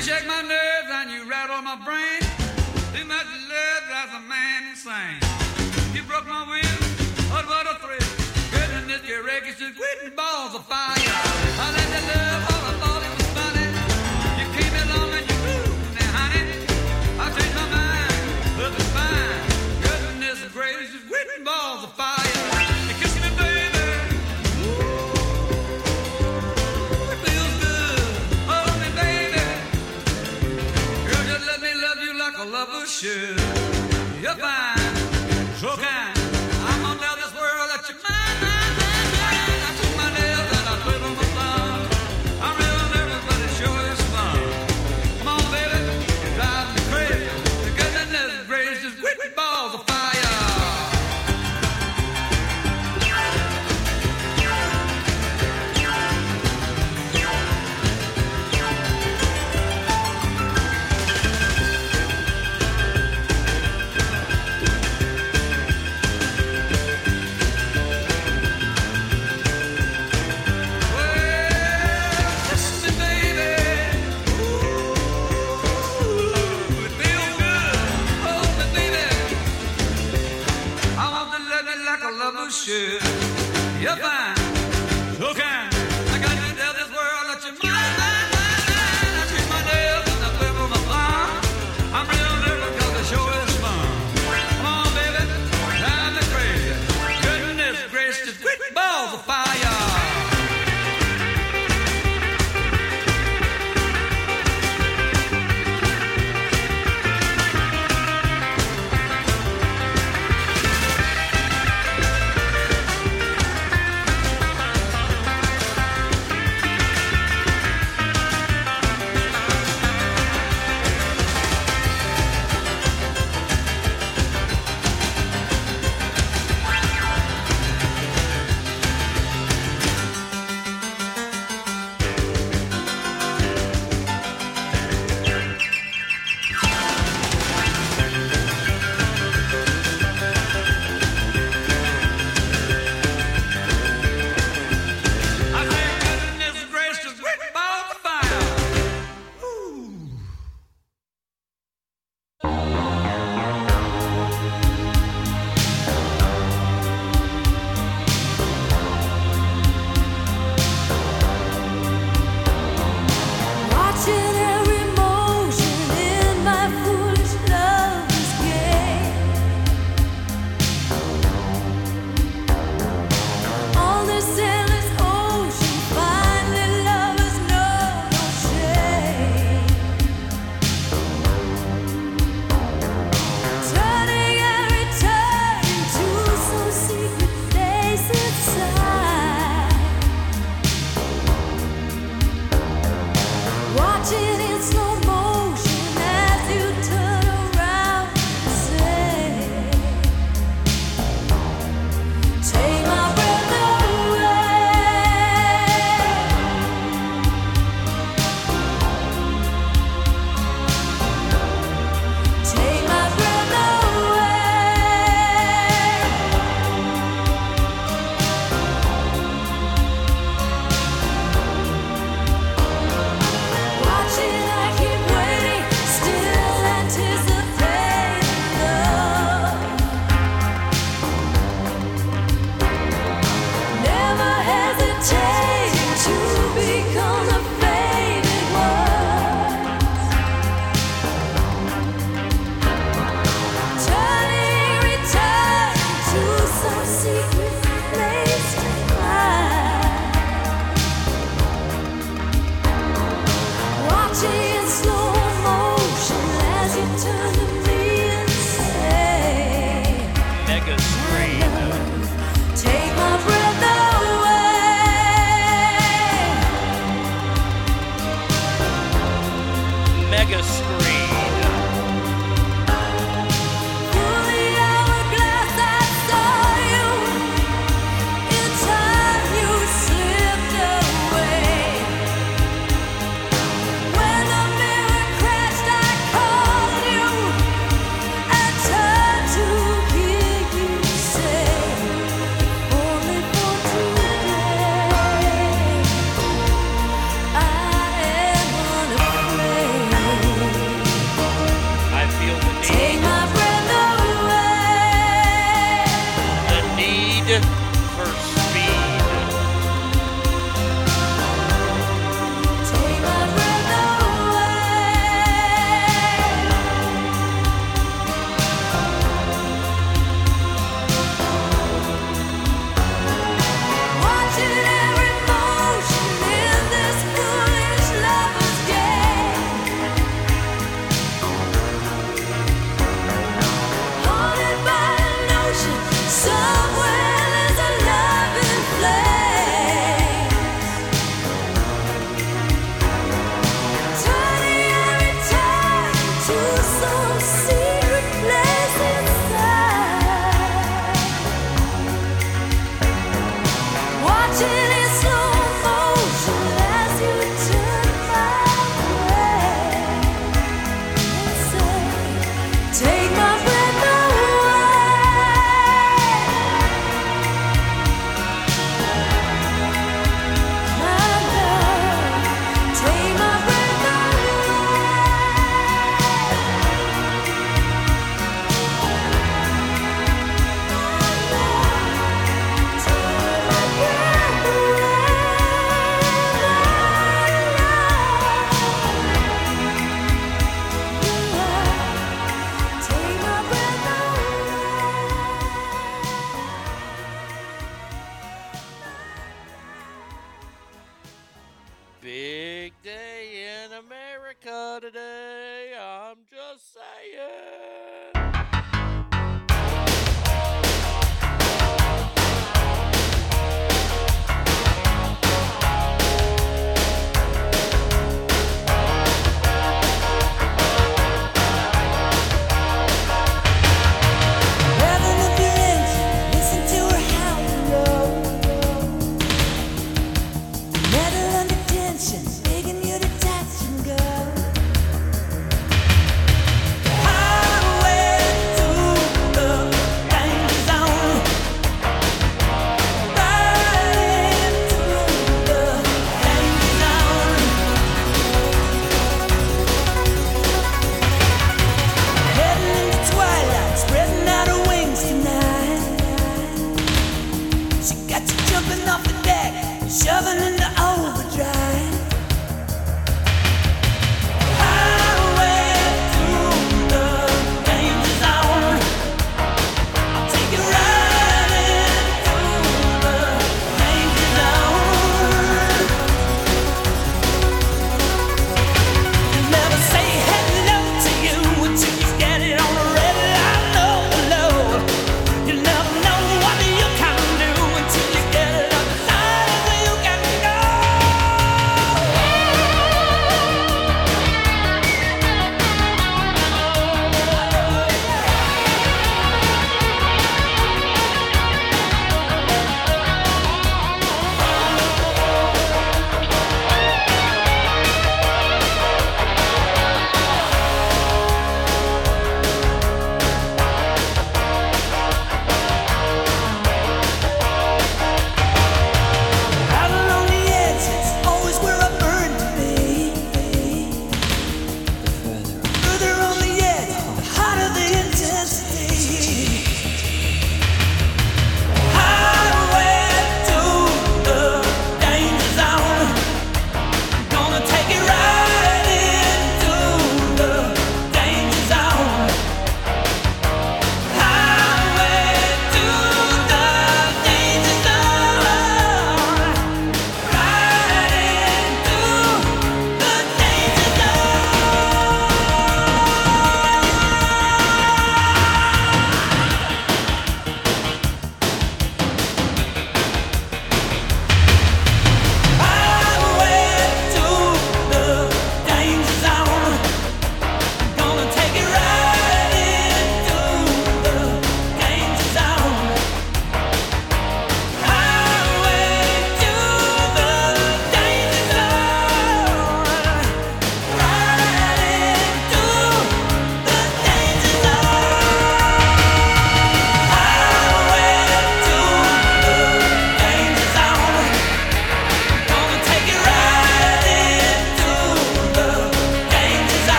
You shake my nerves and you rattle my brain. Too much love drives a man insane. You broke my will, but what a thrill! Goodness, your records just quitting balls of fire. I let that love. should.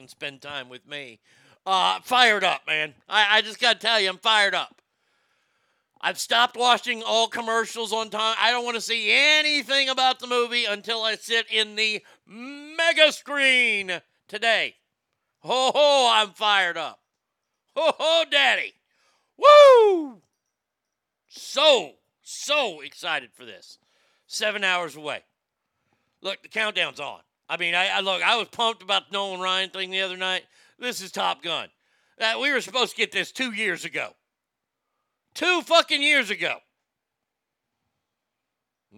can spend time with me. Uh, fired up, man. I, I just got to tell you, I'm fired up. I've stopped watching all commercials on time. I don't want to see anything about the movie until I sit in the mega screen today. Ho ho, I'm fired up. Ho ho, daddy. Woo! So, so excited for this. Seven hours away. Look, the countdown's on. I mean, I, I look, I was pumped about the Nolan Ryan thing the other night. This is Top Gun. That we were supposed to get this two years ago. Two fucking years ago.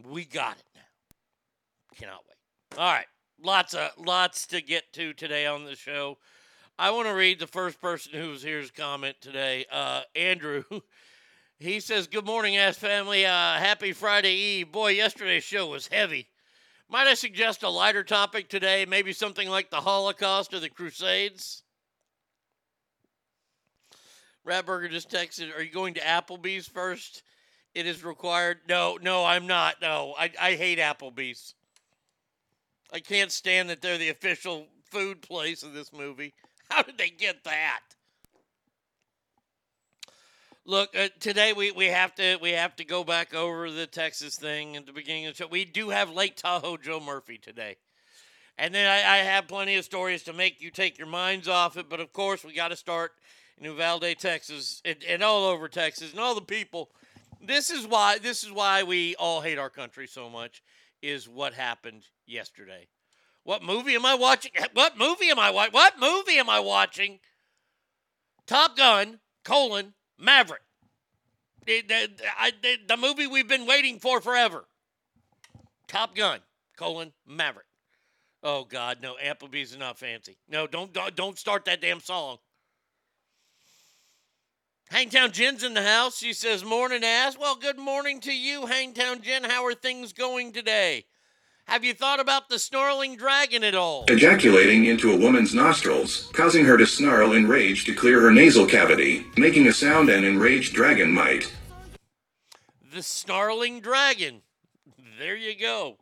We got it now. Cannot wait. All right. Lots of lots to get to today on the show. I want to read the first person who was here's comment today. Uh, Andrew. He says, Good morning, ass family. Uh, happy Friday Eve. Boy, yesterday's show was heavy. Might I suggest a lighter topic today? Maybe something like the Holocaust or the Crusades? Ratburger just texted, Are you going to Applebee's first? It is required. No, no, I'm not. No, I, I hate Applebee's. I can't stand that they're the official food place of this movie. How did they get that? Look, uh, today we, we have to we have to go back over the Texas thing at the beginning of the show. We do have Lake Tahoe Joe Murphy today. And then I, I have plenty of stories to make you take your minds off it. But of course, we got to start in Uvalde, Texas, and, and all over Texas, and all the people. This is why this is why we all hate our country so much. Is what happened yesterday. What movie am I watching? What movie am I watching? What movie am I watching? Top Gun: colon Maverick. I- the- movie we've been waiting for forever. Top Gun: colon Maverick. Oh God, no! Applebee's is not fancy. No, don't don't- don't start that damn song. Hangtown Jen's in the house. She says, "Morning, ass." Well, good morning to you, Hangtown Jen. How are things going today? Have you thought about the snarling dragon at all? ejaculating into a woman's nostrils, causing her to snarl in rage to clear her nasal cavity, making a sound an enraged dragon might. The snarling dragon. There you go.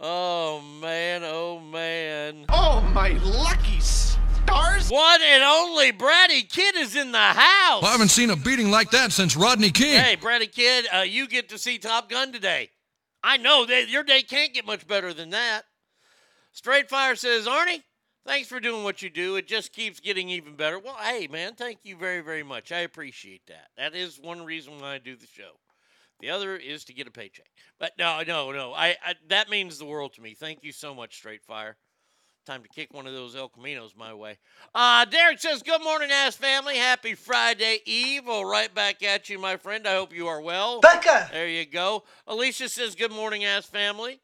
Oh man, oh man. Oh, my lucky stars! One and only Bratty Kid is in the house. I haven't seen a beating like that since Rodney King. Hey, Bratty Kid, uh, you get to see Top Gun today. I know that your day can't get much better than that. Straight Fire says, Arnie, thanks for doing what you do. It just keeps getting even better. Well, hey, man, thank you very, very much. I appreciate that. That is one reason why I do the show. The other is to get a paycheck. But no, no, no. I, I that means the world to me. Thank you so much, Straight Fire. Time to kick one of those El Caminos my way. Uh, Derek says, Good morning, ass family. Happy Friday Eve. Well, right back at you, my friend. I hope you are well. Becca! There you go. Alicia says, Good morning, ass family.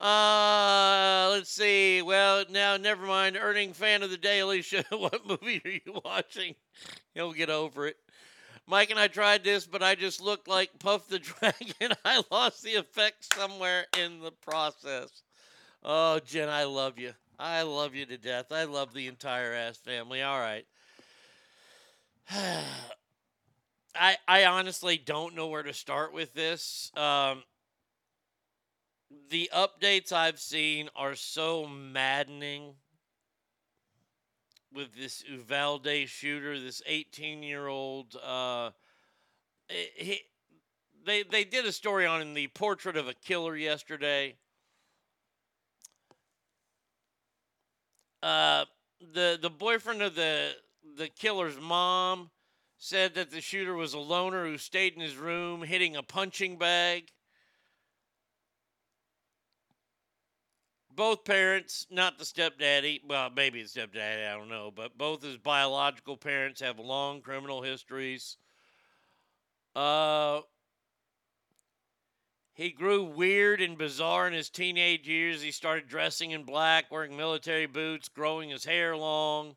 Uh, let's see. Well, now, never mind. Earning fan of the day, Alicia. what movie are you watching? You'll get over it. Mike and I tried this, but I just looked like Puff the Dragon. I lost the effect somewhere in the process. Oh, Jen, I love you. I love you to death. I love the entire ass family. All right. I I honestly don't know where to start with this. Um, the updates I've seen are so maddening with this Uvalde shooter, this 18 year old. Uh, he, they they did a story on the portrait of a killer yesterday. Uh, the the boyfriend of the the killer's mom said that the shooter was a loner who stayed in his room hitting a punching bag. Both parents, not the stepdaddy, well, maybe the stepdaddy, I don't know, but both his biological parents have long criminal histories. Uh, he grew weird and bizarre in his teenage years. He started dressing in black, wearing military boots, growing his hair long.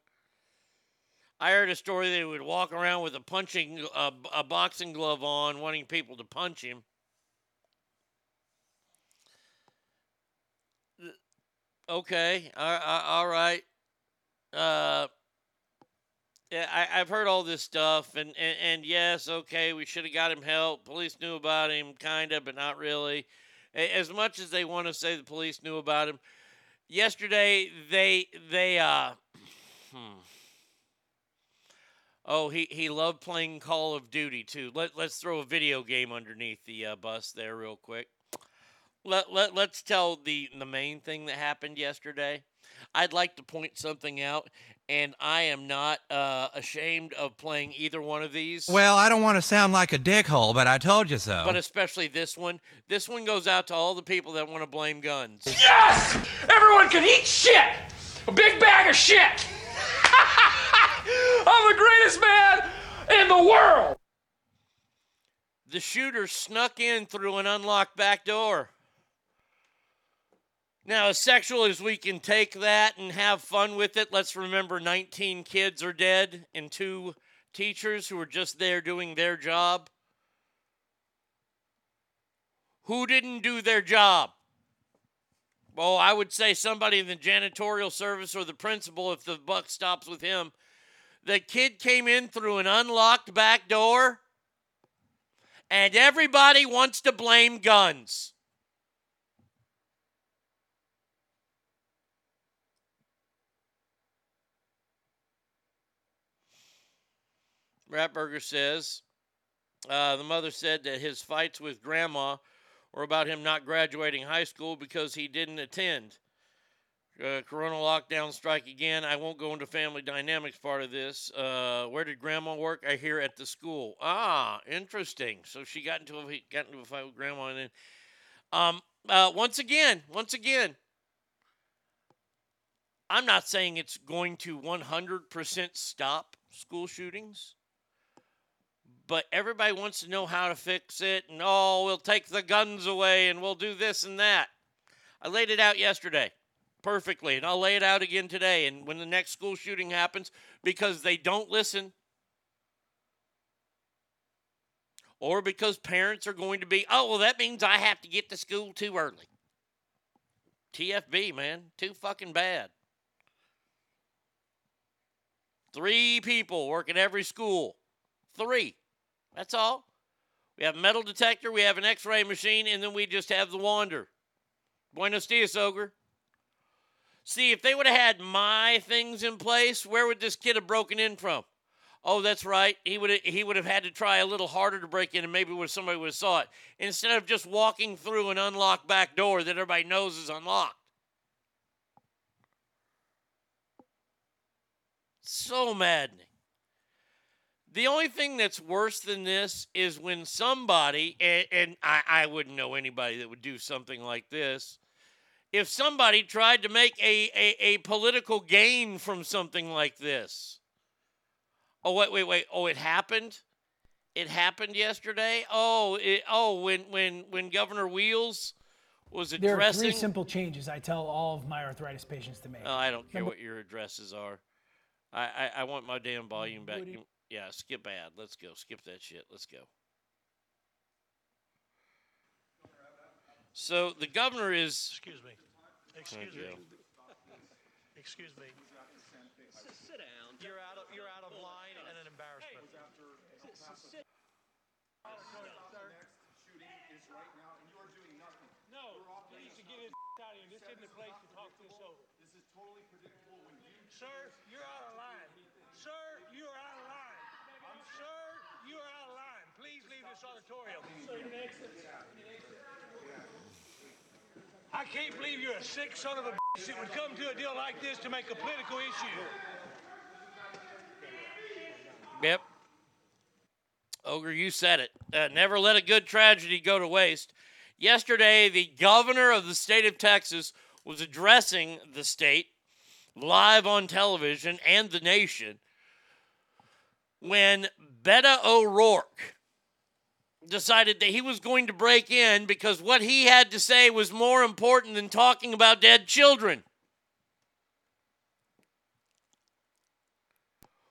I heard a story that he would walk around with a punching, uh, a boxing glove on, wanting people to punch him. Okay, all, all right. Uh, yeah, I, I've heard all this stuff, and, and, and yes, okay, we should have got him help. Police knew about him, kind of, but not really. As much as they want to say the police knew about him, yesterday they they uh, hmm. Oh, he, he loved playing Call of Duty too. Let let's throw a video game underneath the uh, bus there real quick. Let, let let's tell the the main thing that happened yesterday. I'd like to point something out, and I am not uh, ashamed of playing either one of these. Well, I don't want to sound like a dickhole, but I told you so. but especially this one. This one goes out to all the people that want to blame guns. Yes! Everyone can eat shit! A big bag of shit! I'm the greatest man in the world! The shooter snuck in through an unlocked back door. Now, as sexual as we can take that and have fun with it, let's remember 19 kids are dead and two teachers who were just there doing their job. Who didn't do their job? Well, I would say somebody in the janitorial service or the principal if the buck stops with him. The kid came in through an unlocked back door, and everybody wants to blame guns. Ratburger says uh, the mother said that his fights with grandma were about him not graduating high school because he didn't attend. Uh, corona lockdown strike again. I won't go into family dynamics part of this. Uh, where did grandma work? I hear at the school. Ah, interesting. So she got into a got into a fight with grandma, and then, um, uh, once again, once again, I'm not saying it's going to 100% stop school shootings but everybody wants to know how to fix it and oh we'll take the guns away and we'll do this and that. I laid it out yesterday perfectly and i'll lay it out again today and when the next school shooting happens because they don't listen or because parents are going to be oh well that means i have to get to school too early. Tfb man too fucking bad. Three people work at every school. Three that's all. We have a metal detector, we have an x ray machine, and then we just have the wander. Buenos dias, Ogre. See, if they would have had my things in place, where would this kid have broken in from? Oh, that's right. He would have, he would have had to try a little harder to break in, and maybe would somebody would have saw it instead of just walking through an unlocked back door that everybody knows is unlocked. So maddening. The only thing that's worse than this is when somebody, and, and I, I, wouldn't know anybody that would do something like this, if somebody tried to make a, a, a political gain from something like this. Oh, wait, wait, wait. Oh, it happened? It happened yesterday? Oh, it, oh, when, when, when Governor Wheels was addressing. There are three simple changes I tell all of my arthritis patients to make. Oh, I don't care Number- what your addresses are. I, I, I want my damn volume back. Yeah, skip ad. Let's go. Skip that shit. Let's go. So the governor is. Excuse me. Excuse me. Excuse me. Sit down. You're out of you're out of line and an embarrassment. Sit. No, please to get his out of here. This isn't the place to talk to this over. This is totally predictable when you. Sir, you're out of line. Sir, you are out of line. Sir, you are out of line. Please leave this auditorium. I can't believe you're a sick son of a bitch that would come to a deal like this to make a political issue. Yep. Ogre, you said it. Uh, never let a good tragedy go to waste. Yesterday, the governor of the state of Texas was addressing the state live on television and the nation when Beto O'Rourke decided that he was going to break in because what he had to say was more important than talking about dead children.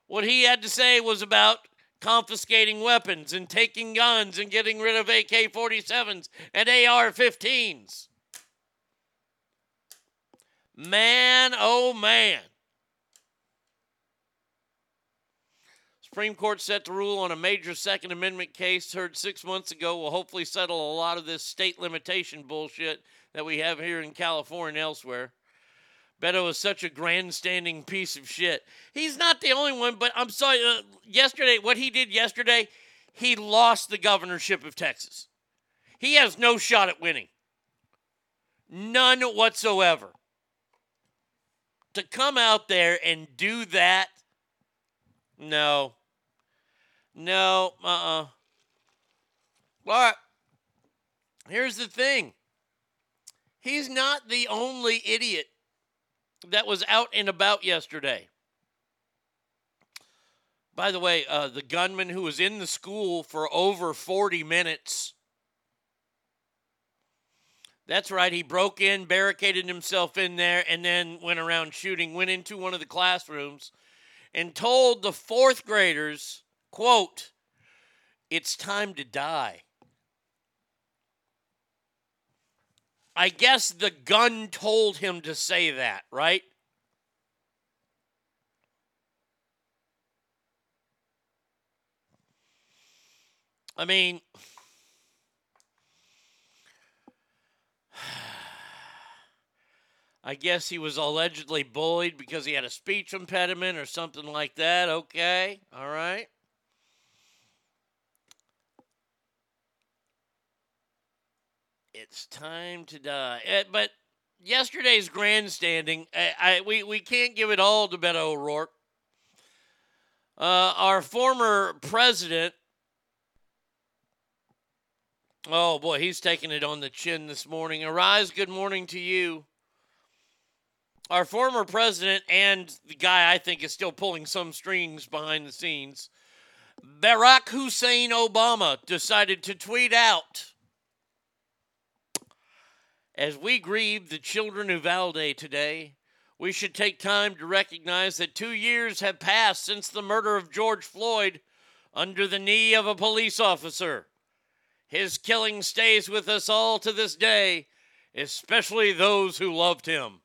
What he had to say was about confiscating weapons and taking guns and getting rid of AK 47s and AR 15s. Man, oh man. Supreme Court set to rule on a major Second Amendment case heard six months ago will hopefully settle a lot of this state limitation bullshit that we have here in California and elsewhere. Beto is such a grandstanding piece of shit. He's not the only one, but I'm sorry. Uh, yesterday, what he did yesterday, he lost the governorship of Texas. He has no shot at winning. None whatsoever. To come out there and do that, no. No, uh uh-uh. uh. But here's the thing he's not the only idiot that was out and about yesterday. By the way, uh, the gunman who was in the school for over 40 minutes That's right. He broke in, barricaded himself in there, and then went around shooting. Went into one of the classrooms and told the fourth graders, quote, it's time to die. I guess the gun told him to say that, right? I mean, I guess he was allegedly bullied because he had a speech impediment or something like that. Okay, all right. It's time to die. Eh, but yesterday's grandstanding, I, I we, we can't give it all to Beto O'Rourke. Uh, our former president, oh boy, he's taking it on the chin this morning. Arise, good morning to you. Our former president and the guy I think is still pulling some strings behind the scenes, Barack Hussein Obama, decided to tweet out as we grieve the children of Uvalde today, we should take time to recognize that two years have passed since the murder of George Floyd under the knee of a police officer. His killing stays with us all to this day, especially those who loved him.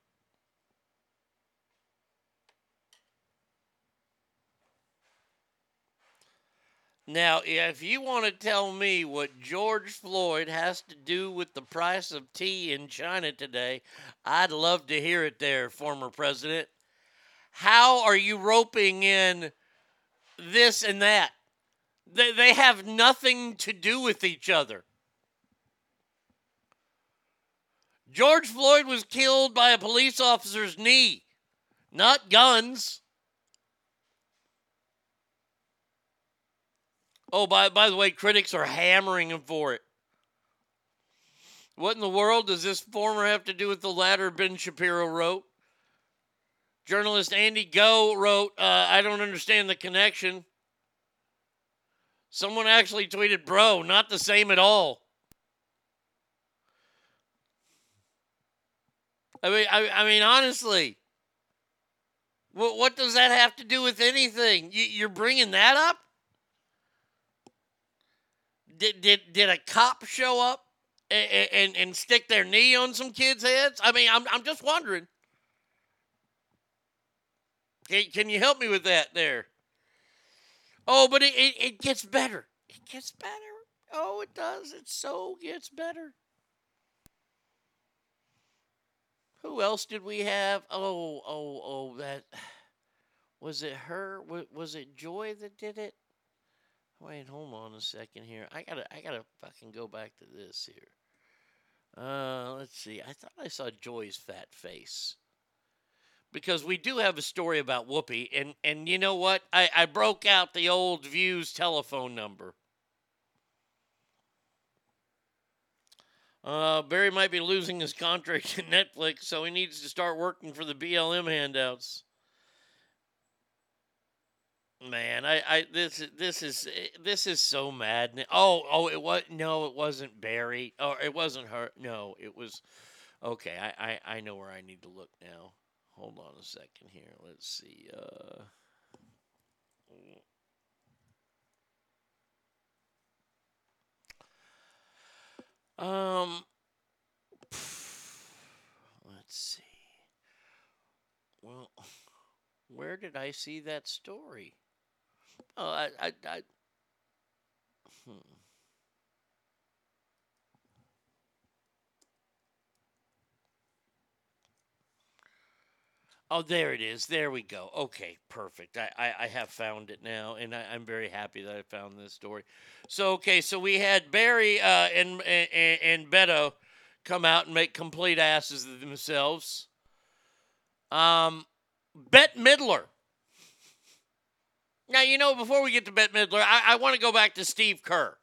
Now, if you want to tell me what George Floyd has to do with the price of tea in China today, I'd love to hear it there, former president. How are you roping in this and that? They, they have nothing to do with each other. George Floyd was killed by a police officer's knee, not guns. Oh, by, by the way, critics are hammering him for it. What in the world does this former have to do with the latter Ben Shapiro wrote? Journalist Andy Ngo wrote, uh, I don't understand the connection. Someone actually tweeted, bro, not the same at all. I mean, I, I mean, honestly, what, what does that have to do with anything? You, you're bringing that up? Did, did, did a cop show up and, and, and stick their knee on some kids' heads? I mean, I'm, I'm just wondering. Can, can you help me with that there? Oh, but it, it, it gets better. It gets better. Oh, it does. It so gets better. Who else did we have? Oh, oh, oh, that was it her? Was, was it Joy that did it? Wait, hold on a second here. I gotta, I gotta fucking go back to this here. Uh, let's see. I thought I saw Joy's fat face because we do have a story about Whoopi, and and you know what? I I broke out the old Views telephone number. Uh, Barry might be losing his contract to Netflix, so he needs to start working for the BLM handouts. Man, I, I this this is this is so mad. Oh, oh, it was no, it wasn't Barry. Oh, it wasn't her. No, it was. Okay, I, I I know where I need to look now. Hold on a second here. Let's see. Uh, um, let's see. Well, where did I see that story? Oh, I, I, I hmm. Oh, there it is. There we go. Okay, perfect. I, I, I have found it now, and I, am very happy that I found this story. So, okay, so we had Barry uh, and, and, and Beto come out and make complete asses of themselves. Um, Bette Midler. Now, you know, before we get to Bette Midler, I, I want to go back to Steve Kerr.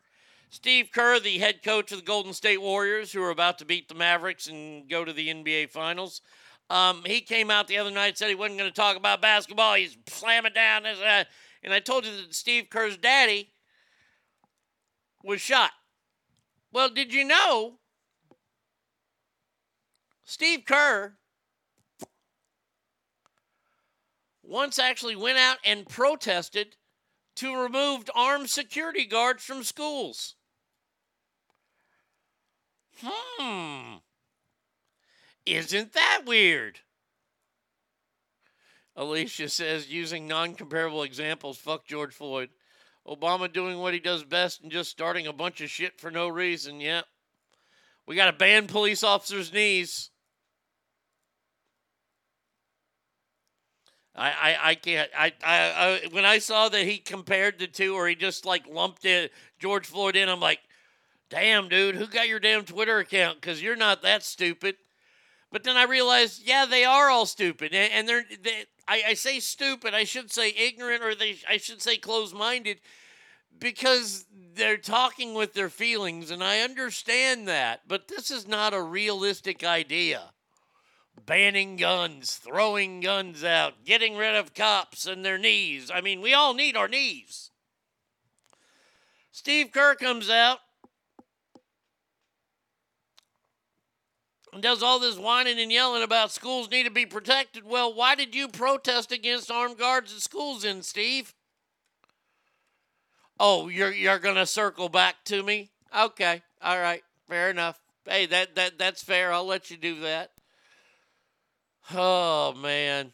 Steve Kerr, the head coach of the Golden State Warriors, who are about to beat the Mavericks and go to the NBA Finals. Um, he came out the other night said he wasn't going to talk about basketball. He's slamming down uh, and I told you that Steve Kerr's daddy was shot. Well, did you know Steve Kerr once actually went out and protested to remove armed security guards from schools. Hmm. Isn't that weird? Alicia says, using non comparable examples, fuck George Floyd. Obama doing what he does best and just starting a bunch of shit for no reason. Yep. We got to ban police officers' knees. I, I, I can't. I, I, I, when I saw that he compared the two, or he just like lumped it, George Floyd in, I'm like, damn, dude, who got your damn Twitter account? Because you're not that stupid. But then I realized, yeah, they are all stupid, and, and they're. They, I, I say stupid. I should say ignorant, or they. I should say closed-minded, because they're talking with their feelings, and I understand that. But this is not a realistic idea. Banning guns, throwing guns out, getting rid of cops and their knees. I mean, we all need our knees. Steve Kerr comes out and does all this whining and yelling about schools need to be protected. Well, why did you protest against armed guards at schools then, Steve? Oh, you're you're gonna circle back to me? Okay, all right, fair enough. Hey, that that that's fair. I'll let you do that. Oh man.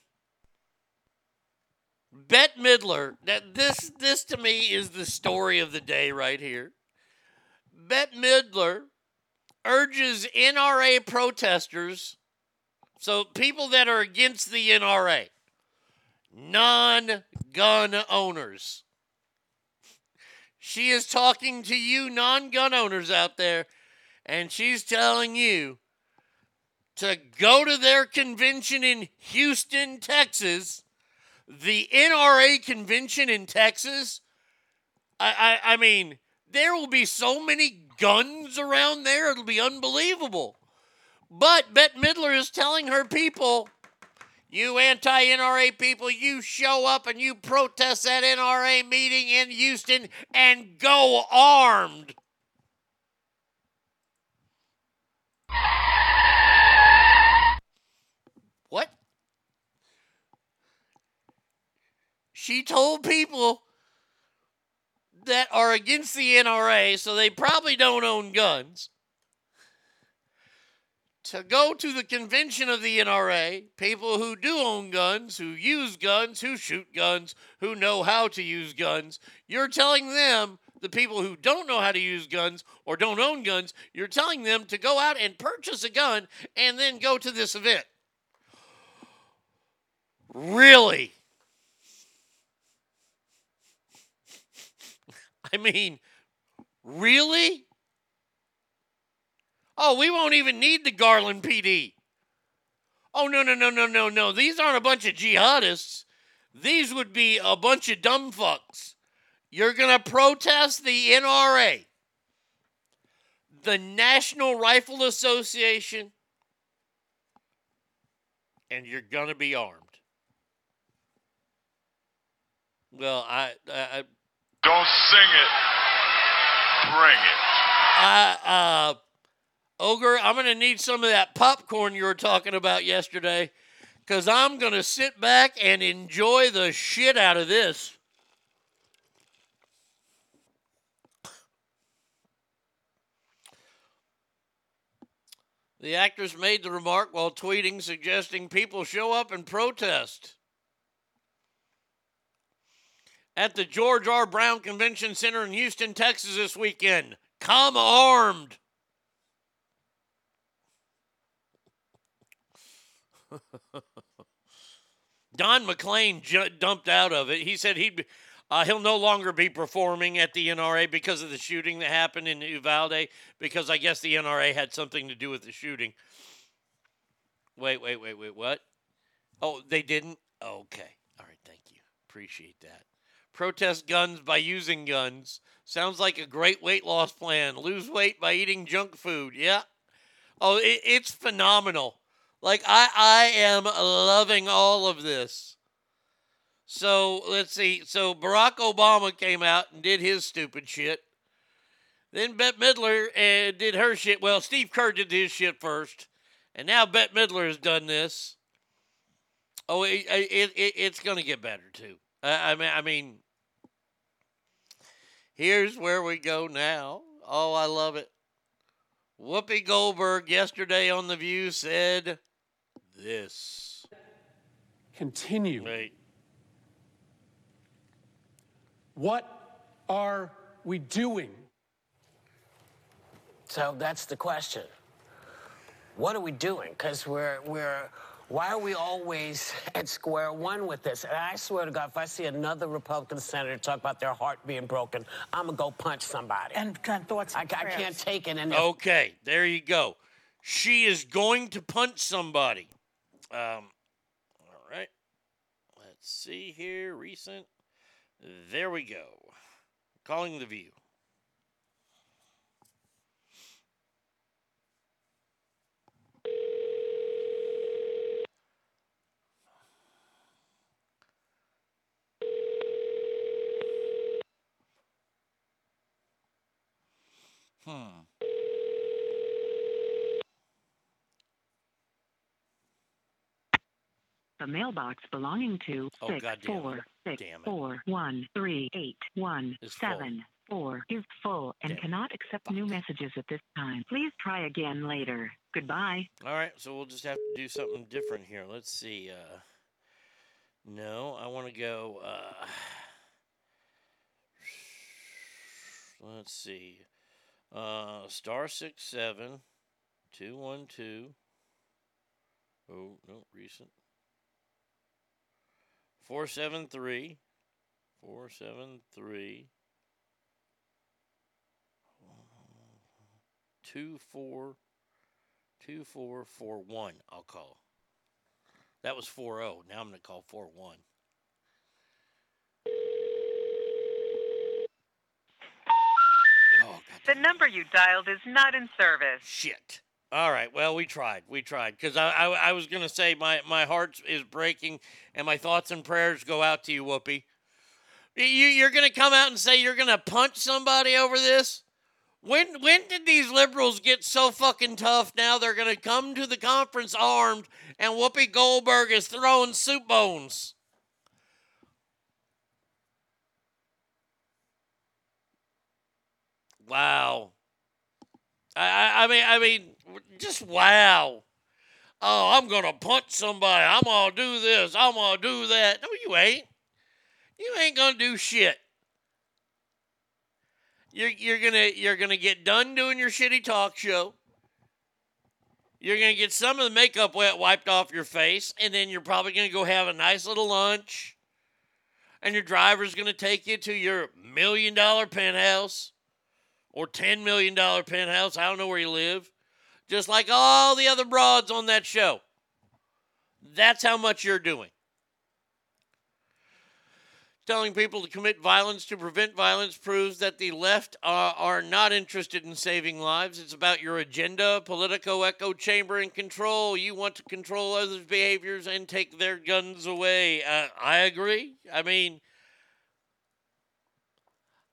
Bette Midler, that this this to me is the story of the day right here. Bette Midler urges NRA protesters, so people that are against the NRA, non gun owners. She is talking to you non gun owners out there, and she's telling you to go to their convention in Houston, Texas, the NRA convention in Texas. I, I, I mean, there will be so many guns around there, it'll be unbelievable. But Bette Midler is telling her people, you anti NRA people, you show up and you protest that NRA meeting in Houston and go armed. What? She told people that are against the NRA, so they probably don't own guns, to go to the convention of the NRA, people who do own guns, who use guns, who shoot guns, who know how to use guns. You're telling them, the people who don't know how to use guns or don't own guns, you're telling them to go out and purchase a gun and then go to this event. Really? I mean, really? Oh, we won't even need the Garland PD. Oh, no, no, no, no, no, no. These aren't a bunch of jihadists. These would be a bunch of dumb fucks. You're going to protest the NRA, the National Rifle Association, and you're going to be armed. Well, I, I, Don't sing it. Bring it. Uh, Ogre, I'm going to need some of that popcorn you were talking about yesterday because I'm going to sit back and enjoy the shit out of this. The actress made the remark while tweeting, suggesting people show up and protest. At the George R. Brown Convention Center in Houston, Texas this weekend. Come armed. Don McLean ju- dumped out of it. He said he'd uh, he'll no longer be performing at the NRA because of the shooting that happened in Uvalde. Because I guess the NRA had something to do with the shooting. Wait, wait, wait, wait. What? Oh, they didn't. Okay. All right. Thank you. Appreciate that. Protest guns by using guns. Sounds like a great weight loss plan. Lose weight by eating junk food. Yeah. Oh, it, it's phenomenal. Like I I am loving all of this. So let's see. So Barack Obama came out and did his stupid shit. Then Bette Midler uh, did her shit. Well, Steve Kerr did his shit first, And now Bette Midler has done this. Oh, it, it, it it's going to get better too. I, I mean, I mean, here's where we go now. Oh, I love it. Whoopi Goldberg yesterday on The View said this. Continue. Wait. What are we doing? So that's the question. What are we doing? Because we're we're why are we always at square one with this? And I swear to God, if I see another Republican senator talk about their heart being broken, I'm gonna go punch somebody. And kind thoughts. I, and I prayers. can't take it. And Okay, there you go. She is going to punch somebody. Um, all right. Let's see here. Recent. There we go. Calling the view. Hmm. The mailbox belonging to Oh, six it. six Damn four one three eight one Is full. four is full and cannot accept new messages at this time. Please try again later. Goodbye. All right, so we'll just have to do something different here. Let's see. Uh, no, I want to go. Uh, let's see. Uh, star six seven two one two. Oh no, recent. Four seven three. Four seven three. Two four. Two four four one. I'll call. That was four zero. Now I'm gonna call four one. The number you dialed is not in service. Shit. All right. Well, we tried. We tried because I, I I was gonna say my my heart is breaking and my thoughts and prayers go out to you, Whoopi. You you're gonna come out and say you're gonna punch somebody over this? When when did these liberals get so fucking tough? Now they're gonna come to the conference armed, and Whoopi Goldberg is throwing soup bones. Wow. I, I mean I mean just wow. Oh, I'm gonna punch somebody. I'm gonna do this. I'm gonna do that. No, you ain't. You ain't gonna do shit. You're you're gonna you're gonna get done doing your shitty talk show. You're gonna get some of the makeup wet wiped off your face, and then you're probably gonna go have a nice little lunch. And your driver's gonna take you to your million dollar penthouse or ten million dollar penthouse. I don't know where you live. Just like all the other broads on that show. That's how much you're doing. Telling people to commit violence to prevent violence proves that the left are, are not interested in saving lives. It's about your agenda, politico echo chamber, and control. You want to control others' behaviors and take their guns away. Uh, I agree. I mean,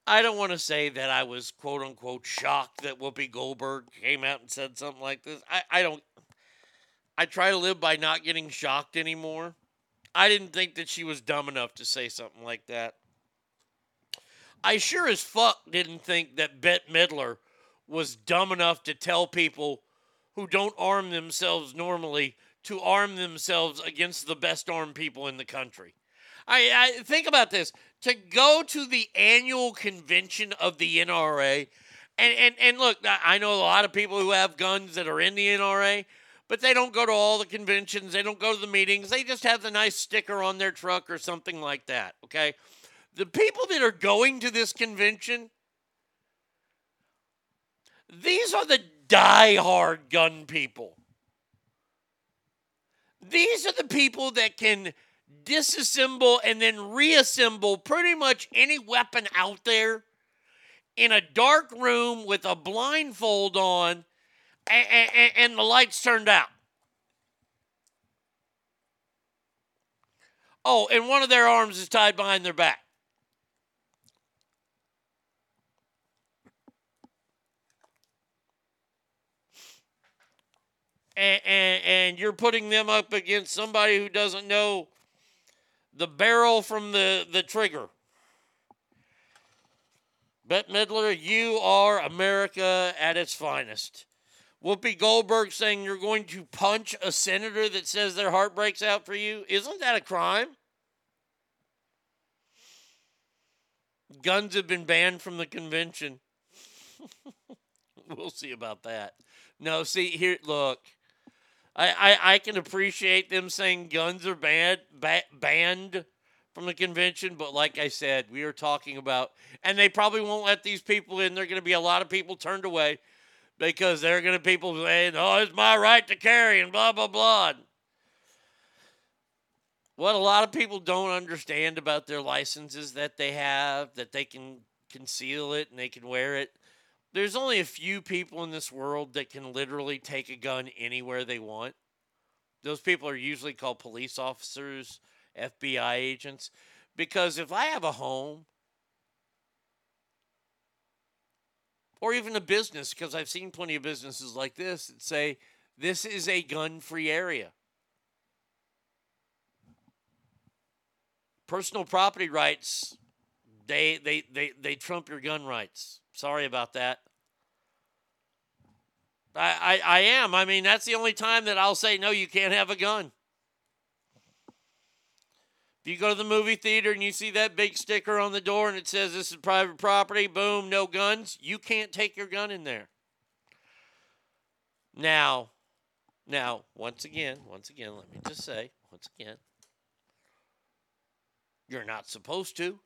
I don't want to say that I was quote unquote shocked that Whoopi Goldberg came out and said something like this. I, I don't. I try to live by not getting shocked anymore. I didn't think that she was dumb enough to say something like that. I sure as fuck didn't think that Bette Midler was dumb enough to tell people who don't arm themselves normally to arm themselves against the best armed people in the country. I, I think about this to go to the annual convention of the NRA, and, and, and look, I know a lot of people who have guns that are in the NRA, but they don't go to all the conventions. They don't go to the meetings. They just have the nice sticker on their truck or something like that. Okay. The people that are going to this convention, these are the die-hard gun people. These are the people that can disassemble and then reassemble pretty much any weapon out there in a dark room with a blindfold on and, and, and the lights turned out. Oh, and one of their arms is tied behind their back. and, and, and you're putting them up against somebody who doesn't know the barrel from the, the trigger. Bette Midler, you are America at its finest. Whoopi Goldberg saying you're going to punch a senator that says their heart breaks out for you. Isn't that a crime? Guns have been banned from the convention. we'll see about that. No, see here. Look, I I, I can appreciate them saying guns are banned ba- banned from the convention, but like I said, we are talking about, and they probably won't let these people in. There are going to be a lot of people turned away because they're going to people saying, "Oh, it's my right to carry," and blah blah blah. What a lot of people don't understand about their licenses that they have, that they can conceal it and they can wear it. There's only a few people in this world that can literally take a gun anywhere they want. Those people are usually called police officers, FBI agents. Because if I have a home or even a business, because I've seen plenty of businesses like this that say, this is a gun free area. Personal property rights, they, they, they, they trump your gun rights. Sorry about that. I, I, I am. I mean, that's the only time that I'll say, no, you can't have a gun. If you go to the movie theater and you see that big sticker on the door and it says this is private property, boom, no guns, you can't take your gun in there. Now, now, once again, once again, let me just say, once again, you're not supposed to.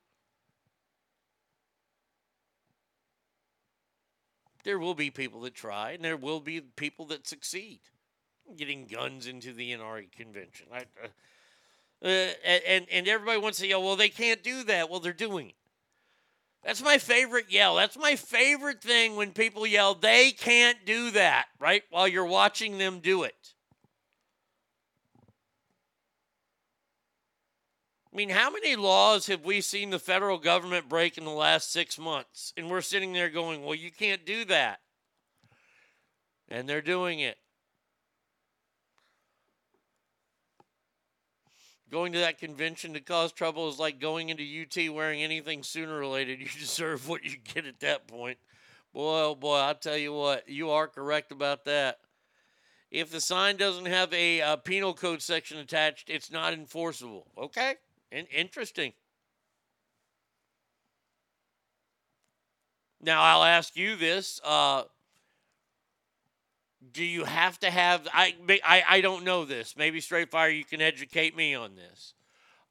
There will be people that try, and there will be people that succeed getting guns into the NRA convention. I, uh, uh, and and everybody wants to yell, well, they can't do that. Well, they're doing it. That's my favorite yell. That's my favorite thing when people yell, they can't do that, right? While you're watching them do it. Mean, how many laws have we seen the federal government break in the last six months? And we're sitting there going, well, you can't do that. And they're doing it. Going to that convention to cause trouble is like going into UT wearing anything sooner related. You deserve what you get at that point. Boy, oh boy, I'll tell you what, you are correct about that. If the sign doesn't have a, uh penal code section attached, it's not enforceable. Okay? In- interesting. Now, I'll ask you this. Uh, do you have to have I, I I don't know this. Maybe straight fire you can educate me on this.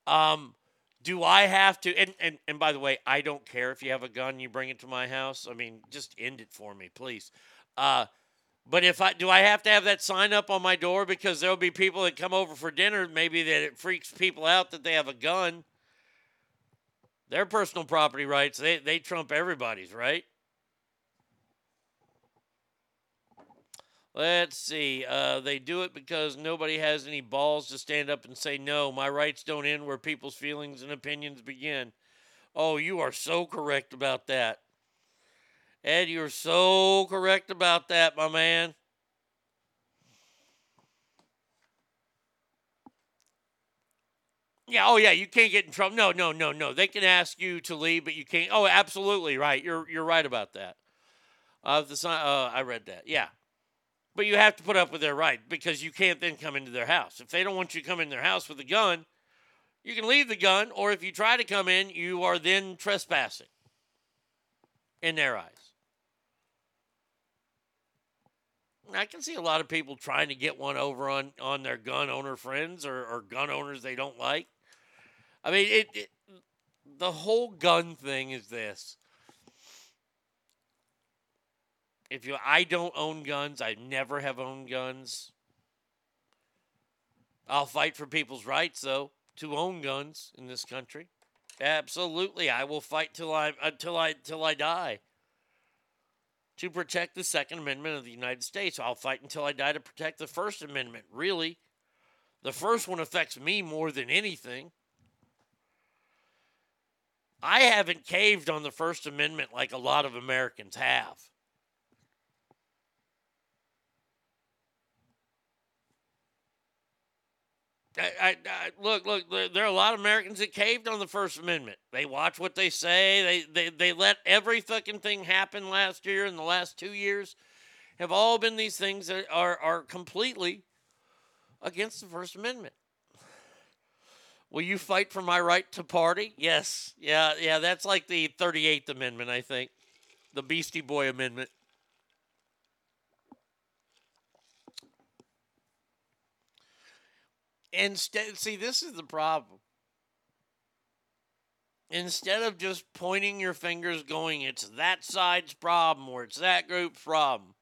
Um do I have to and, and and by the way, I don't care if you have a gun you bring it to my house. I mean, just end it for me, please. Uh but if I do I have to have that sign up on my door because there'll be people that come over for dinner, maybe that it freaks people out that they have a gun. Their personal property rights, they they trump everybody's, right? Let's see. Uh, they do it because nobody has any balls to stand up and say, no, my rights don't end where people's feelings and opinions begin. Oh, you are so correct about that. Ed, you're so correct about that, my man. Yeah, oh yeah, you can't get in trouble. No, no, no, no. They can ask you to leave, but you can't. Oh, absolutely right. You're you're right about that. Uh, the sign. Uh, I read that. Yeah, but you have to put up with their right because you can't then come into their house. If they don't want you to come in their house with a gun, you can leave the gun, or if you try to come in, you are then trespassing in their eyes. I can see a lot of people trying to get one over on, on their gun owner friends or, or gun owners they don't like. I mean, it, it the whole gun thing is this. If you, I don't own guns. I never have owned guns. I'll fight for people's rights, though, to own guns in this country. Absolutely, I will fight till I until uh, I till I die to protect the Second Amendment of the United States. I'll fight until I die to protect the First Amendment. Really, the first one affects me more than anything. I haven't caved on the First Amendment like a lot of Americans have. I, I, I, look, look. There, there are a lot of Americans that caved on the First Amendment. They watch what they say. They, they, they let every fucking thing happen last year and the last two years. Have all been these things that are are completely against the First Amendment. Will you fight for my right to party? Yes. Yeah, yeah. That's like the 38th Amendment, I think, the Beastie Boy Amendment. Instead, see, this is the problem. Instead of just pointing your fingers, going, it's that side's problem or it's that group's problem,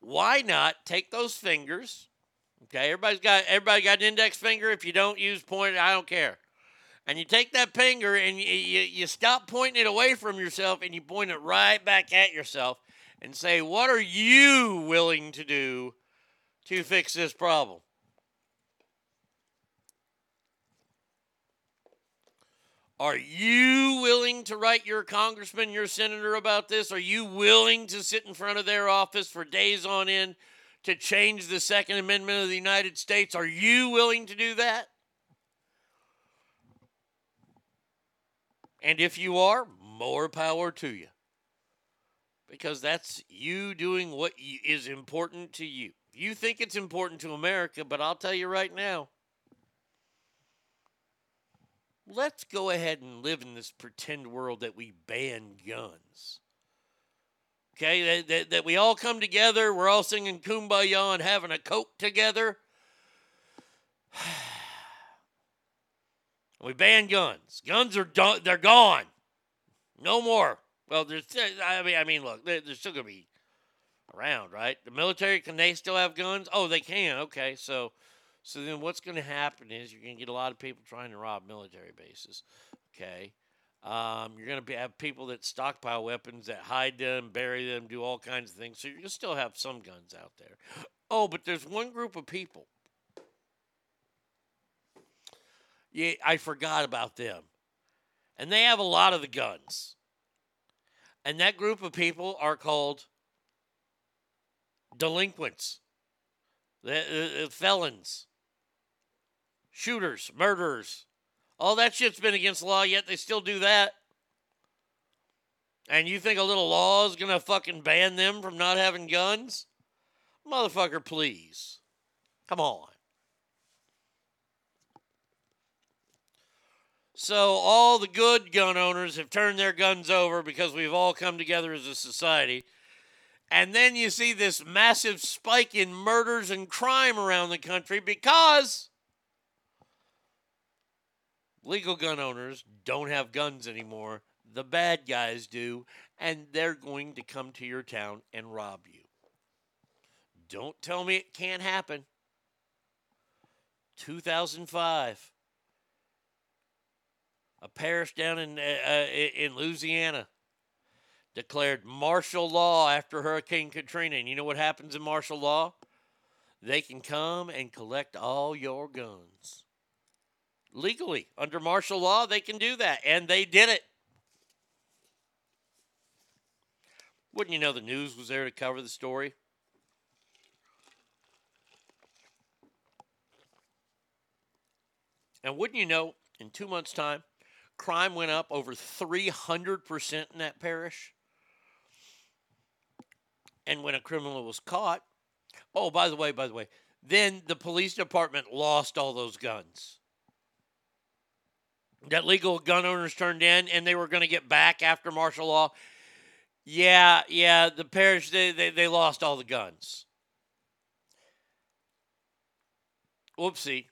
why not take those fingers? Okay, everybody's got everybody got an index finger. If you don't use point, I don't care. And you take that finger and you, you, you stop pointing it away from yourself and you point it right back at yourself and say, What are you willing to do to fix this problem? Are you willing to write your congressman, your senator about this? Are you willing to sit in front of their office for days on end to change the Second Amendment of the United States? Are you willing to do that? And if you are, more power to you. Because that's you doing what is important to you. You think it's important to America, but I'll tell you right now, let's go ahead and live in this pretend world that we ban guns. Okay, that, that, that, we all come together, we're all singing kumbaya and having a coke together. we ban guns. Guns are done, they're gone. No more. Well, there's I mean I mean look, they're, they're still going to be around, right? The military can they still have guns? Oh, they can. Okay, so so then what's going to happen is you're going to get a lot of people trying to rob military bases. Okay. Um, you're going to have people that stockpile weapons, that hide them, bury them, do all kinds of things. So to still have some guns out there. Oh, but there's one group of people. Yeah, I forgot about them. And they have a lot of the guns. And that group of people are called delinquents, the, uh, felons shooters, murderers. All that shit's been against law, yet they still do that. And you think a little law is going to fucking ban them from not having guns? Motherfucker, please. Come on. So, all the good gun owners have turned their guns over because we've all come together as a society. And then you see this massive spike in murders and crime around the country because legal gun owners don't have guns anymore. The bad guys do, and they're going to come to your town and rob you. Don't tell me it can't happen. 2005. A parish down in uh, uh in Louisiana declared martial law after Hurricane Katrina. And you know what happens in martial law? They can come and collect all your guns legally. Under martial law, they can do that. And they did it. Wouldn't you know the news was there to cover the story? And wouldn't you know, in two months' time, crime went up over 300% in that parish? And when a criminal was caught, oh, by the way, by the way, then the police department lost all those guns that legal gun owners turned in and they were going to get back after martial law. Yeah, yeah, the parish, they, they, they lost all the guns. Whoopsie.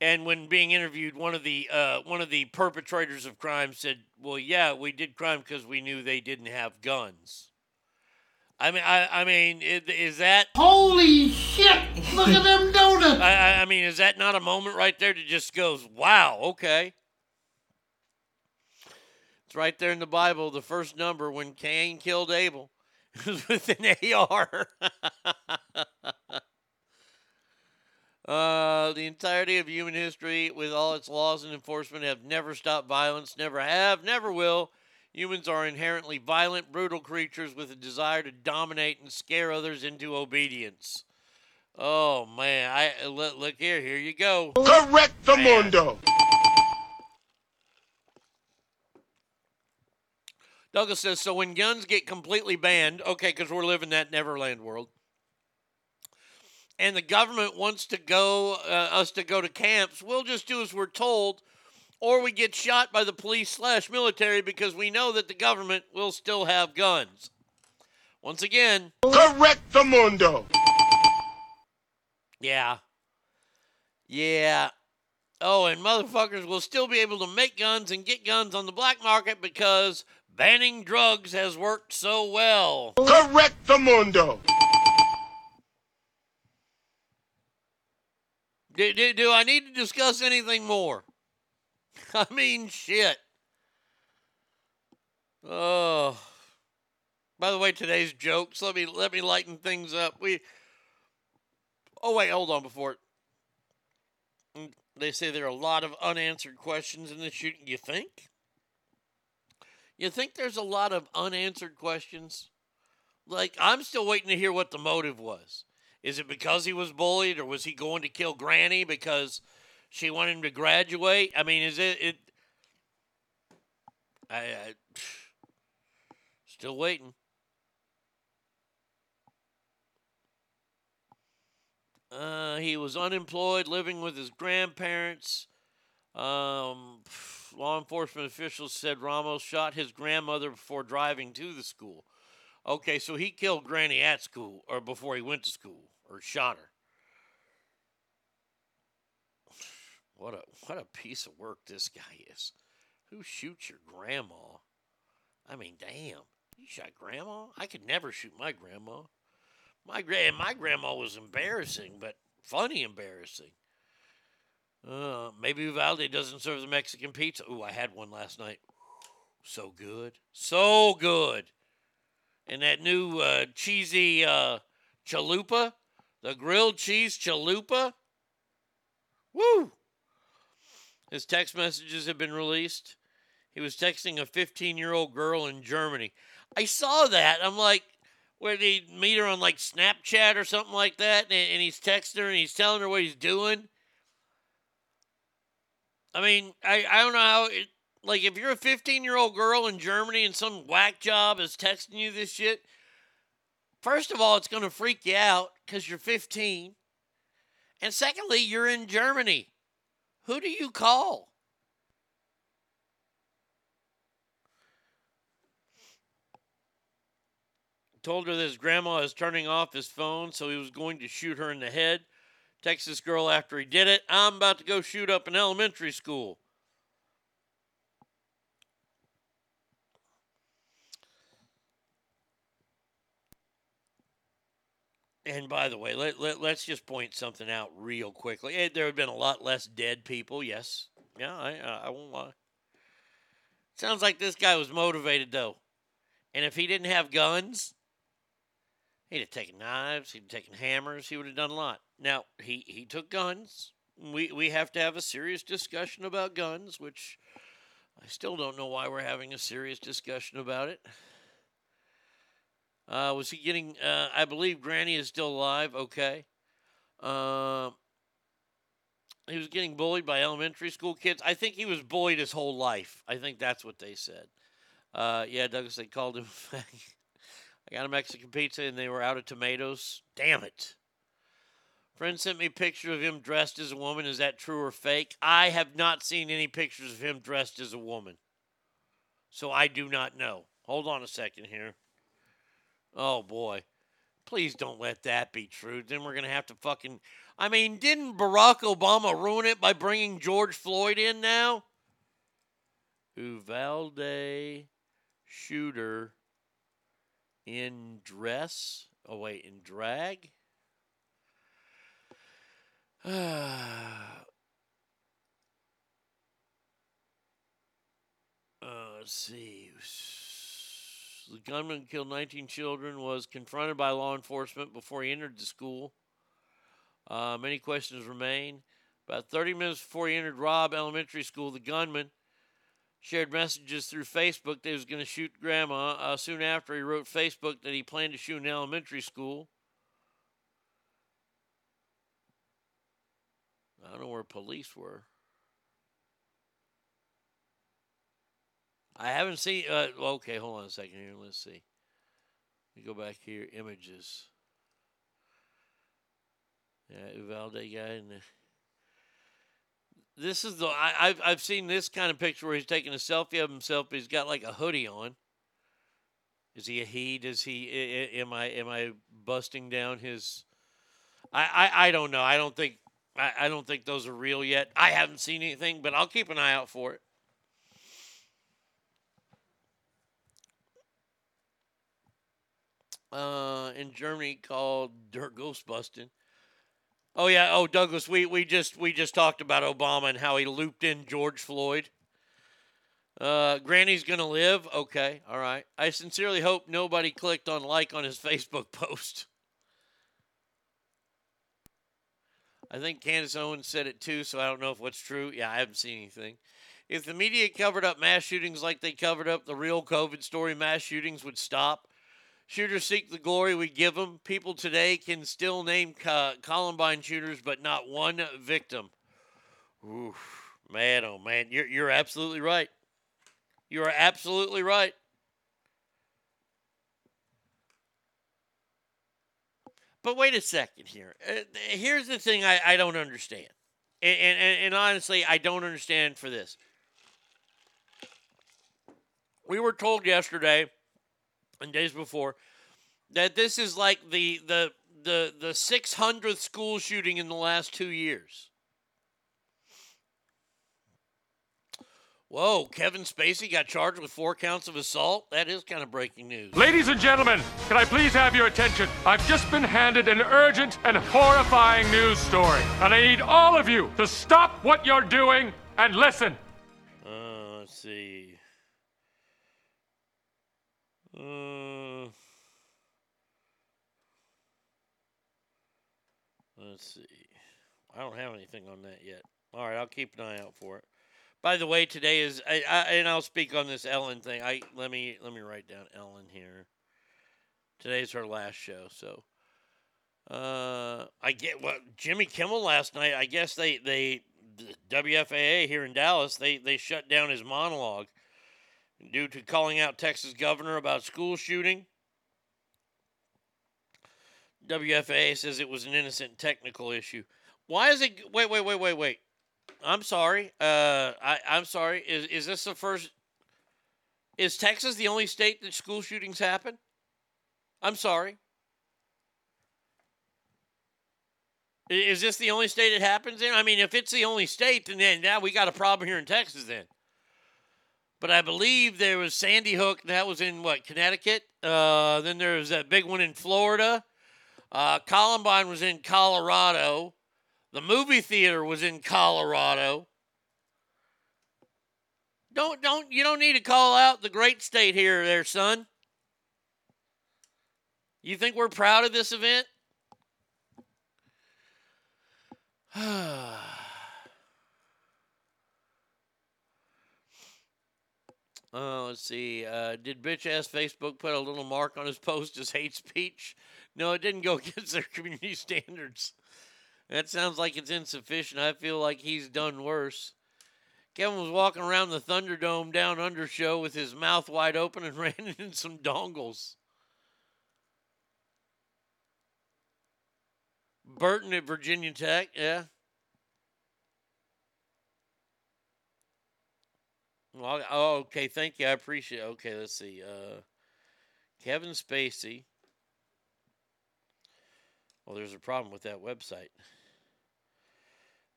And when being interviewed, one of the uh, one of the perpetrators of crime said, "Well, yeah, we did crime because we knew they didn't have guns." I mean, I, I mean, is that holy shit? Look at them donuts. I, I mean, is that not a moment right there to just goes, "Wow, okay." Right there in the Bible. The first number when Cain killed Abel was with an AR. uh, the entirety of human history, with all its laws and enforcement, have never stopped violence, never have, never will. Humans are inherently violent, brutal creatures with a desire to dominate and scare others into obedience. Oh man, I look, look here. Here you go. Correct the mundo. Douglas says so. When guns get completely banned, okay, because we're living that Neverland world, and the government wants to go uh, us to go to camps, we'll just do as we're told, or we get shot by the police slash military because we know that the government will still have guns. Once again, Correct the mundo. Yeah. Yeah. Oh, and motherfuckers will still be able to make guns and get guns on the black market because banning drugs has worked so well. Correct the mundo. Do, do, do I need to discuss anything more? I mean, shit. Oh. By the way, today's jokes. Let me let me lighten things up. We. Oh wait, hold on before. They say there are a lot of unanswered questions in the shooting. You think? You think there's a lot of unanswered questions? Like I'm still waiting to hear what the motive was. Is it because he was bullied, or was he going to kill Granny because she wanted him to graduate? I mean, is it? it I, I still waiting. Uh, he was unemployed, living with his grandparents. Um, law enforcement officials said Ramos shot his grandmother before driving to the school. Okay, so he killed Granny at school, or before he went to school, or shot her. What a what a piece of work this guy is. Who shoots your grandma? I mean, damn. You shot grandma? I could never shoot my grandma. My gra- my grandma was embarrassing, but funny embarrassing. Uh, maybe Uvalde doesn't serve the Mexican pizza. Ooh, I had one last night. So good, so good. And that new uh, cheesy uh, chalupa, the grilled cheese chalupa. Woo! His text messages have been released. He was texting a 15 year old girl in Germany. I saw that. I'm like, where they meet her on like Snapchat or something like that, and, and he's texting her and he's telling her what he's doing. I mean, I, I don't know how it like if you're a 15 year old girl in Germany and some whack job is texting you this shit. First of all, it's going to freak you out because you're 15, and secondly, you're in Germany. Who do you call? told her that his grandma is turning off his phone, so he was going to shoot her in the head. Texas girl after he did it, I'm about to go shoot up an elementary school. And by the way, let, let, let's just point something out real quickly. There have been a lot less dead people, yes. Yeah, I, I won't lie. Sounds like this guy was motivated, though. And if he didn't have guns, He'd have taken knives. He'd have taken hammers. He would have done a lot. Now he he took guns. We we have to have a serious discussion about guns, which I still don't know why we're having a serious discussion about it. Uh, was he getting? Uh, I believe Granny is still alive. Okay. Um, he was getting bullied by elementary school kids. I think he was bullied his whole life. I think that's what they said. Uh, yeah, Douglas, they called him. I got a Mexican pizza and they were out of tomatoes. Damn it. Friend sent me a picture of him dressed as a woman. Is that true or fake? I have not seen any pictures of him dressed as a woman. So I do not know. Hold on a second here. Oh boy. Please don't let that be true. Then we're going to have to fucking. I mean, didn't Barack Obama ruin it by bringing George Floyd in now? Uvalde shooter in dress. Oh, wait, in drag? Uh, let's see. The gunman who killed 19 children was confronted by law enforcement before he entered the school. Uh, many questions remain. About 30 minutes before he entered Robb Elementary School, the gunman shared messages through Facebook that he was going to shoot grandma. Uh, soon after, he wrote Facebook that he planned to shoot an elementary school. I don't know where police were. I haven't seen. Uh, okay, hold on a second here. Let's see. Let me go back here. Images. Yeah, Uvalde guy. This is the I, I've I've seen this kind of picture where he's taking a selfie of himself. He's got like a hoodie on. Is he a he? Does he? Am I am I busting down his? I I, I don't know. I don't think I, I don't think those are real yet. I haven't seen anything, but I'll keep an eye out for it. Uh, in Germany called dirt ghost busting. Oh yeah. Oh Douglas, we, we just we just talked about Obama and how he looped in George Floyd. Uh, Granny's gonna live. Okay, all right. I sincerely hope nobody clicked on like on his Facebook post. I think Candace Owens said it too, so I don't know if what's true. Yeah, I haven't seen anything. If the media covered up mass shootings like they covered up the real COVID story, mass shootings would stop. Shooters seek the glory we give them. People today can still name Co- Columbine shooters, but not one victim. Oof, man, oh man, you're you're absolutely right. You are absolutely right. But wait a second here. Uh, here's the thing I, I don't understand. And, and, and honestly, I don't understand for this. We were told yesterday and days before that this is like the the the the 600th school shooting in the last 2 years. Whoa, Kevin Spacey got charged with 4 counts of assault. That is kind of breaking news. Ladies and gentlemen, can I please have your attention? I've just been handed an urgent and horrifying news story, and I need all of you to stop what you're doing and listen. Uh, let's see. Uh, let's see. I don't have anything on that yet. All right, I'll keep an eye out for it. By the way, today is I, I and I'll speak on this Ellen thing. I let me let me write down Ellen here. Today's her last show, so uh, I get what Jimmy Kimmel last night. I guess they they the WFAA here in Dallas they they shut down his monologue due to calling out Texas governor about school shooting. WFAA says it was an innocent technical issue. Why is it? Wait, wait, wait, wait, wait. I'm sorry. Uh, I, I'm sorry. Is is this the first? Is Texas the only state that school shootings happen? I'm sorry. Is this the only state it happens in? I mean, if it's the only state, then then now we got a problem here in Texas. Then, but I believe there was Sandy Hook. That was in what Connecticut. Uh, then there was that big one in Florida. Uh, Columbine was in Colorado. The movie theater was in Colorado. Don't don't you don't need to call out the great state here, there, son. You think we're proud of this event? Oh, let's see. Uh, did bitch ass Facebook put a little mark on his post as hate speech? No, it didn't go against their community standards. That sounds like it's insufficient. I feel like he's done worse. Kevin was walking around the Thunderdome down under show with his mouth wide open and ran into some dongles. Burton at Virginia Tech, yeah. Well, oh, okay. Thank you. I appreciate. It. Okay, let's see. Uh, Kevin Spacey. Well, there's a problem with that website.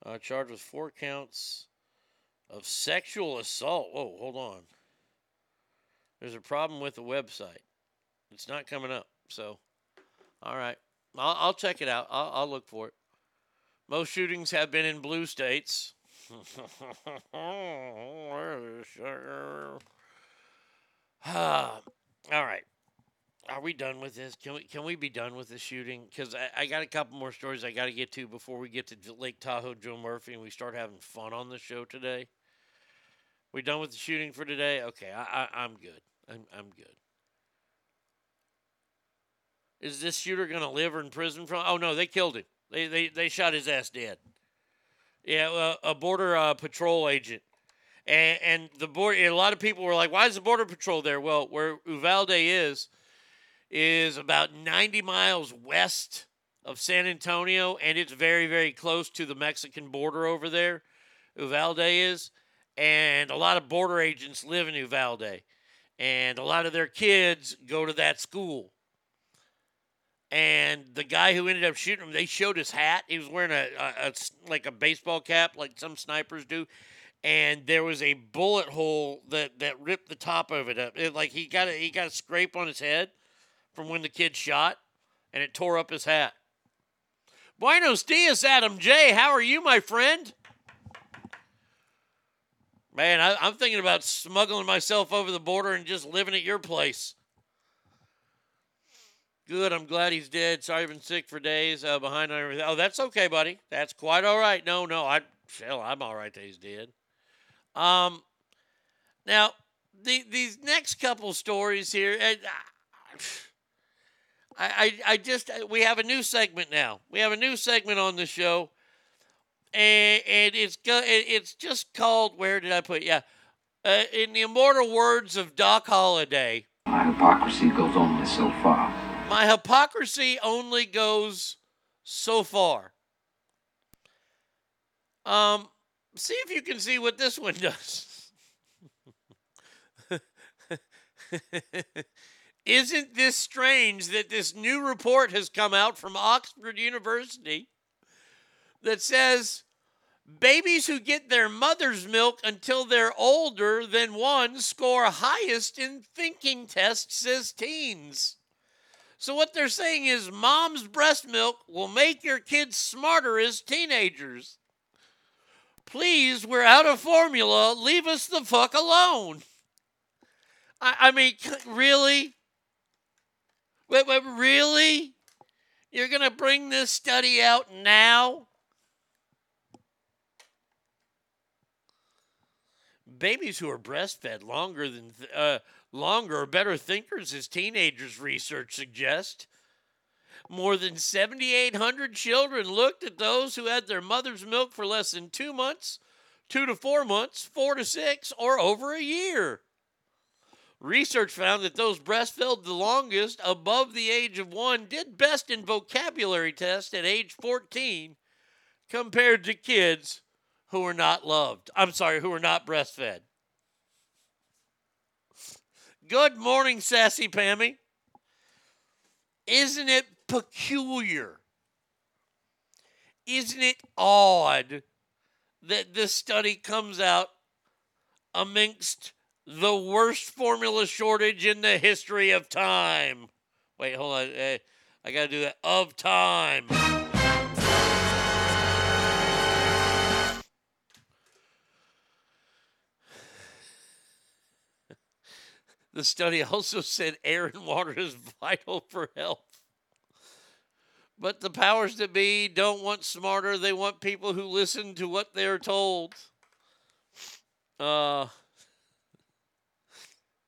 Uh, charged with four counts of sexual assault. Whoa, hold on. There's a problem with the website. It's not coming up. So, all right. I'll, I'll check it out. I'll, I'll look for it. Most shootings have been in blue states. Ah, all right. Are we done with this? Can we can we be done with the shooting? Because I, I got a couple more stories I got to get to before we get to Lake Tahoe, Joe Murphy, and we start having fun on the show today. We done with the shooting for today? Okay, I, I I'm good. I'm I'm good. Is this shooter gonna live or in prison from? Oh no, they killed him. They they they shot his ass dead. Yeah, a border uh, patrol agent, and and the border. A lot of people were like, "Why is the border patrol there?" Well, where Uvalde is, is about 90 miles west of San Antonio, and it's very very close to the Mexican border over there. Uvalde is, and a lot of border agents live in Uvalde, and a lot of their kids go to that school. And the guy who ended up shooting him, they showed his hat. He was wearing a like a baseball cap, like some snipers do, and there was a bullet hole that that ripped the top of it up. It, like he got a, he got a scrape on his head from when the kid shot, and it tore up his hat. Buenos dias, Adam J. How are you, my friend? Man, I, I'm thinking about smuggling myself over the border and just living at your place. Good. I'm glad he's dead. Sorry, I've been sick for days. Uh, behind on everything. Oh, that's okay, buddy. That's quite all right. No, no, I, hell, I'm all right that he's dead. Um, now the these next couple stories here, and I, I, I just we have a new segment now. We have a new segment on the show, and, and it's go, it's just called. Where did I put? it? Yeah, uh, in the immortal words of Doc Holliday. My hypocrisy goes only so far. My hypocrisy only goes so far. Um, see if you can see what this one does. Isn't this strange that this new report has come out from Oxford University that says babies who get their mother's milk until they're older than one score highest in thinking tests as teens? So what they're saying is mom's breast milk will make your kids smarter as teenagers. Please, we're out of formula. Leave us the fuck alone. I, I mean, really? Wait, wait, really? You're going to bring this study out now? Babies who are breastfed longer than th- uh, longer are better thinkers, as teenagers research suggests. More than 7,800 children looked at those who had their mother's milk for less than two months, two to four months, four to six, or over a year. Research found that those breastfed the longest above the age of one did best in vocabulary tests at age 14 compared to kids who were not loved. I'm sorry, who were not breastfed. Good morning, Sassy Pammy. Isn't it peculiar? Isn't it odd that this study comes out amongst the worst formula shortage in the history of time? Wait, hold on. eh, I got to do that. Of time. The study also said air and water is vital for health. But the powers that be don't want smarter. They want people who listen to what they're told. Uh,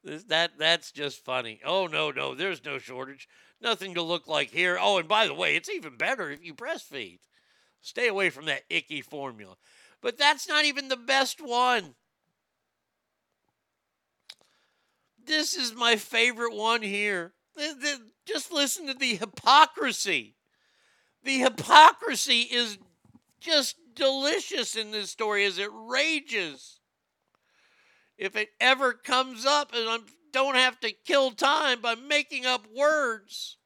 that that's just funny. Oh no, no, there's no shortage. Nothing to look like here. Oh, and by the way, it's even better if you breastfeed. Stay away from that icky formula. But that's not even the best one. This is my favorite one here. Just listen to the hypocrisy. The hypocrisy is just delicious in this story as it rages. If it ever comes up and I don't have to kill time by making up words.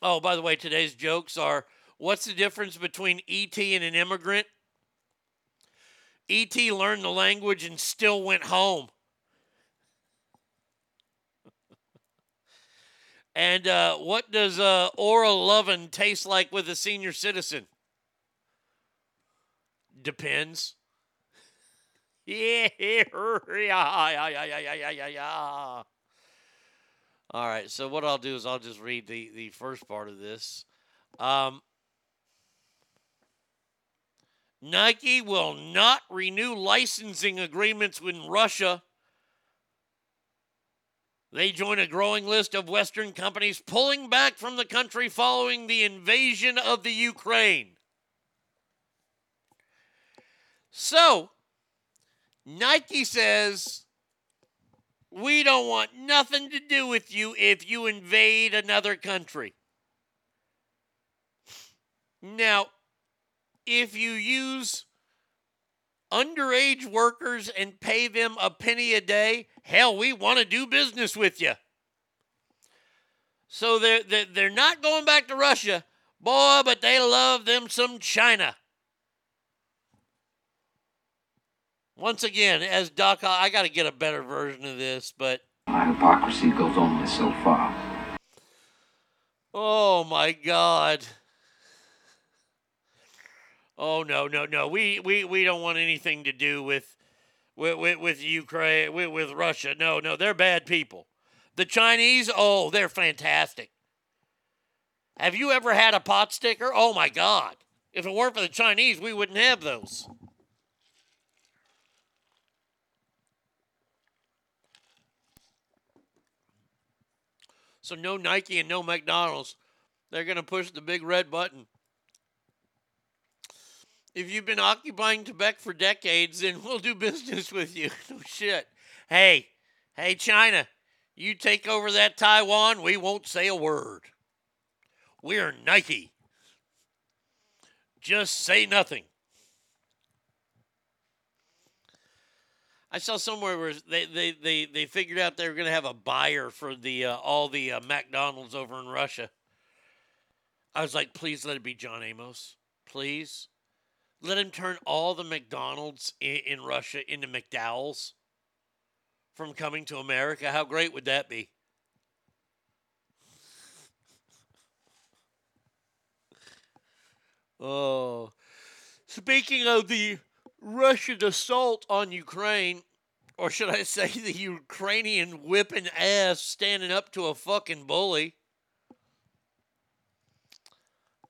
Oh, by the way, today's jokes are what's the difference between ET and an immigrant? ET learned the language and still went home. and uh, what does uh, oral lovin' taste like with a senior citizen? Depends. Yeah, yeah, yeah, yeah, yeah, yeah, yeah. All right, so what I'll do is I'll just read the, the first part of this. Um, Nike will not renew licensing agreements with Russia. They join a growing list of Western companies pulling back from the country following the invasion of the Ukraine. So, Nike says, we don't want nothing to do with you if you invade another country. Now, if you use underage workers and pay them a penny a day, hell, we want to do business with you. So they're, they're, not going back to Russia, boy, but they love them some China. Once again, as Doc, I got to get a better version of this, but My hypocrisy goes only so far. oh my God. Oh no, no, no. We we, we don't want anything to do with with with, with Ukraine with, with Russia. No, no, they're bad people. The Chinese, oh, they're fantastic. Have you ever had a pot sticker? Oh my God. If it weren't for the Chinese, we wouldn't have those. So no Nike and no McDonald's. They're going to push the big red button. If you've been occupying Quebec for decades, then we'll do business with you. no shit. Hey, hey, China, you take over that Taiwan, we won't say a word. We're Nike. Just say nothing. I saw somewhere where they, they, they, they figured out they were going to have a buyer for the uh, all the uh, McDonald's over in Russia. I was like, please let it be John Amos. Please. Let him turn all the McDonald's in, in Russia into McDowell's from coming to America. How great would that be? Oh. Speaking of the Russian assault on Ukraine, or should I say the Ukrainian whipping ass standing up to a fucking bully.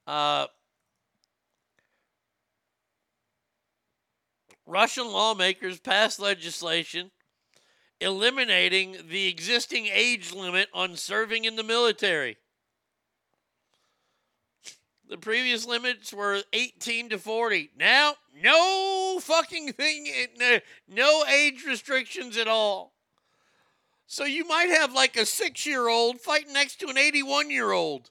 Uh, Russian lawmakers passed legislation eliminating the existing age limit on serving in the military. The previous limits were 18 to 40. Now, no fucking thing, no- age restrictions at all. So you might have like a six year old fighting next to an 81 year old.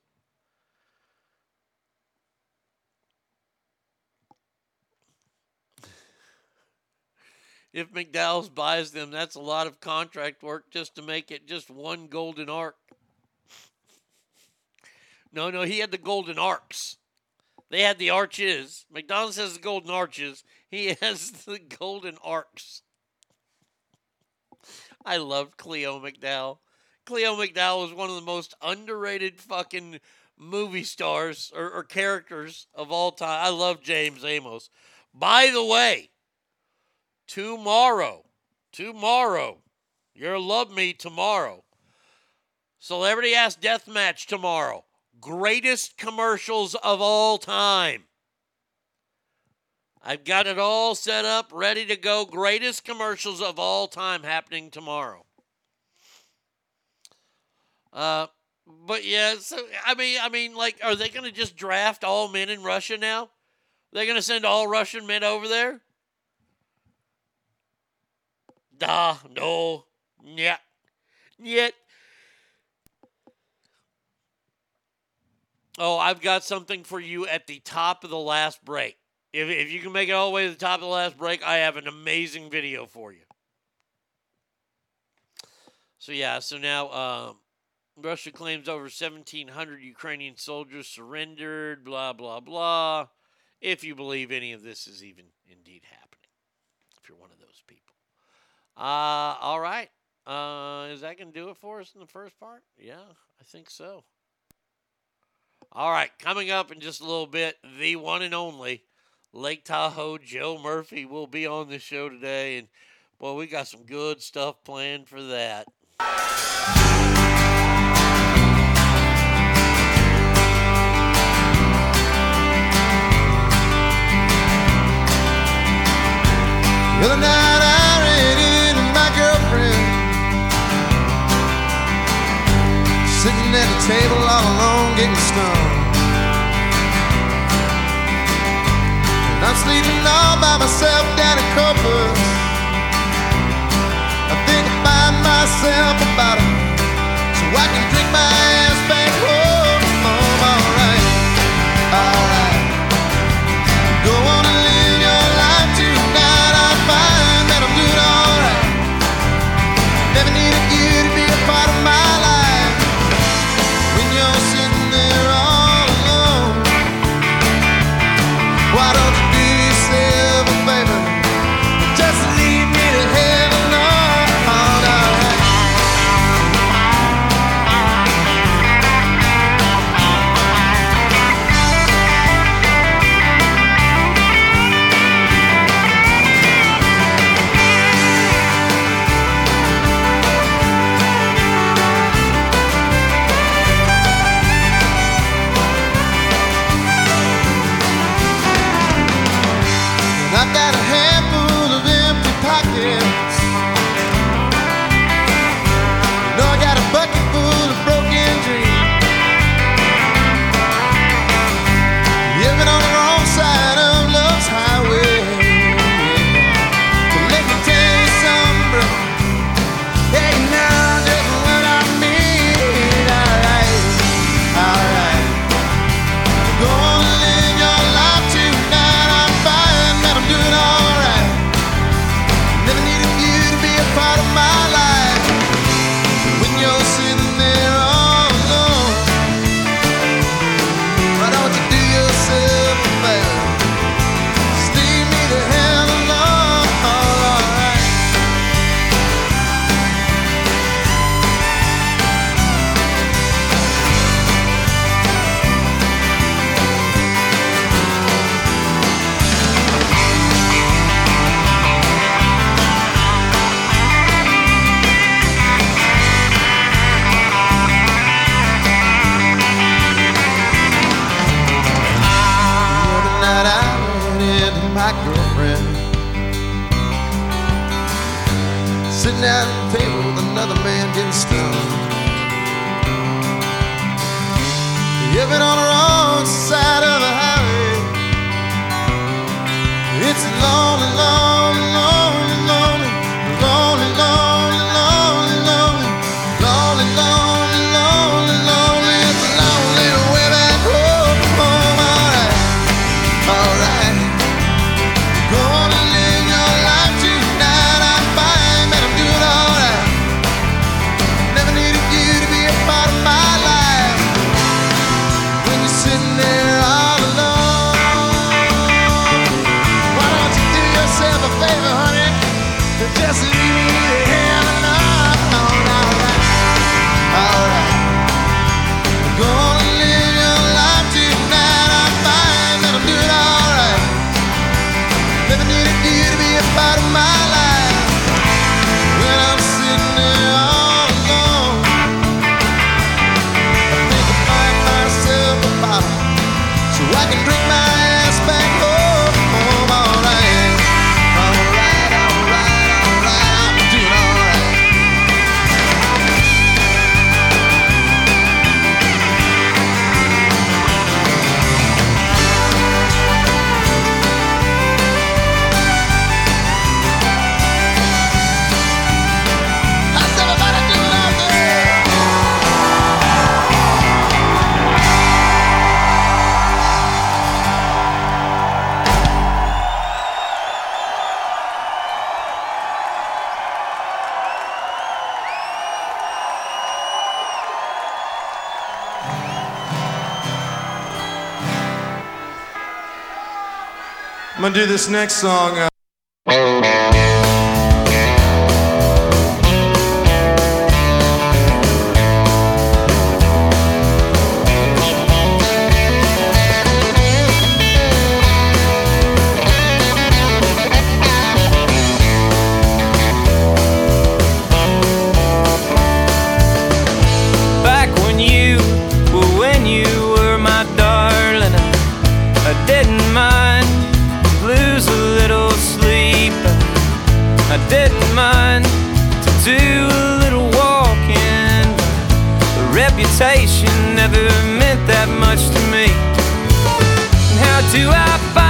If McDowell's buys them, that's a lot of contract work just to make it just one golden arc. No, no, he had the golden arcs. They had the arches. McDonald's has the golden arches. He has the golden arcs. I loved Cleo McDowell. Cleo McDowell was one of the most underrated fucking movie stars or, or characters of all time. I love James Amos. By the way, tomorrow, tomorrow, you'll love me tomorrow. Celebrity Ass Death Match tomorrow. Greatest commercials of all time. I've got it all set up, ready to go. Greatest commercials of all time happening tomorrow. Uh, but yeah, so I mean, I mean, like, are they going to just draft all men in Russia now? They're going to send all Russian men over there? Da, no, yeah, yet. Oh, I've got something for you at the top of the last break. If, if you can make it all the way to the top of the last break, I have an amazing video for you. So, yeah, so now um, Russia claims over 1,700 Ukrainian soldiers surrendered, blah, blah, blah. If you believe any of this is even indeed happening, if you're one of those people. Uh, all right. Uh, is that going to do it for us in the first part? Yeah, I think so. All right, coming up in just a little bit, the one and only Lake Tahoe Joe Murphy will be on the show today. And, boy, we got some good stuff planned for that. Night sitting at the table all alone getting stoned. And I'm sleeping all by myself down in Corpus. I think about myself about it so I can drink my do this next song. Uh, to our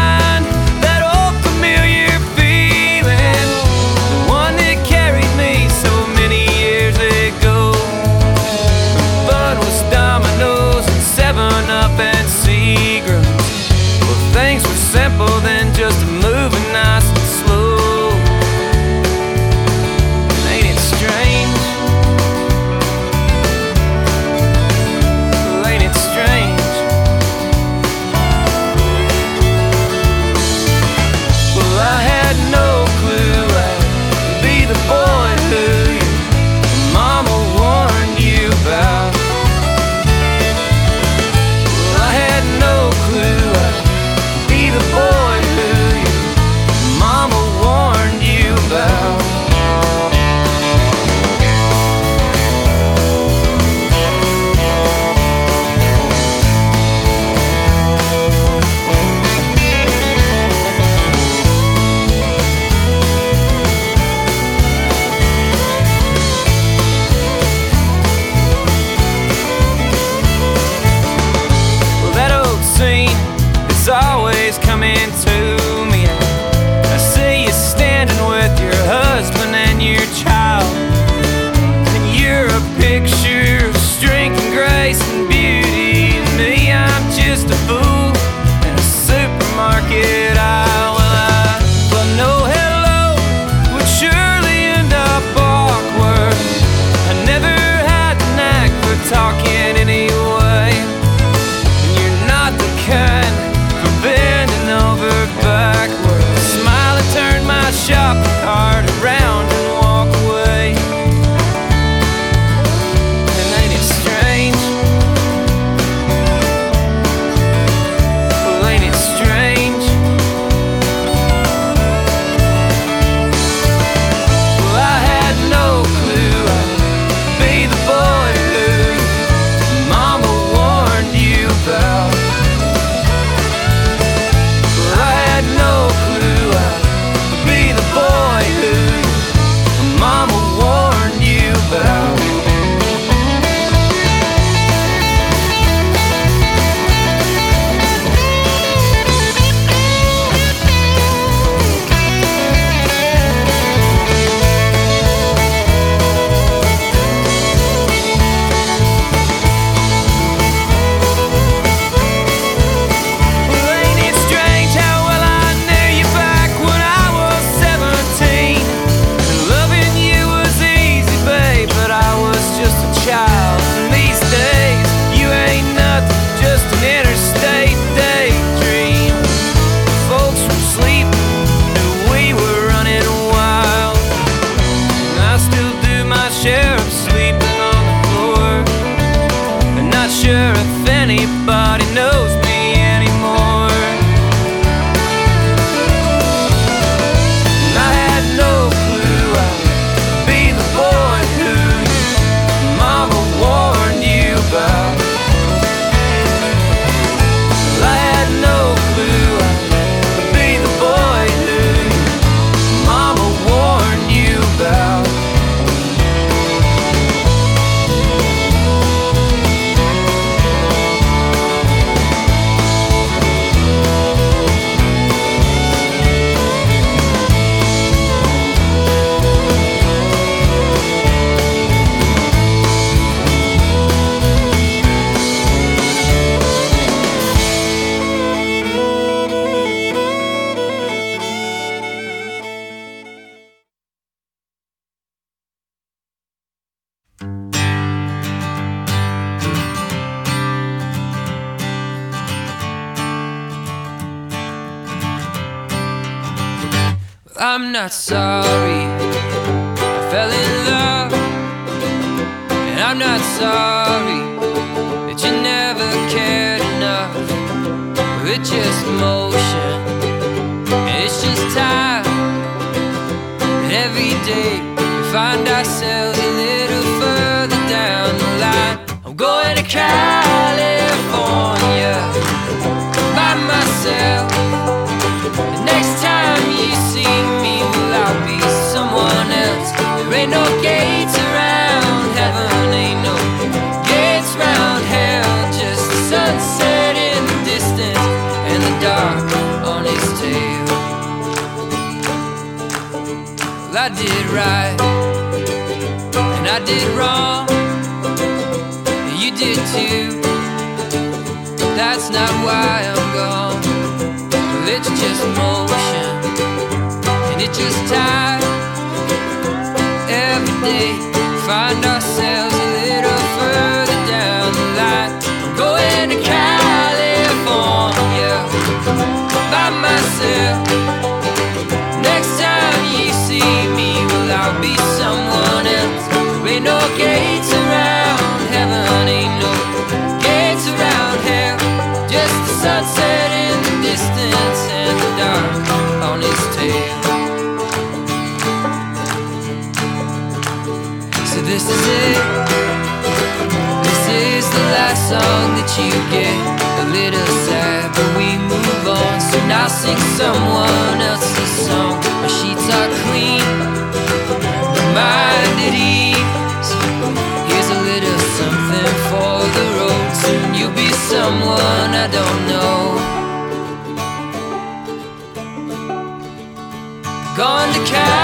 care.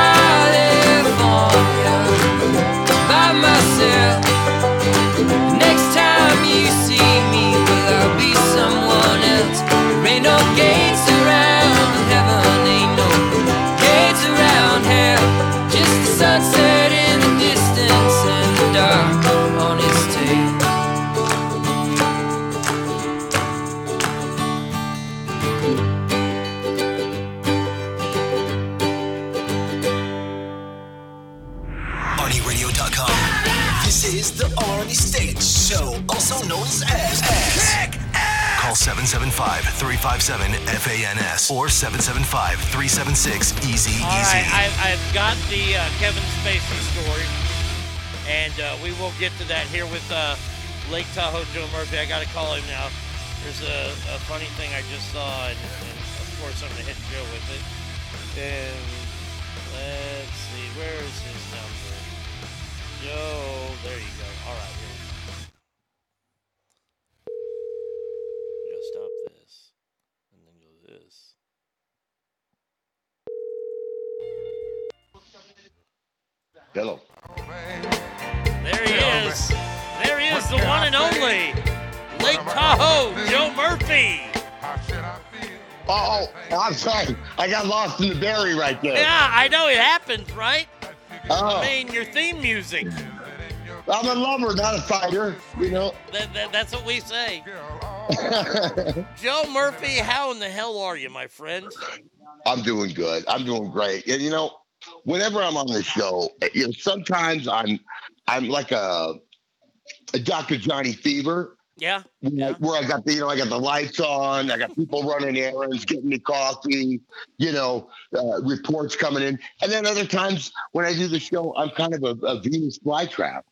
775 357 FANS or 775 376 Easy Easy. I've got the uh, Kevin Spacey story, and uh, we will get to that here with uh, Lake Tahoe Joe Murphy. I got to call him now. There's a, a, funny thing I just saw, and, and of course, I'm going to hit Joe with it. And let's see, where is his number? Joe, there you go. All right, Hello. There he is. There he is, the one and only Lake Tahoe, Joe Murphy. Oh, I'm sorry. I got lost in the berry right there. Yeah, I know it happens, right? Oh. I mean, your theme music. I'm a lover, not a fighter. You know. That, that, that's what we say. Joe Murphy, how in the hell are you, my friend? I'm doing good. I'm doing great. And you know, whenever I'm on the show, eh, you know, sometimes I'm I'm like a, a Dr. Johnny Fever. Yeah. Where, yeah. where I got the you know I got the lights on, I got people running errands, getting me coffee, you know, uh, reports coming in, and then other times when I do the show, I'm kind of a, a Venus flytrap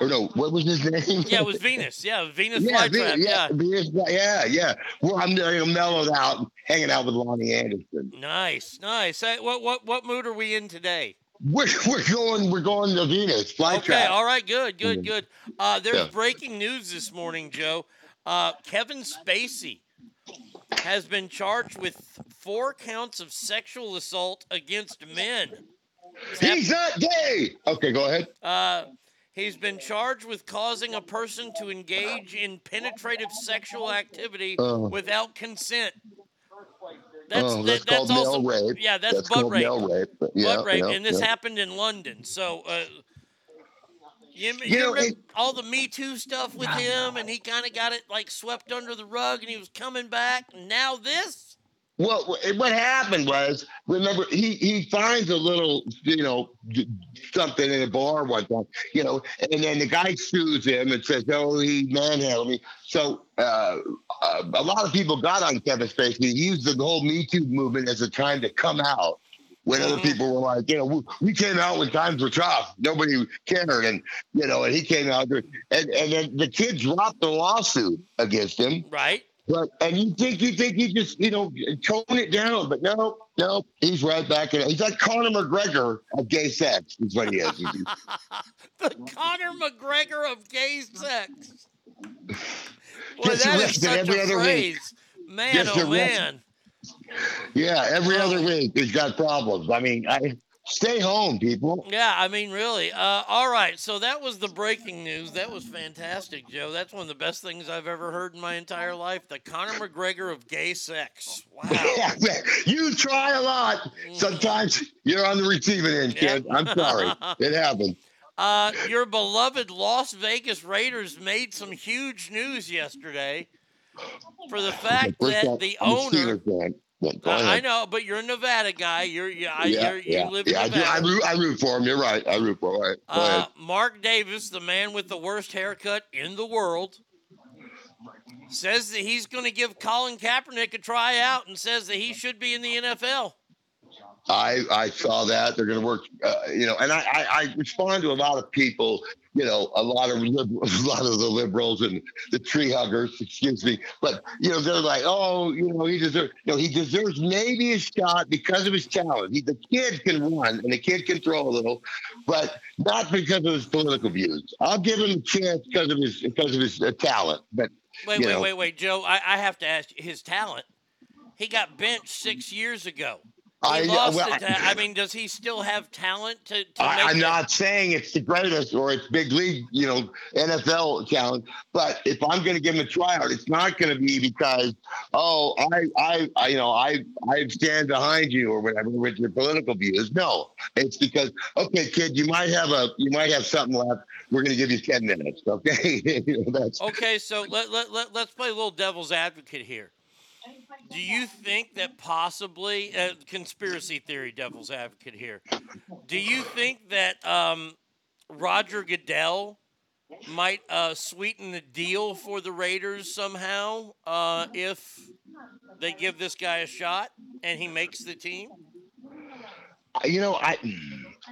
or no, what was his name? Yeah, it was Venus. Yeah, Venus yeah, flytrap. Venus, Yeah. yeah, Venus, yeah, yeah. Well, I'm know, mellowed out, hanging out with Loni Anderson. Nice, nice. What what what mood are we in today? We're, we're going we're going to Venus flytrap. Okay, all right, good, good, good. Uh, there's Yeah. breaking news this morning, Joe. Uh, Kevin Spacey has been charged with four counts of sexual assault against men. He's not gay. Okay, go ahead. Uh, he's been charged with causing a person to engage in penetrative sexual activity Oh. without consent. That's, oh, that- that's, called that's also male rape. yeah, that's, butt rape. male rape. but Yeah, butt rape, yeah, and this yeah. happened in London. So, uh, you, you, You know, it- all the Me Too stuff with him, and he kind of got it like swept under the rug, and he was coming back. And now this. Well, what happened was, remember, he he finds a little, you know, something in a bar one time, you know, and then the guy sues him and says, "Oh, he manhandled me." So uh, uh, a lot of people got on Kevin Spacey. He used the whole Me Too movement as a time to come out. When other people were like, you know, we, we came out when times were tough, nobody cared, and you know, and he came out, and and then the kid dropped the lawsuit against him, right? But and you think you think he just you know tone it down, but no, no, he's right back in it. He's like Conor McGregor of gay sex. Is what he is. the Conor McGregor of gay sex. Boy, Gets that is such every a other week. Man, Gets oh man. yeah, every other week he's got problems. I mean, I stay home, people. Yeah, I mean, really. Uh, all right, so that was the breaking news. That was fantastic, Joe. That's one of the best things I've ever heard in my entire life. The Conor McGregor of gay sex. Wow. Yeah, you try a lot. Sometimes you're on the receiving end, kid. I'm sorry, it happened. Uh, your beloved Las Vegas Raiders made some huge news yesterday for the fact that the owner. Steelers fan. Yeah, go I, I know, but you're a Nevada guy. You're, yeah, I- Yeah, you're, yeah, you live yeah, I in do. I Nevada. root, I root for him. You're right. I root for him. Right, Uh. Mark Davis, the man with the worst haircut in the world, says that he's going to give Colin Kaepernick a tryout and says that he should be in the NFL. I I saw that they're going to work, uh, you know, and I, I I respond to a lot of people, you know, a lot of a lot of the liberals and the tree huggers, excuse me, but you know they're like, oh, you know, he deserves, you know, he deserves maybe a shot because of his talent. He, the kid can run and the kid can throw a little, but not because of his political views. I'll give him a chance because of his because of his uh, talent, but Wait, wait, know, wait, wait, Joe. I, I have to ask his talent. He got benched six years ago. I- lost well, to- I mean, does he still have talent to, to I, make I'm the- not saying it's the greatest or it's big league, you know, NFL talent. But if I'm going to give him a tryout, it's not going to be because, oh, I, I, I, you know, I, I stand behind you or whatever with your political views. No, it's because, okay, kid, you might have a, you might have something left. We're going to give you ten minutes, okay? You know, that's Okay, so let, let, let, let's play a little devil's advocate here. Do you think that possibly, uh, conspiracy theory devil's advocate here, do you think that um, Roger Goodell might uh, sweeten the deal for the Raiders somehow uh, if they give this guy a shot and he makes the team? you know, I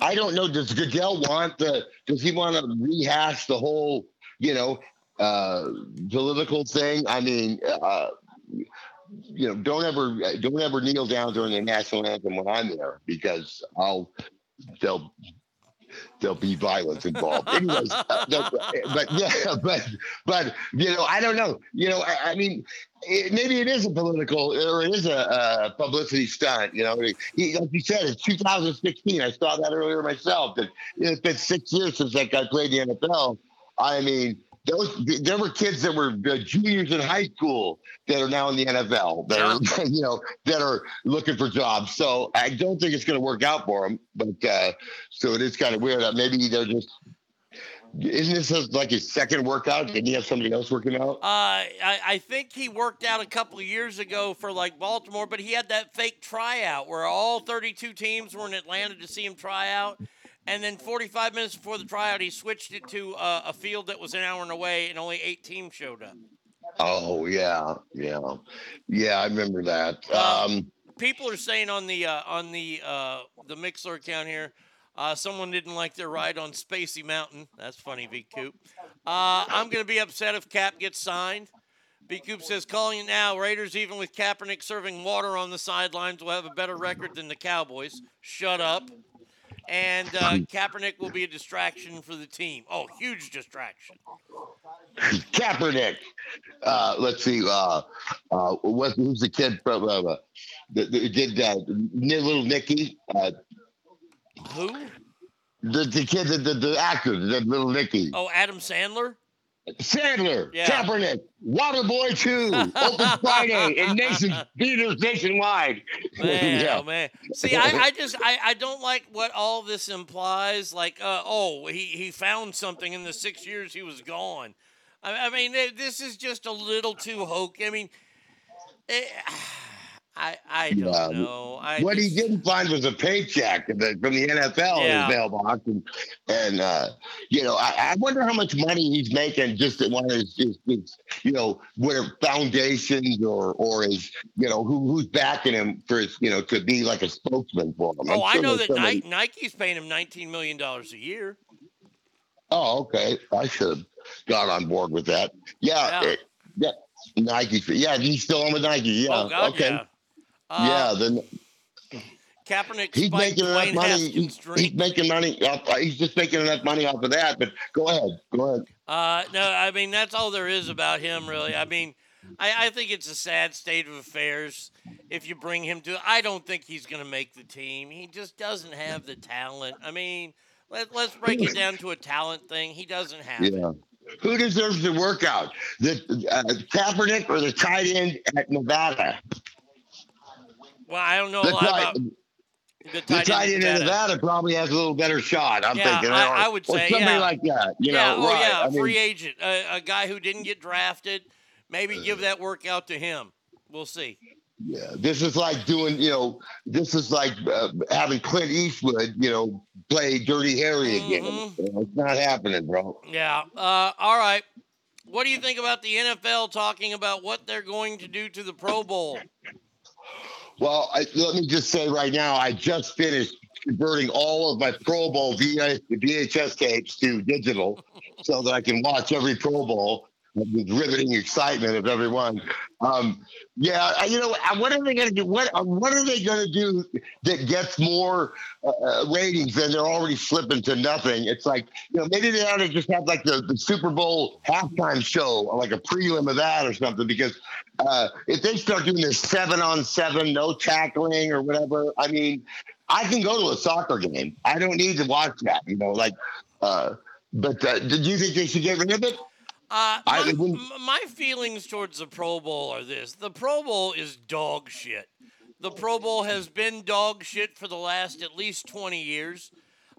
I don't know. Does Goodell want the? Does he want to rehash the whole, you know, uh, political thing? I mean, uh, you know, don't ever don't ever kneel down during the national anthem when I'm there because I'll they'll there'll be violence involved. Anyways, uh, but yeah, but but you know, I don't know. You know, I, I mean, it, maybe it is a political or it is a, a publicity stunt. You know, he, like you said, it's 2016. I saw that earlier myself. That it's been six years since that guy played the NFL. I mean. Those there were kids that were uh, juniors in high school that are now in the NFL that are you know that are looking for jobs. So I don't think it's going to work out for them. But uh, so it is kind of weird. that Maybe they're just isn't this like his second workout? Didn't he have somebody else working out? Uh, I, I think he worked out a couple of years ago for like Baltimore, but he had that fake tryout where all 32 teams were in Atlanta to see him try out. And then 45 minutes before the tryout, he switched it to uh, a field that was an hour and away, and only eight teams showed up. Oh yeah, yeah, yeah. I remember that. Um, People are saying on the uh, on the uh, the Mixlr account here, uh, someone didn't like their ride on Spacey Mountain. That's funny, V Coop. Uh, I'm gonna be upset if Cap gets signed. B Coop says, calling it now. Raiders, even with Kaepernick serving water on the sidelines, will have a better record than the Cowboys. Shut up. And uh, Kaepernick will be a distraction for the team. Oh, huge distraction. Kaepernick. Uh, let's see. Uh, uh, what, who's the kid from? Uh, uh, the, the, did uh, little Nicky? Uh, Who? the the kid, the, the, the actor, the little Nicky. Oh, Adam Sandler? Sandler, Yeah. Kaepernick, Waterboy 2, Open Friday, in nation theaters nationwide. Man, Yeah. oh man. See, I, I just I, I don't like what all this implies. Like, uh, oh, he, he found something in the six years he was gone. I, I mean, this is just a little too hokey. I mean, eh, I I don't Yeah. know. I what just- he didn't find was a paycheck from the, NFL in his mailbox, and, and uh, you know, I, I wonder how much money he's making just at one of his, his, his you know, whatever foundations or or his, you know, who who's backing him for his, you know, to be like a spokesman for him. I'm Oh, I know that somebody- Nike's paying him nineteen million dollars a year. Oh, okay. I should have got on board with that. Yeah, Yeah. it- yeah. Nike. Yeah, he's still on with Nike. Yeah. Oh God, okay. yeah. Yeah. Uh, Then Kaepernick he's making enough Dwayne money. He's, he's making money. Off, uh, he's just making enough money off of that. But go ahead. Go ahead. Uh, no, I mean that's all there is about him, really. I mean, I, I think it's a sad state of affairs if you bring him to. I don't think he's going to make the team. He just doesn't have the talent. I mean, let, let's break it down to a talent thing. He doesn't have it. Who deserves the workout? The uh, Kaepernick or the tight end at Nevada? Well, I don't know a The lot tight, about the the tight, tight end end in in Nevada. Probably has a little better shot. I'm Yeah, thinking. I- or- I would say, somebody yeah. like that. You yeah, know, oh right? yeah, I mean, free agent, a, a guy who didn't get drafted. Maybe give that workout to him. We'll see. Yeah, this is like doing, you know, this is like uh, having Clint Eastwood, you know, play Dirty Harry again. Mm-hmm. You know, it's not happening, bro. Yeah. Uh, all right. What do you think about the NFL talking about what they're going to do to the Pro Bowl? Well, I, let me just say right now, I just finished converting all of my Pro Bowl VH, VHS tapes to digital so that I can watch every Pro Bowl with riveting excitement of everyone. Um, yeah, you know, what are they going to do? What uh, what are they going to do that gets more uh, uh, ratings than they're already slipping to nothing? It's like you know, maybe they ought to just have like the, the Super Bowl halftime show, like a prelim of that or something. Because uh, if they start doing this seven on seven, no tackling or whatever, I mean, I can go to a soccer game. I don't need to watch that. You know, like. Uh, but uh, did you think they should get rid of it? Uh, I my, feelings towards the Pro Bowl are this: the Pro Bowl is dog shit. The Pro Bowl has been dog shit for the last at least twenty years.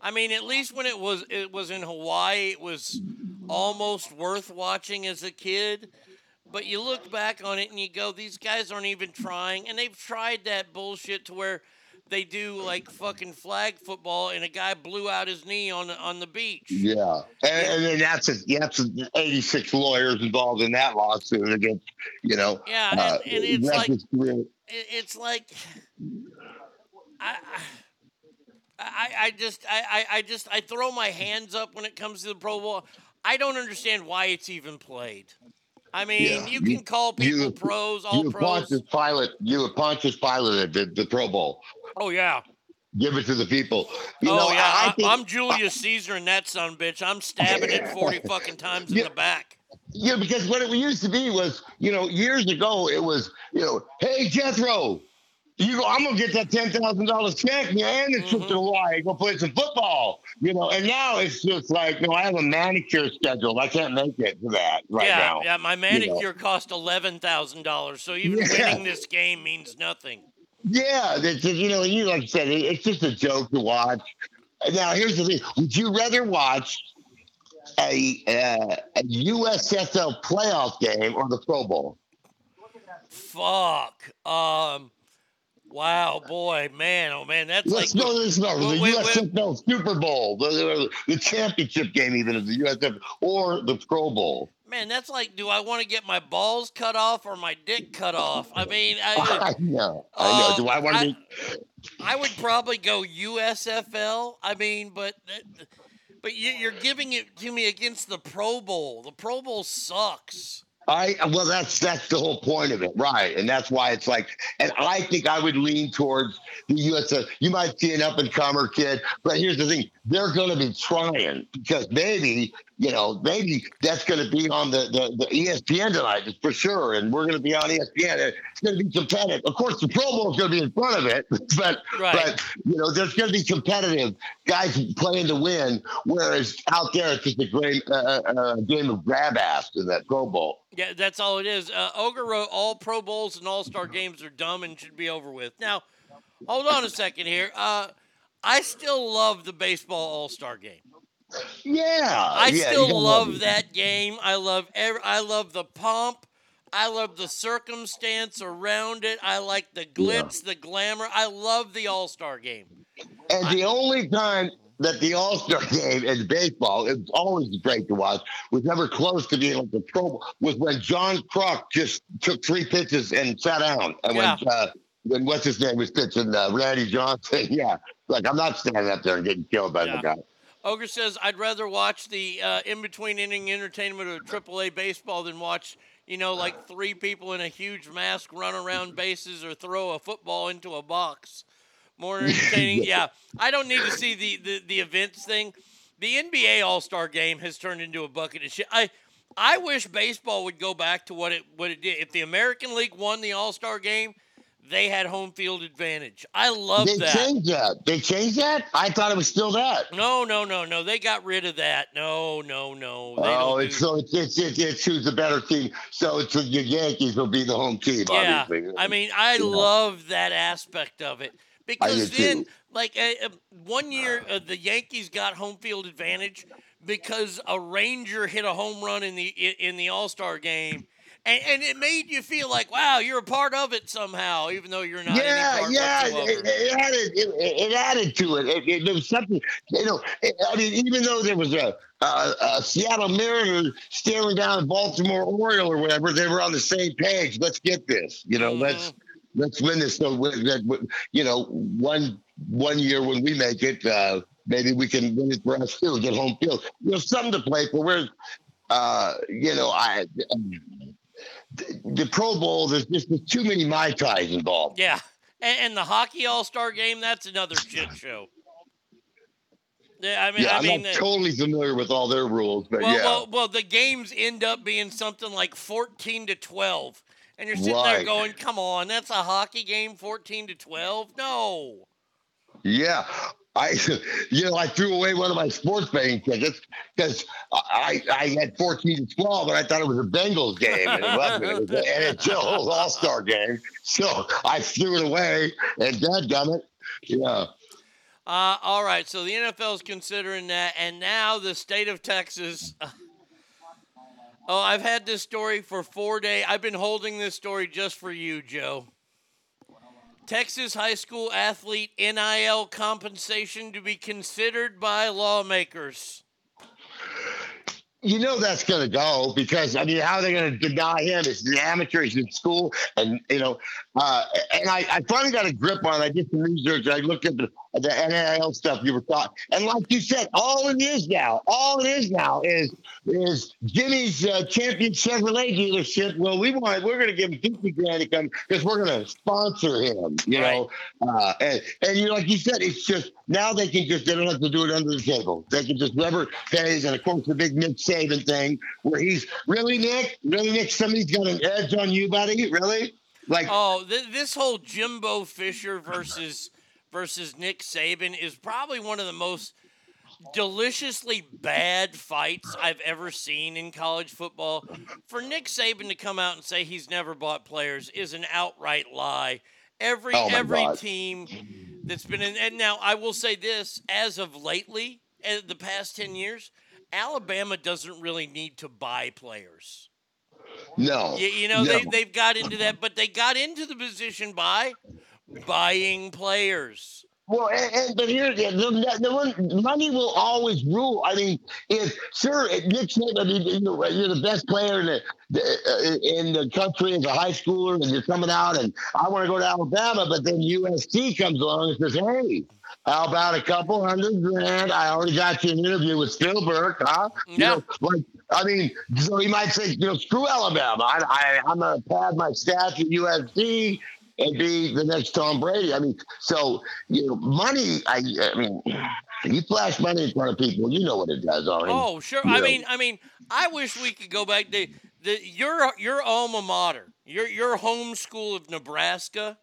I mean, at least when it was it was in Hawaii, it was almost worth watching as a kid. But you look back on it and you go, these guys aren't even trying, and they've tried that bullshit to where they do like fucking flag football, and a guy blew out his knee on the, on the beach. Yeah, and, and then that's a, that's a 86 lawyers involved in that lawsuit against, you know. Yeah, and- uh, and it's like- real- it's like I, I, I just I, I just I throw my hands up when it comes to the Pro Bowl. I don't understand why it's even played. I mean, Yeah, you can call people you- pros, all you pros. Pontius Pilate, you a Pontius Pilate the, the Pro Bowl. Oh yeah. Give it to the people. You oh know, yeah. I, I I, think, am Julius Caesar and that son bitch. I'm stabbing it forty fucking times in the back. Yeah, because what it used to be was, you know, years ago it was, you know, hey Jethro, you go, I'm gonna get that ten thousand dollars check, man, and trip to Hawaii, go play some football, you know. And now it's just like, no, I have a manicure scheduled. I can't make it to that right yeah, now. yeah. My you know. manicure cost eleven thousand dollars, so even Yeah. winning this game means nothing. Yeah, it's, you know, you like I said, it's just a joke to watch. Now, here's the thing: Would you rather watch a uh, a USFL playoff game or the Pro Bowl? Fuck. Um, Wow, boy, man, oh man, that's Let's like go to this number. The Wait, wait, USFL Super Bowl, the, the, championship game, even of the USFL, or the Pro Bowl. man, that's like, do I want to get my balls cut off or my dick cut off? I mean, I, I know. I know. Uh, Do I want to I- be? I would probably go USFL. I mean, but but you- you're giving it to me against the Pro Bowl. The Pro Bowl sucks. I well, that's that's the whole point of it, right? And that's why it's like, and I think I would lean towards the USF. You might see an up and comer kid, but here's the thing: they're going to be trying because maybe you know maybe that's going to be on the, the the ESPN tonight for sure, and we're going to be on ESPN. It's going to be competitive. Of course, the Pro Bowl is going to be in front of it, but Right. but you know there's going to be competitive guys playing to win, whereas out there it's just a great uh, uh, game of grab ass in that Pro Bowl. Yeah, that's all it is. Uh, Ogre wrote all Pro Bowls and All Star games are dumb and should be over with. Now, hold on a second here. Uh, I still love the baseball All Star game. Yeah, I yeah, still gotta love that game. I love every, I love the pomp. I love the circumstance around it. I like the glitz, the glamour. I love the All Star game. And the only time that the All Star game in baseball is always great to watch was never close to being like the Pro was when John Kruk just took three pitches and sat down, and Yeah. when uh, when what's his name was pitching uh, Randy Johnson. Yeah, like I'm not standing up there and getting killed by Yeah. the guy. Ogre says, I'd rather watch the uh, in between inning entertainment of AAA baseball than watch, you know, like three people in a huge mask run around bases or throw a football into a box. More entertaining. yeah. I don't need to see the, the, the events thing. The NBA All Star game has turned into a bucket of shit. I I wish baseball would go back to what it what it did. If the American League won the All Star game, they had home field advantage. I love they that. changed that. They changed that. I thought it was still that. No, no, no, no. They got rid of that. No, no, no. They Oh, don't it's do- so it's it's, it's it's who's the better team. So it's the Yankees will be the home team. yeah. obviously. I mean, I love that aspect of it because do then, too. like, uh, uh, one year uh, the Yankees got home field advantage because a Ranger hit a home run in the in, in the All Star game. And, and it made you feel like, wow, you're a part of it somehow, even though you're not. yeah, yeah, it, it added it, it added to it. It, it. There was something, you know. I mean, even though there was a, a, a Seattle Mariner staring down Baltimore Oriole or whatever, they were on the same page. Let's get this, you know. Let's let's win this. So that you know, one one year when we make it, uh, maybe we can win it for us too. Get home field. You know, something to play for. Whereas, uh, you know, I. The, the Pro Bowl, there's just there's too many mai tais involved. Yeah, and, and the hockey All Star game, that's another shit show. Yeah, I mean, yeah, I I'm mean, not the- totally familiar with all their rules, but well, yeah. well, well, the games end up being something like fourteen to twelve, and you're sitting there going, "Come on, that's a hockey game, fourteen to twelve? No." Yeah. I, you know, I threw away one of my sports betting tickets because I, I had 14 to 12 and I thought it was a Bengals game and it wasn't. It was an NHL All Star game. So I threw it away and dadgummit. Yeah. Uh, all right, so the NFL is considering that, and now the state of Texas. oh, I've had this story for four days. I've been holding this story just for you, Joe. Texas high school athlete NIL compensation to be considered by lawmakers. You know that's going to go because I mean, how are they going to deny him? It's the amateur. He's in school, and you know, uh, and I, I finally got a grip on. it. I did some research. I looked at the the NIL stuff you were talking, and like you said, all it is now, all it is now is is Jimmy's uh, champion Chevrolet dealership. Well, we want we're going to give him fifty grand to come because we're going to sponsor him. You know, uh, and and you know, like you said, it's just now they can just they don't have to do it under the table. They can just whoever pays, and of course the big Nick Saban thing where he's really Nick, really Nick. Somebody's got an edge on you, buddy. Really? Like Oh, th- this whole Jimbo Fisher versus versus Nick Saban is probably one of the most deliciously bad fights I've ever seen in college football. For Nick Saban to come out and say he's never bought players is an outright lie. Every Oh every God. team that's been in and now I will say this as of lately, uh, the past 10 years, Alabama doesn't really need to buy players. no, You, you know, no. they, they've got into that, but they got into the position by buying players. Well, and, and but here the, the, the one, money will always rule. I mean, if sure Nick Saban, I mean, you you're the best player in the, the uh, in the country as a high schooler, and you're coming out, and I want to go to Alabama, but then USC comes along and says, "Hey, how about a couple hundred grand? I already got you an interview with Spielberg, huh? You Yeah. know, like I mean, so he might say, you know, screw Alabama. I, I I'm gonna pad my stats at USC and be the next Tom Brady. I mean, so you know, money. I I mean, you flash money in front of people, you know what it does, Arnie. Oh, sure. You I know. mean, I mean, I wish we could go back to the your your alma mater, your your home school of Nebraska.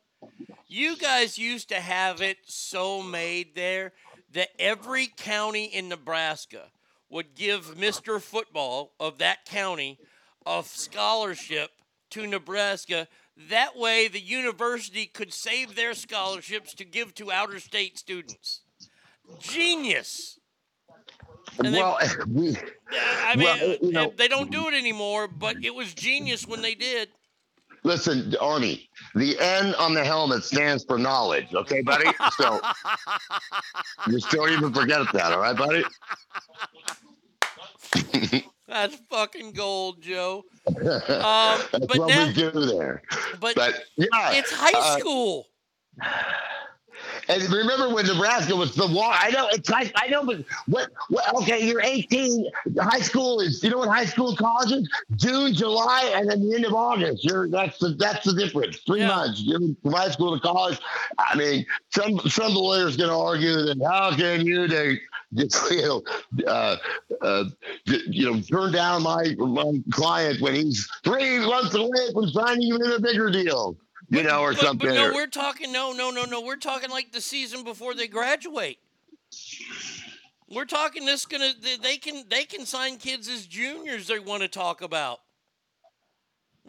You guys used to have it so made there that every county in Nebraska would give Mr. Football of that county a scholarship to Nebraska. That way, the university could save their scholarships to give to outer state students. Genius. And they- well, we, I mean, well, you know, they don't do it anymore, but it was genius when they did. listen, Arnie, the N on the helmet stands for knowledge. Okay, buddy. So just don't even forget that. All right, buddy. That's fucking gold, Joe. Um, That's but what now, we do there. but, yeah, it's high uh, school. And remember when Nebraska was the war? I know it's high. I know, but what? what okay, you're 18. High school is. You know what high school college is? June, July, and then the end of August. You're that's the that's the difference. Three months. You're from high school to college. I mean, some some lawyer's going to argue that how can you they just you know uh, uh, you know turn down my my client when he's three months away from signing even a bigger deal. You know, or But, something. but no, or- we're talking no, no, no, no. We're talking like the season before they graduate. We're talking this gonna they- they can they can sign kids as juniors they want to talk about.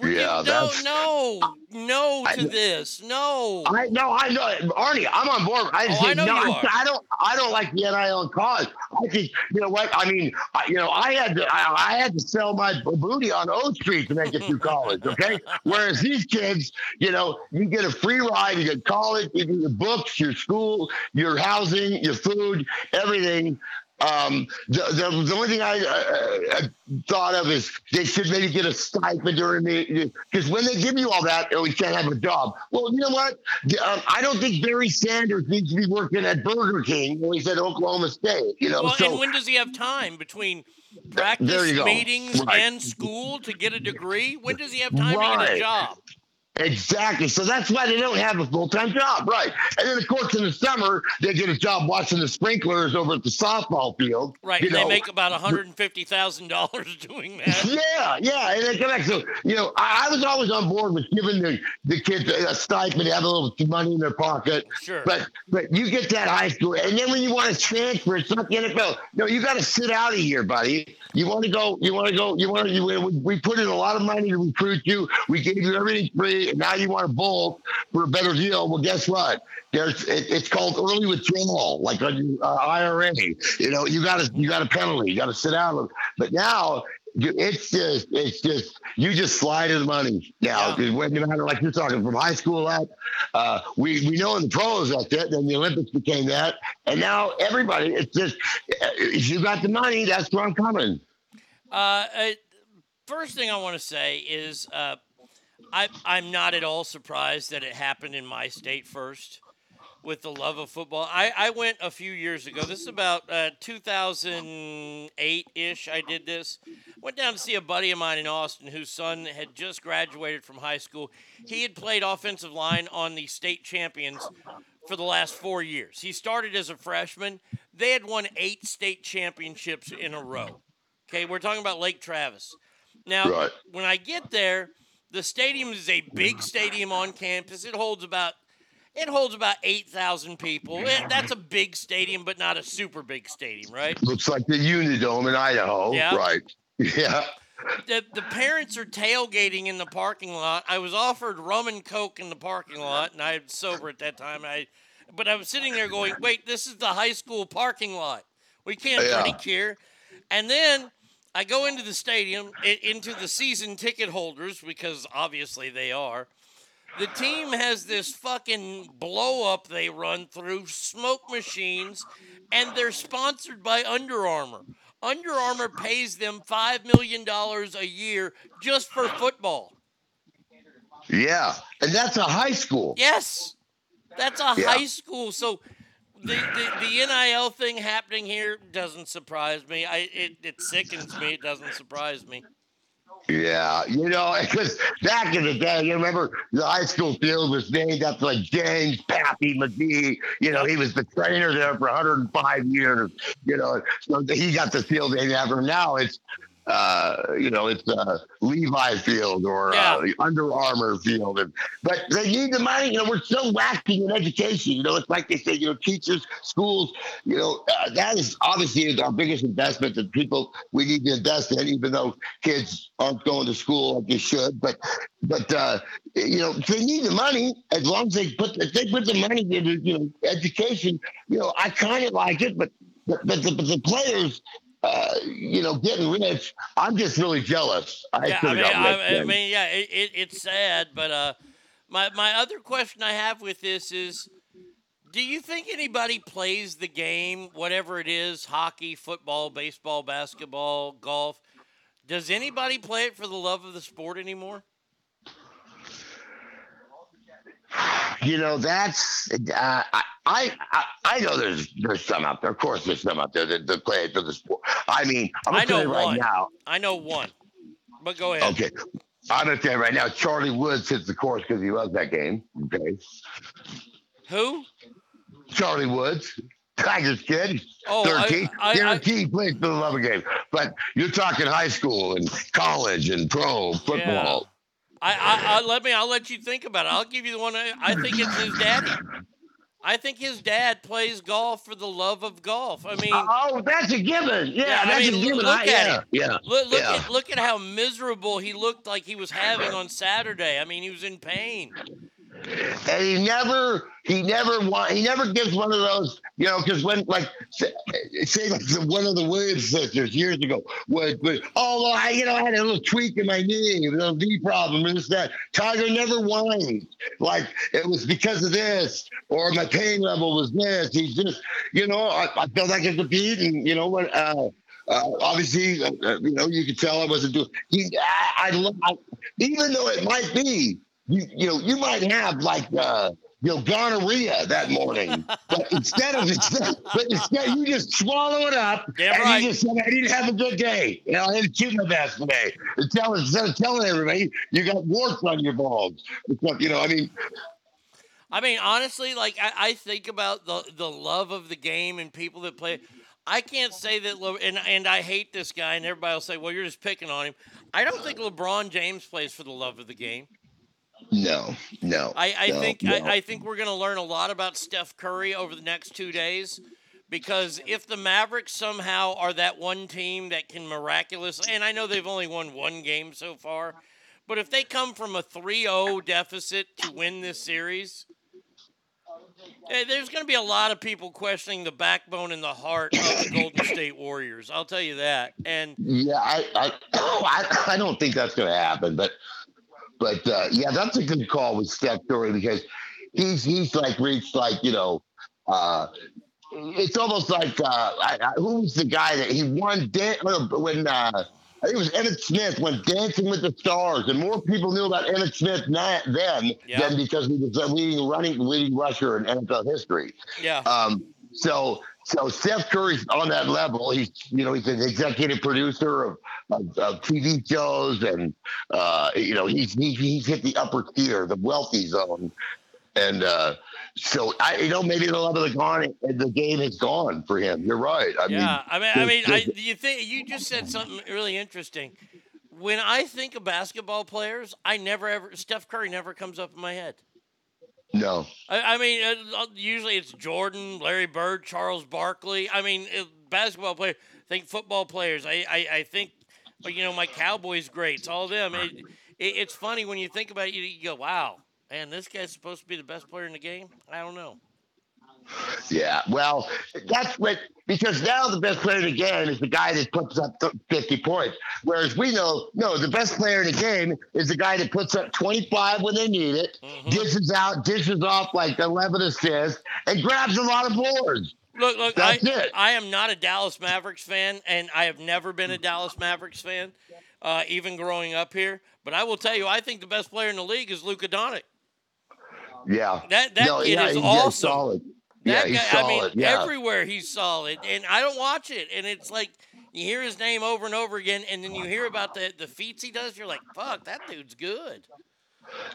Yeah, No, that's. no, no I- to this. No. I no, I know, Arnie. I'm on board. I just Oh, I know no, you I, are. I don't. I don't like the NIL college. I think you know what I mean. I, you know, I had to. I, I had to sell my booty on O Street to make it through college. Okay, whereas these kids, you know, you get a free ride. You get college. You get your books, your school, your housing, your food, everything. Um, the, the, the only thing I uh, uh, thought of is they should maybe get a stipend during the because when they give you all that, oh, you can't have a job. Well, you know what? Um, I don't think Barry Sanders needs to be working at Burger King when he's at Oklahoma State. You know, well, so and when does he have time between practice meetings Right. and school to get a degree? When does he have time to get a job? Exactly. So that's why they don't have a full time job, right? And then, of course, in the summer they get a job watching the sprinklers over at the softball field. Right, You and they make about one hundred and fifty thousand dollars doing that. Yeah, yeah, and they come back. So you know, I, I was always on board with giving the the kids a, a stipend, have a little money in their pocket. Sure. But but you get that high school, and then when you want to transfer, it's not the NFL. No, you got to sit out a year, buddy. You want to go. You want to go. You want to. We, we put in a lot of money to recruit you. We gave you everything free, and now you want to bolt for a better deal. Well, guess what? There's it, it's called early withdrawal, like on uh, IRA. You know, you got to you got a penalty. You got to sit out. But now it's just it's just you just slide the money now. 'Cause when no matter like you're talking from high school up, uh, we we know in the pros like that. Then the Olympics became that, and now everybody. It's just uh, if you got the money, that's where I'm coming. Uh, uh, first thing I want to say is uh, I, I'm not at all surprised that it happened in my state first with the love of football. I, I went a few years ago. This is about uh, 2008 ish. I did this. Went down to see a buddy of mine in Austin whose son had just graduated from high school. He had played offensive line on the state champions for the last four years. He started as a freshman. They had won eight state championships in a row. Okay, we're talking about Lake Travis. Now, Right. when I get there, the stadium is a big stadium on campus. It holds about it holds about eight thousand people. It- that's a big stadium, but not a super big stadium, right? Looks like the Unidome in Idaho, Yeah. right? Yeah. The, the parents are tailgating in the parking lot. I was offered rum and coke in the parking lot, and I was sober at that time. I, but I was sitting there going, "Wait, this is the high school parking lot. We can't Yeah. drink here." And then I go into the stadium, into the season ticket holders because obviously they are. The team has this fucking blow up they run through smoke machines, and they're sponsored by Under Armour. Under Armour pays them five million dollars a year just for football. Yeah, and that's a high school. Yes, that's a Yeah. high school. So the, the the NIL thing happening here doesn't surprise me. I it, it sickens me. It doesn't surprise me. Yeah, you know, because back in the day, you remember the high school field was named after like James Pappy McGee. You know, he was the trainer there for 105 years. You know, so he got the field named after him. Now it's, uh, you know, it's uh, Levi Field or uh, Under Armour Field. And, but they need the money. You know, we're so lacking in education. You know, it's like they say, you know, teachers, schools. You know, uh, that is obviously our biggest investment that people we need to invest in, even though kids aren't going to school like they should. But but uh, you know, they need the money as long as they put if they put the money into you know education. You know, I kind of like it, but but, but, the, but the players. Uh, you know, getting rich. I'm just really jealous. I yeah, I mean, I, I mean, yeah, it, it, it's sad, but uh, my my other question I have with this is, do you think anybody plays the game, whatever it is, hockey, football, baseball, basketball, golf? Does anybody play it for the love of the sport anymore? You know, that's uh, I, I I I know there's there's some out there. Of course, there's some out there that, that play for the sport. I mean, I'm I know you right one. now. I know one, but go ahead. Okay, I'm gonna tell you right now. Charlie Woods hits the course because he loves that game. Okay, Who? Charlie Woods, Tigers kid, Oh, I- 13. I- I- Guarantee he plays for the love of game. But you're talking high school and college and pro football. I, I, I let me. I'll let you think about it. I'll give you the one. I, I think it's his daddy. I think his dad plays golf for the love of golf. I mean, Oh, oh that's a given. Yeah, I that's mean, a given. Look I- at yeah, him. yeah, Look, look yeah. at look at how miserable he looked like he was having on Saturday. I mean, he was in pain. And he never he never want he never gives one of those you know because when like say, like the, one of the Williams sisters years ago would, would oh well I you know I had a little tweak in my knee a little knee problem and this that Tiger never whined like it was because of this or my pain level was this he's just you know I, I felt like I could beat and you know what uh uh, obviously, uh, uh, you know, you could tell I wasn't doing. He, I, I, I, even though it might be, you, you know, you might have like, uh, you know, gonorrhea that morning, but instead of instead, but instead you just swallow it up, Damn and right. you just say, I didn't have a good day. You know, I didn't shoot my best today. And tell instead of telling everybody you got warts on your balls. You know, I mean, I mean, honestly, like I, I think about the the love of the game and people that play. I can't say that, Le- and and I hate this guy, and everybody will say, "Well, you're just picking on him." I don't think LeBron James plays for the love of the game. No, no. I, I no, think no. I, I think we're going to learn a lot about Steph Curry over the next two days, because if the Mavericks somehow are that one team that can miraculously, and I know they've only won one game so far, but if they come from a 3-0 deficit to win this series, eh, there's going to be a lot of people questioning the backbone and the heart of the Golden State Warriors. I'll tell you that. And Yeah, I, I, I, I don't think that's going to happen. But, but uh, yeah, that's a good call with Steph Curry because he's he's like reached like you know, uh, it's almost like uh, I, I, who was the guy that he won dan- uh, when uh, I think it was Emmitt Smith went Dancing with the Stars, and more people knew about Emmitt Smith na- then Yeah. than because he was the leading running leading rusher in NFL history. yeah. Um, so so Steph Curry's on that level. He's you know he's an executive producer of, of, of TV shows, and uh, you know he's he, he's hit the upper tier, the wealthy zone, and uh, so I you know maybe the love of the gone the game is gone for him. You're right. I yeah, I mean, I mean, I, you think you just said something really interesting. When I think of basketball players, I never ever Steph Curry never comes up in my head. No. I, I mean, uh, usually it's Jordan, Larry Bird, Charles Barkley. I mean, uh, basketball players. I think football players. I, I, I think, uh, you know, my Cowboys greats, all of them. It, it's funny when you think about it. You, you go, wow, man, this guy's supposed to be the best player in the game. I don't know. Yeah, well, that's what because now the best player in the game is the guy that puts up 50 points. Whereas we know, no, the best player in the game is the guy that puts up 25 when they need it, dishes out, dishes off like 11 assists, and grabs a lot of boards. Look, look, I, it. I am not a Dallas Mavericks fan, and I have never been a Dallas Mavericks fan, uh, even growing up here. But I will tell you, I think the best player in the league is Luka Doncic. Yeah. That that No, kid yeah, is awesome. solid. That yeah, guy, solid. I mean, yeah. everywhere he's solid, and I don't watch it, and it's like you hear his name over and over again, and then you hear about the the feats he does. You're like, fuck, that dude's good.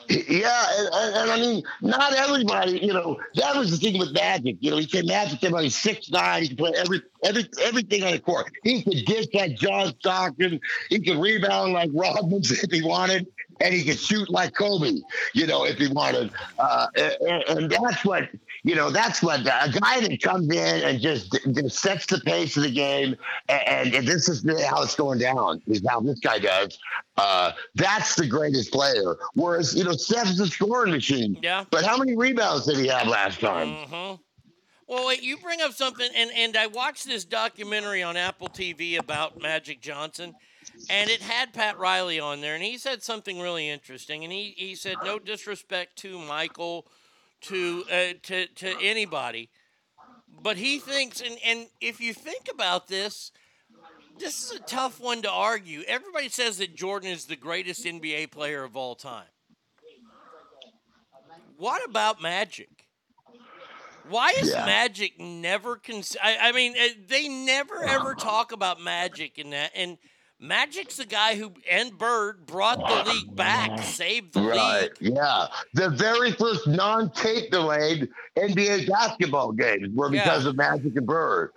Yeah, and, and, I mean, not everybody. You know, that was the thing with Magic. You know, he said Magic came out. He's six nine. He could play every every everything on the court. He could dish like John Stockton. He could rebound like Rodman if he wanted, and he could shoot like Kobe. You know, if he wanted. Uh, and, and that's what you know. That's what a guy that comes in and just, just sets the pace of the game. And, and this is how it's going down. Is how this guy does. Uh, that's the greatest player. Whereas, you know, Steph's a scoring machine. Yeah. But how many rebounds did he have last time? hmm Well, wait, you bring up something, and, and I watched this documentary on Apple TV about Magic Johnson, and it had Pat Riley on there, and he said something really interesting. And he, he said, no disrespect to Michael, to uh, to to anybody, but he thinks, and and if you think about this, this is a tough one to argue. Everybody says that Jordan is the greatest NBA player of all time. What about Magic? Why is Yeah. Magic never cons- I, I mean, uh, they never ever talk about Magic in that. And Magic's the guy who and Bird brought the league back, saved the Right. league. Yeah. The very first non-tape delayed NBA basketball games were because of Magic and Bird.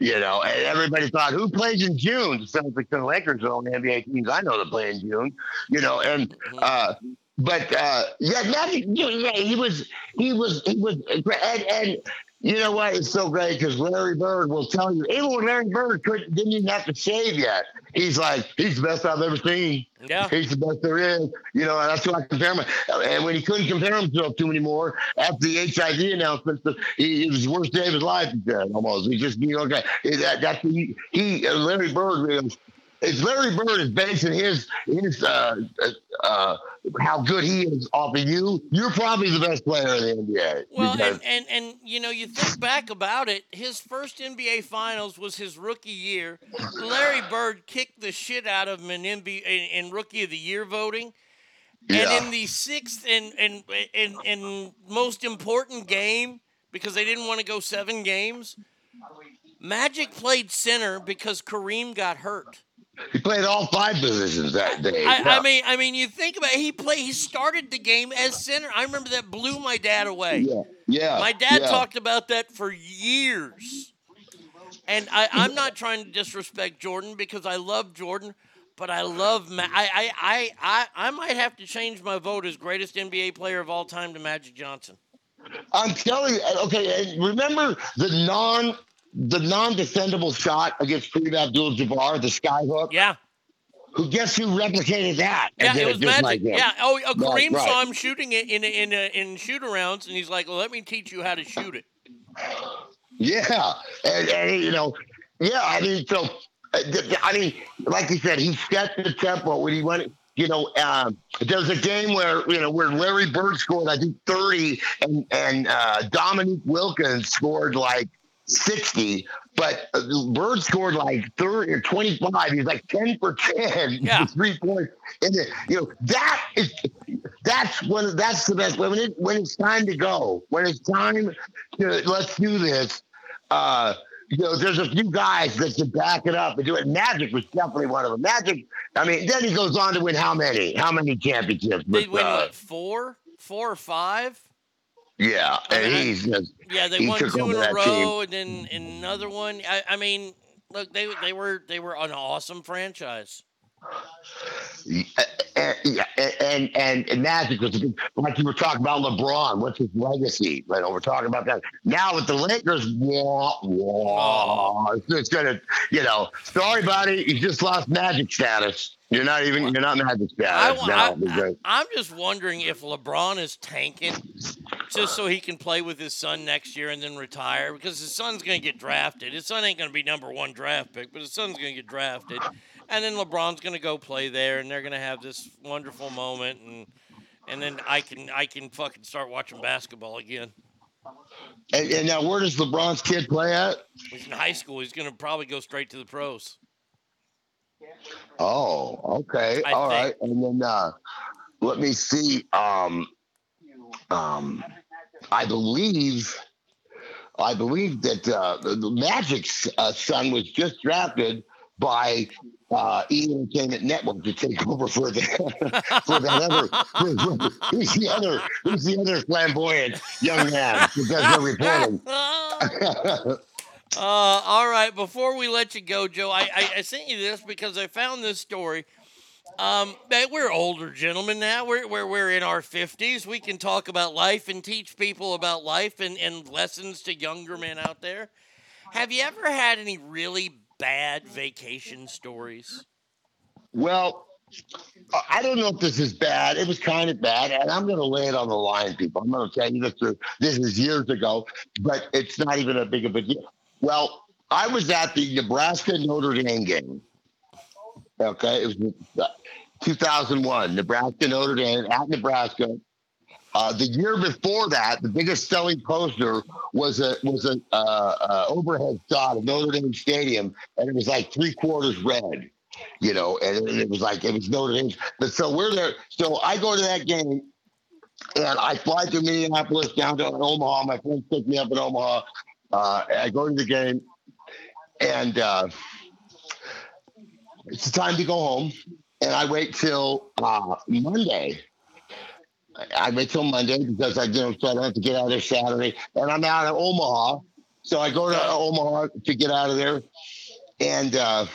You know, and everybody thought, who plays in June? Sounds like the Lakers are on the NBA teams I know that play in June. You know, and uh but uh yeah, Magic yeah, he was he was he was and, and you know what? It's so great because Larry Bird will tell you, even when Larry Bird couldn't didn't even have to shave yet. He's like, he's the best I've ever seen. Yeah. He's the best there is. You know, and that's what I compare him. And when he couldn't compare himself to anymore after the HIV announcement, he, it was the worst day of his life. He said almost. He just, you know, okay, that, that's he, he Larry Bird. It's Larry Bird is basing his his uh, uh, uh, how good he is off of you. You're probably the best player in the NBA. Well, and, and and you know, you think back about it, his first NBA Finals was his rookie year. Larry Bird kicked the shit out of him in NBA in, in Rookie of the Year voting. Yeah. And in the sixth and and, and and most important game, because they didn't want to go seven games, Magic played center because Kareem got hurt. he played all five positions that day. I, Yeah. I mean, I mean, you think about it, he played. He started the game as center. I remember that blew my dad away. Yeah, yeah, My dad yeah. talked about that for years. And I, I'm not trying to disrespect Jordan because I love Jordan, but I love Ma- I, I, I, I, I might have to change my vote as greatest NBA player of all time to Magic Johnson. I'm telling you. Okay, and remember the non the non defendable shot against Kareem Abdul-Jabbar, the skyhook. Yeah. Who guess who replicated that? Yeah, it was magic. like yeah. Oh, uh, Right, Kareem right. saw him shooting it in in in, in shoot arounds, and he's like, "Well, let me teach you how to shoot it." Yeah, and, and you know, yeah. I mean, so uh, I mean, like you said, he set the tempo when he went. You know, um, there was a game where you know where Larry Bird scored, I think thirty, and and uh, Dominique Wilkins scored like sixty, but Bird scored like thirty or twenty-five. He's like ten for ten, Yeah. three points. And then, you know that is that's when that's the best when it when it's time to go when it's time to let's do this uh you know there's a few guys that can back it up and do it magic was definitely one of them magic i mean then he goes on to win how many how many championships They win uh, what four, four or five? Yeah and I- he's just Yeah, they he won two in a row, and then another one. I, I mean, look, they they were they were an awesome franchise. team and, eh, eh, yeah, eh, and and and Magic was like you were talking about LeBron. What's his legacy? Know, we're talking about that now with the Lakers. Wah, wah, it's, it's gonna, you know. Sorry, buddy, you just lost Magic status. You're not even. You're not Magic I, status. wa- No, I, am just wondering if LeBron is tanking just so he can play with his son next year and then retire because his son's going to get drafted. His son ain't going to be number one draft pick, but his son's going to get drafted, and then LeBron's going to go play there, and they're going to have this wonderful moment, and and then I can I can fucking start watching basketball again. and, and now, where does LeBron's kid play at? He's in high school. He's going to probably go straight to the pros. Oh, okay. I all think- right. And then uh, let me see. Um, um, I believe, I believe that uh, the Magic's uh, son was just drafted by uh, E Entertainment Network to take over for the for that other for, who's the other who's the other flamboyant young man who does the reporting. Uh, all right. Before we let you go, Joe, I, I, I sent you this because I found this story. Um, we're older gentlemen now. We're, we're, we're in our 50s. We can talk about life and teach people about life and, and lessons to younger men out there. Have you ever had any really bad vacation stories? Well, I- don't know if this is bad. It was kind of bad, and I'm going to lay it on the line, people. I'm going to tell you this. This is years ago, but it's not even a big of a deal. Well, I was at the Nebraska Notre Dame game. Okay, it was uh, 2001, Nebraska Notre Dame at Nebraska. Uh, the year before that, the biggest selling poster was a was a uh, uh, overhead shot of Notre Dame Stadium, and it was like three quarters red you know, and it, it was like it was Notre Dame. But so we're there. So I go to that game, and I fly to Minneapolis down to Omaha. My friends pick me up in Omaha. Uh, I go to the game, and uh, it's time to go home. And I wait till uh, Monday. I wait till Monday because I, you know, so I don't have to get out of there Saturday. And I'm out of Omaha, so I go to Omaha to get out of there, and. Uh,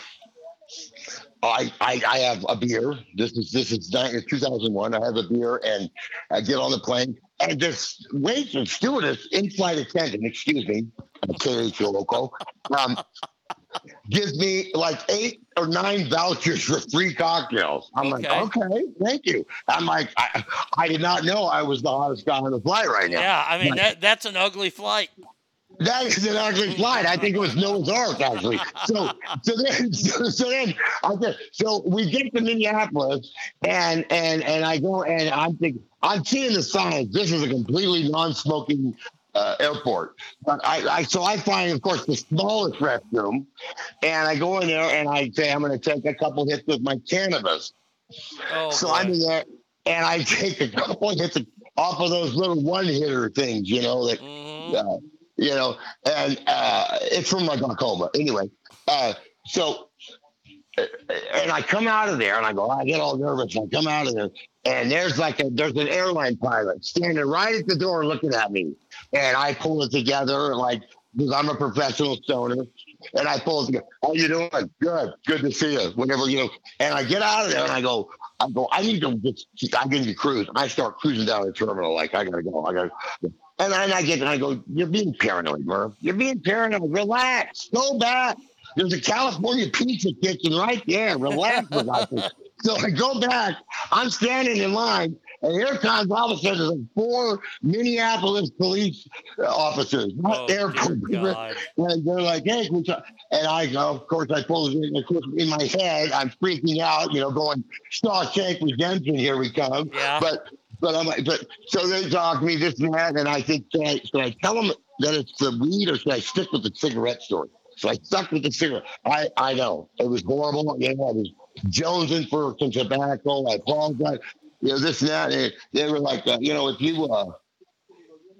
I, I I have a beer. This is this is 2001. I have a beer and I get on the plane and this waitress, stewardess, in-flight attendant, excuse me, KH loco, um, gives me like eight or nine vouchers for free cocktails. I'm like, Okay. okay, thank you. I'm like, I, I did not know I was the hottest guy on the flight right now. Yeah, I mean, But- that, that's an ugly flight. That is an ugly flight. I think it was Noah's Ark actually. So so then so, so then I so we get to Minneapolis and and and I go and I'm thinking I'm seeing the signs. This is a completely non-smoking uh, airport. But I, I so I find of course the smallest restroom and I go in there and I say I'm gonna take a couple hits with my cannabis. Oh, so boy. I'm in there and I take a couple hits off of those little one hitter things, you know, that Mm-hmm. uh, you know, and uh, it's from my glaucoma. Anyway, uh, so uh, and I come out of there and I go, I get all nervous. I come out of there and there's like a there's an airline pilot standing right at the door looking at me, and I pull it together like because I'm a professional stoner. And I pull it together. How you doing? Good. Good to see you. Whenever, you know. And I get out of there and I go, I go, I need to just, I need to cruise. I start cruising down the terminal like, I got to go. I got to And then I get and I go, You're being paranoid, Murph. You're being paranoid. Relax. Go back. There's a California pizza kitchen right there. Relax. for God's sake. so I go back. I'm standing in line. And here comes all of a sudden four Minneapolis police officers, not Oh, dear And they're like, hey, can we talk?" and I go, of course, I pull it in. Of course, in my head, I'm freaking out, you know, going, Shawshank Redemption, here we come. Yeah. But, but I'm like, but so they talk to me this and that, and I think, should I, should I tell them that it's the weed or should I stick with the cigarette story? So I stuck with the cigarette. I, I know it was horrible. Know, I was jonesing for some tobacco. I apologize. You know, this and that. And they were like, uh, you know, if you, uh,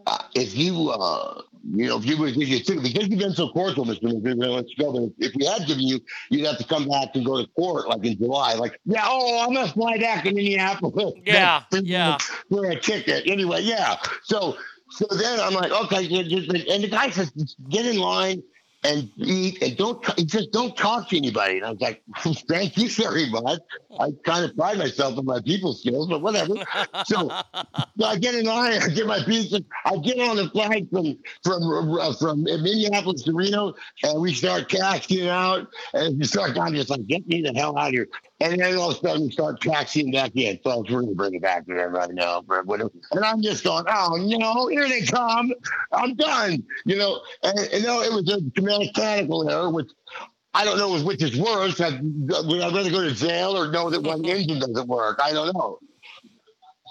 uh, if you, uh, you know, if you would, if you took, because you've been so cordial, Mr. McGregor, let's go. But if we had given you, you'd have to come back and go to court like in July. Like, yeah, oh, I'm gonna fly back to Minneapolis. Yeah, for, yeah. for a ticket. Anyway, yeah. So, so then I'm like, okay, just, and the guy says, get in line and eat and don't says don't talk to anybody. And i was like thank you very much. I kind of pride myself on my people skills but whatever. So, so i get in line i get my pizza i get on the flight from from uh, from minneapolis to reno and we start cashing out and you start i'm just like get me the hell out of here And then all of a sudden, start taxiing back in. So we're going to bring it back to right now. But. And I'm just going, oh, no, here they come. I'm done. You know, and, and no, it was a mechanical error, which I don't know which is worse. I, would I rather go to jail or know that one mm-hmm. engine doesn't work? I don't know.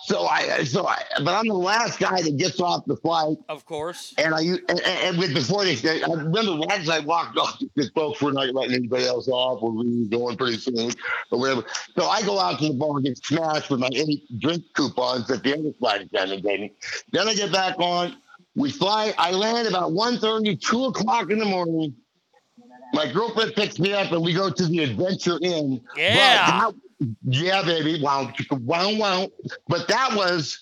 So I, so I, but I'm the last guy that gets off the flight. Of course. And I, and, and with before they, I remember as I walked off, because folks were not letting anybody else off, we were going pretty soon, or whatever. So I go out to the bar and get smashed with my eight drink coupons that the other flight attendant gave me. Then I get back on. We fly. I land about 1.30, 2 o'clock in the morning. My girlfriend picks me up, and we go to the Adventure Inn. Yeah. But that- yeah, baby. Wow, wow, wow. But that was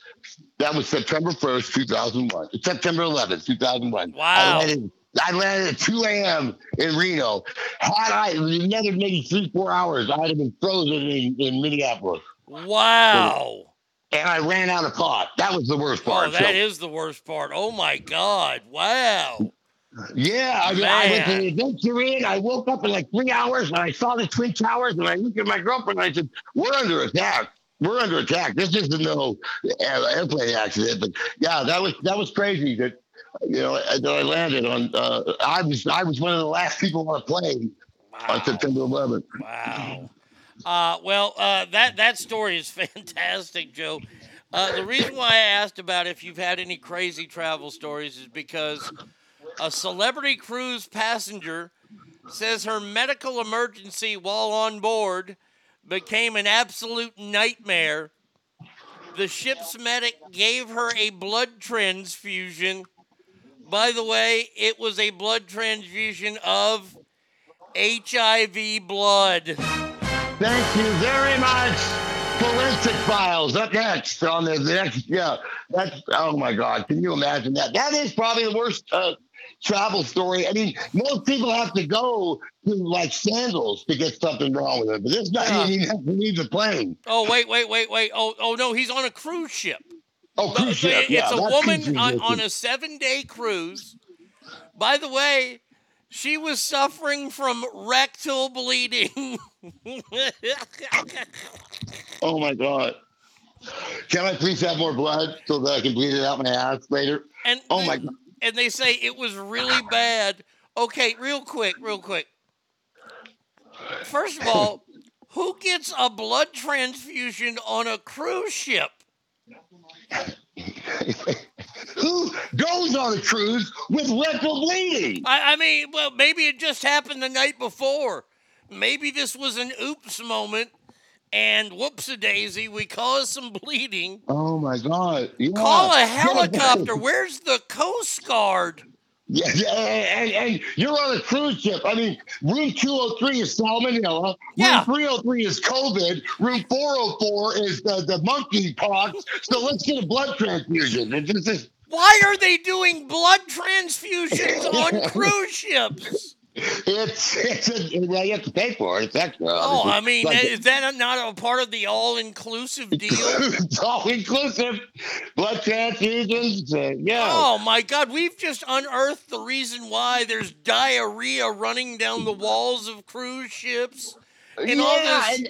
that was September first, two thousand one. September eleventh, two thousand one. Wow. I landed, I landed at two a.m. in Reno. Had I another maybe three, four hours, I'd have been frozen in, in Minneapolis. Wow. And I ran out of pot. That was the worst part. Oh, that So- is the worst part. Oh my God. Wow. Yeah, I mean, I went to the adventure inn. I woke up in like three hours and I saw the Twin Towers and I looked at my girlfriend and I said, We're under attack. We're under attack. This isn't no airplane accident. But yeah, that was that was crazy that you know that I landed on uh, I was I was one of the last people on a plane on September eleventh. Wow. Uh, well, uh, that that story is fantastic, Joe. Uh, the reason why I asked about if you've had any crazy travel stories is because a celebrity cruise passenger says her medical emergency while on board became an absolute nightmare. The ship's medic gave her a blood transfusion. By the way, it was a blood transfusion of HIV blood. Thank you very much. Forensic files up next on the, the next. Yeah, that's oh my god! Can you imagine that? That is probably the worst uh, travel story. I mean, most people have to go to like sandals to get something wrong with it, but this guy Yeah. didn't even have to leave the plane. Oh wait, wait, wait, wait. Oh, oh no, he's on a cruise ship. Oh, cruise ship. it- yeah, it's a woman on, on a seven-day cruise. By the way, she was suffering from rectal bleeding. Oh my god! Can I please have more blood so that I can bleed it out my ass later? and Oh my god! And they say it was really bad. Okay, real quick, real quick. First of all, who gets a blood transfusion on a cruise ship? Who goes on a cruise with rectal bleeding? I, I mean, well, maybe it just happened the night before. Maybe this was an oops moment, and whoops a daisy, we caused some bleeding. Oh my god! Yeah. Call a helicopter. Where's the Coast Guard? Yeah, yeah, and, and you're on a cruise ship. I mean, room 203 is salmonella. Yeah. Room 303 is COVID. Room 404 is the, the monkey pox. So let's get a blood transfusion. It's just this, Why are they doing blood transfusions on cruise ships? It's, it's a, well, you have to pay for it. It's extra. Oh, obviously. I mean, Like, is that not a part of the all-inclusive deal? it's all inclusive. Blood transfusions. Uh, yeah. Oh my God, we've just unearthed the reason why there's diarrhea running down the walls of cruise ships. And all yeah, this. and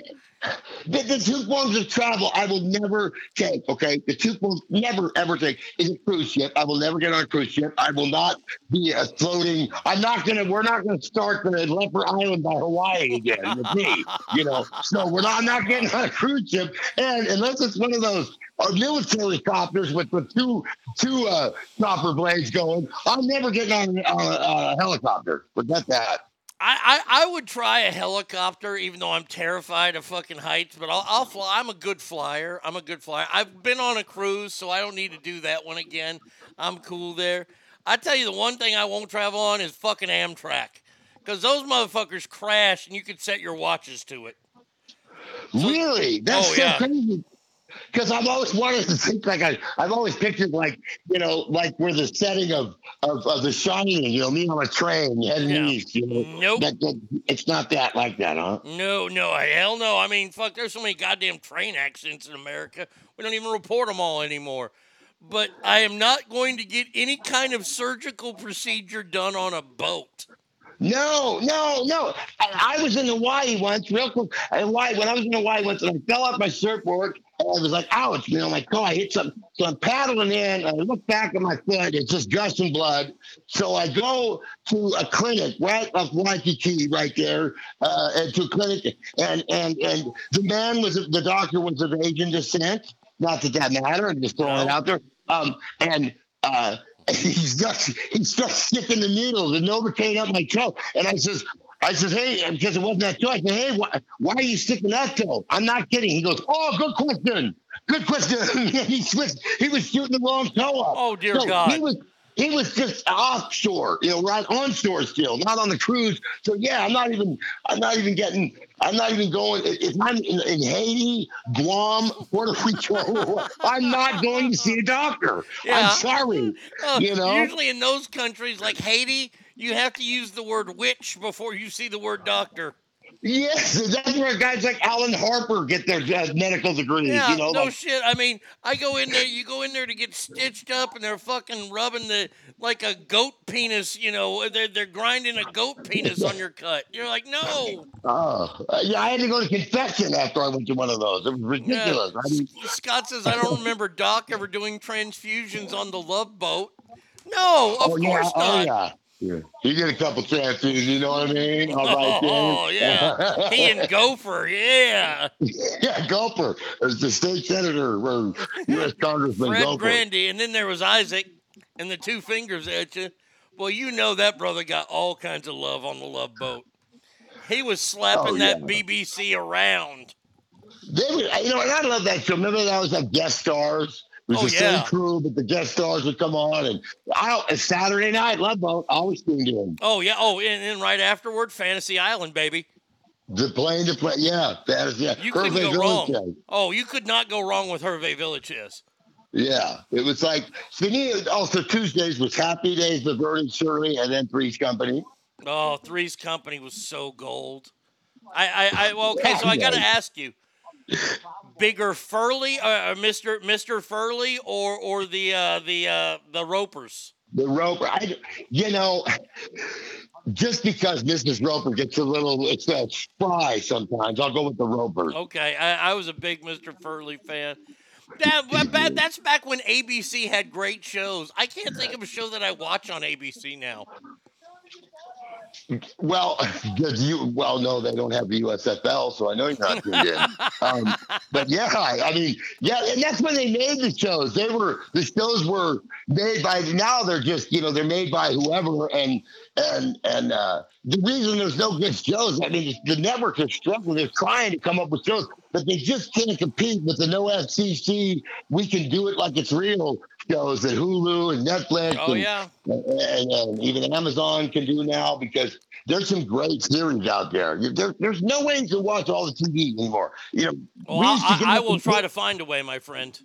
the, the two forms of travel I will never take. Okay, the two forms never ever take is a cruise ship. I will never get on a cruise ship. I will not be a floating. I'm not gonna. We're not gonna start the Leper Island by Hawaii again with me. You know, so we're not. I'm not getting on a cruise ship, and unless it's one of those. Uh, military copters with the two two uh, chopper blades going. I'm never getting on, on a, on a helicopter. Forget that. I, I, I would try a helicopter, even though I'm terrified of fucking heights. But I'll, I'll fly. I'm a good flyer. I'm a good flyer. I've been on a cruise, so I don't need to do that one again. I'm cool there. I tell you, the one thing I won't travel on is fucking Amtrak, because those motherfuckers crash, and you can set your watches to it. Really? That's Oh, so yeah. crazy. Because I've always wanted to think like I, I've always pictured like you know like where the setting of of, of The Shining, you know, me on a train heading Yeah. east. You know, Nope. that, that, it's not that like that, huh? No, no, hell no. I mean, fuck, there's so many goddamn train accidents in America. We don't even report them all anymore. But I am not going to get any kind of surgical procedure done on a boat. No, no, no. I, I was in Hawaii once, real quick. Hawaii, when I was in Hawaii once, and I fell off my surfboard, and I was like, ouch, you know, my toe, I hit something. So I'm paddling in, and I look back at my foot, it's just gushing blood. So I go to a clinic right off Waikiki, right there, uh, and to a clinic, and and and the man was the doctor was of Asian descent. Not that that matter. I'm just throwing it out there. Um, and uh, he's just he starts sticking the needles and Novocaine up my toe. And I says, I says, hey, because it wasn't that toe. I said, hey, why, why are you sticking that toe? I'm not kidding. He goes, oh, good question. Good question. and he switched. He was shooting the wrong toe up. Oh, dear So God. He was he was just offshore, you know, right onshore still, not on the cruise. So yeah, I'm not even I'm not even getting I'm not even going if I'm in, in Haiti, Guam, Puerto Rico, I'm not going to see a doctor. Yeah. I'm sorry. Oh, you know? Usually in those countries like Haiti, you have to use the word witch before you see the word doctor. Yes, that's where guys like Alan Harper get their uh, medical degrees. Yeah, you know, no like- shit. I mean, I go in there, you go in there to get stitched up, and they're fucking rubbing the like a goat penis. You know, they're they're grinding a goat penis on your cut. You're like, no. Oh, uh, yeah, I had to go to confession after I went to one of those. It was ridiculous. I mean, Scott says I don't remember Doc ever doing transfusions on the Love Boat. No, of oh, yeah, course oh, not. yeah. Yeah. He did a couple transfusions, you know what I mean? All right, oh, oh yeah, he and Gopher, yeah. yeah, Gopher is the state senator or U.S. Congressman Fred Gopher. Grandy, and then there was Isaac, and the two fingers at you. Well, you know that brother got all kinds of love on the Love Boat. He was slapping Oh, that. BBC around. They would, you know, and I love that show. Remember that was like guest stars. It was Oh, the same yeah. crew, but the guest stars would come on, and oh, I a Saturday night Love Boat always tuned in. Oh yeah. Oh, and then right afterward, Fantasy Island, baby. The plane to play, yeah, that is yeah. You couldn't go wrong. Villechaize. Oh, you could not go wrong with Hervé Villechaize. Yeah, it was like for me. Also, Tuesdays was Happy Days with Vernon Shirley, and then Three's Company. Oh, Three's Company was so gold. I, I, I well, okay, so I got to ask you, bigger Furley, uh, Mister Mister Furley, or or the uh, the uh, the Ropers? The Roper, I, you know, just because Mrs. Roper gets a little, it's a spry sometimes. I'll go with the Roper. Okay, I, I was a big Mister Furley fan. That, that's back when ABC had great shows. I can't think of a show that I watch on ABC now. Well, you well no, they don't have the USFL, so I know you're not tuned in. Um, but yeah, I, mean, yeah, and that's when they made the shows. They were the shows were made by now they're just you know they're made by whoever, and and and uh, the reason there's no good shows, I mean, the networks are struggling. They're trying to come up with shows, but they just can't compete with the no FCC. We can do it like it's real shows that Hulu and Netflix. Oh and, yeah. and, and even Amazon can do now because there's some great series out there. There. There's no way to watch all the TV anymore. You know, Well, we used to I, I will try to find a way, my friend.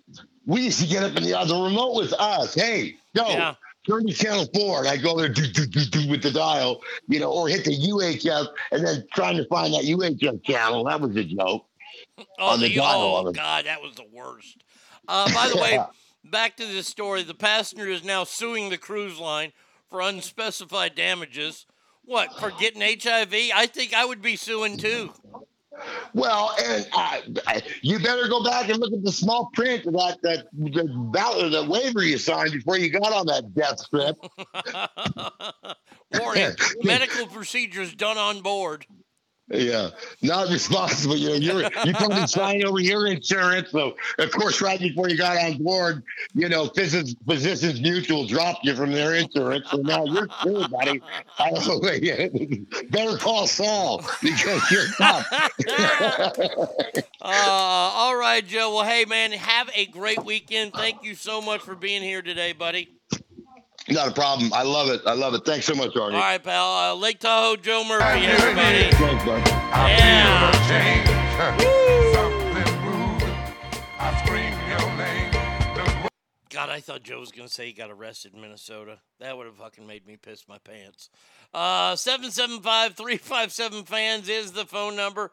We used to get up in the the remote was us. Hey, go. Yeah. Turn to channel four, and I go there do, do, do, do, with the dial, you know, or hit the UHF, and then trying to find that UHF channel. That was a joke. Oh, on the the, dial oh. God, that was the worst. Uh, by the way. back to this story. The passenger is now suing the cruise line for unspecified damages. What for getting HIV? I think I would be suing too. Well, and uh, you better go back and look at the small print of that that the, val- the waiver you signed before you got on that death strip. Warning: medical procedures done on board. Yeah, not responsible. You know, you're you probably signed over your insurance. So, of course, right before you got on board, you know, Physicians, Physicians Mutual dropped you from their insurance. So now you're screwed, buddy. I don't know. Better call Saul because you're tough. Uh, all right, Joe. Well, hey, man, have a great weekend. Thank you so much for being here today, buddy. Not a problem. I love it. I love it. Thanks so much, Arnie. All right, pal. Uh, Lake Tahoe, Joe Murphy, everybody. Thanks, bud. Yeah. God, I thought Joe was going to say he got arrested in Minnesota. That would have fucking made me piss my pants. Uh, 775-357 fans is the phone number.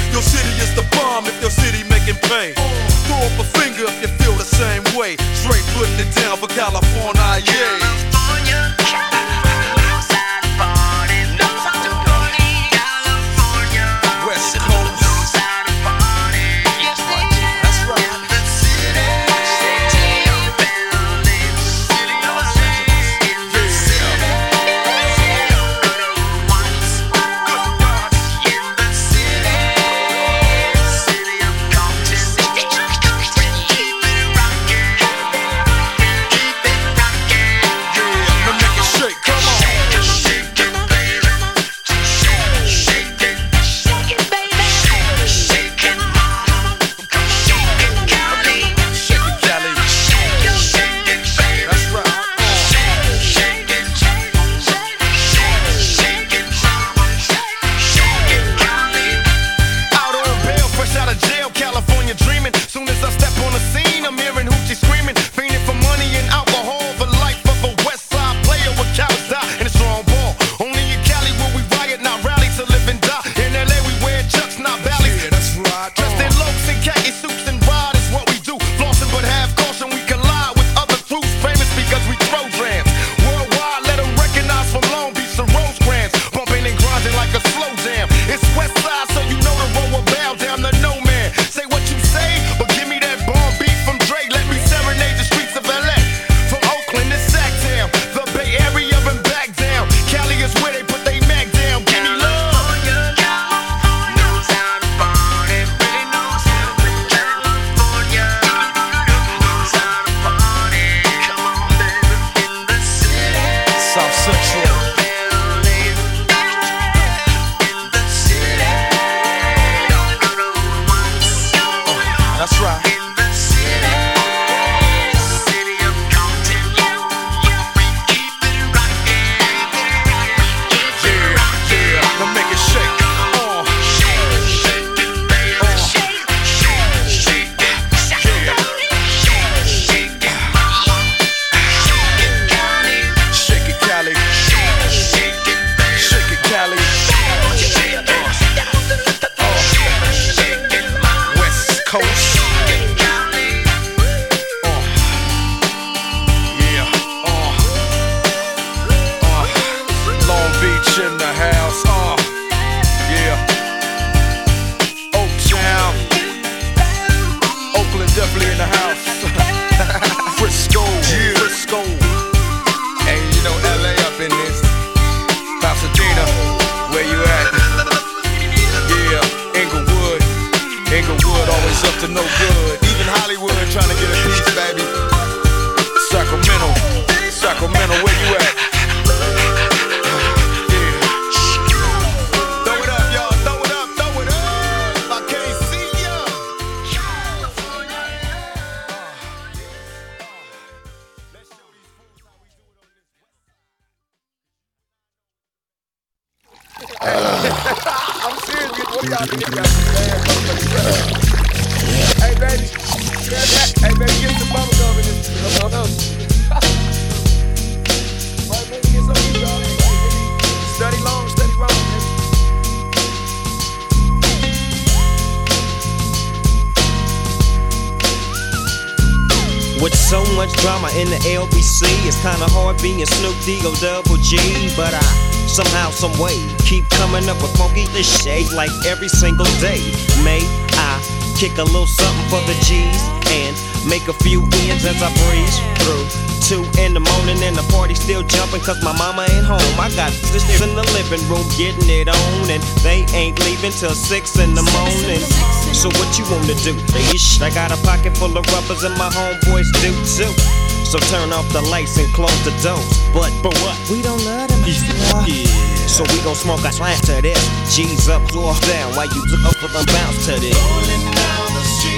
Your city is the bomb if your city making pain. Throw up a finger if you feel the same way. Straight putting it down for California, yeah. till six in the morning. So what you wanna do? bitch? I got a pocket full of rubbers and my homeboys do too. So turn off the lights and close the door. But but what? We don't let them. Yeah. So we gon' smoke a slant to this. G's up, floor down, Why you look up the bounce to this. Rolling down the street.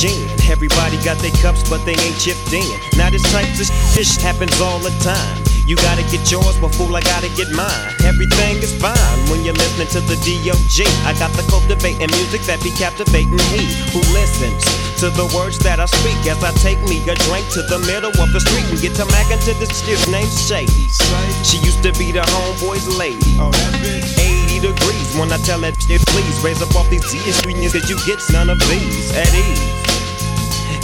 Gin. Everybody got their cups, but they ain't chipped in. Now this type of shit happens all the time. You gotta get yours, but fool, I gotta get mine. Everything is fine when you're listening to the D.O.G. I got the cultivating music that be captivating he who listens to the words that I speak as I take me a drink to the middle of the street and get to mac into this shit named Shady. She used to be the homeboy's lady. 80 degrees when I tell that shit, please raise up off these ingredients, cause you get none of these at ease.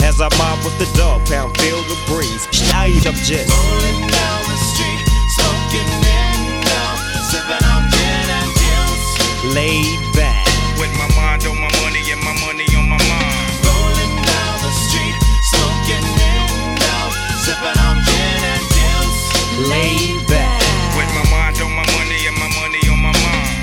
As I mob with the dog pound, feel the breeze. I eat up just Rolling down the street, smoking Indo, sipping on gin and gills. laid back. With my mind on my money and my money on my mind. Rolling down the street, smoking Indo, sipping on gin and gills. laid back. With my mind on my money and my money on my mind.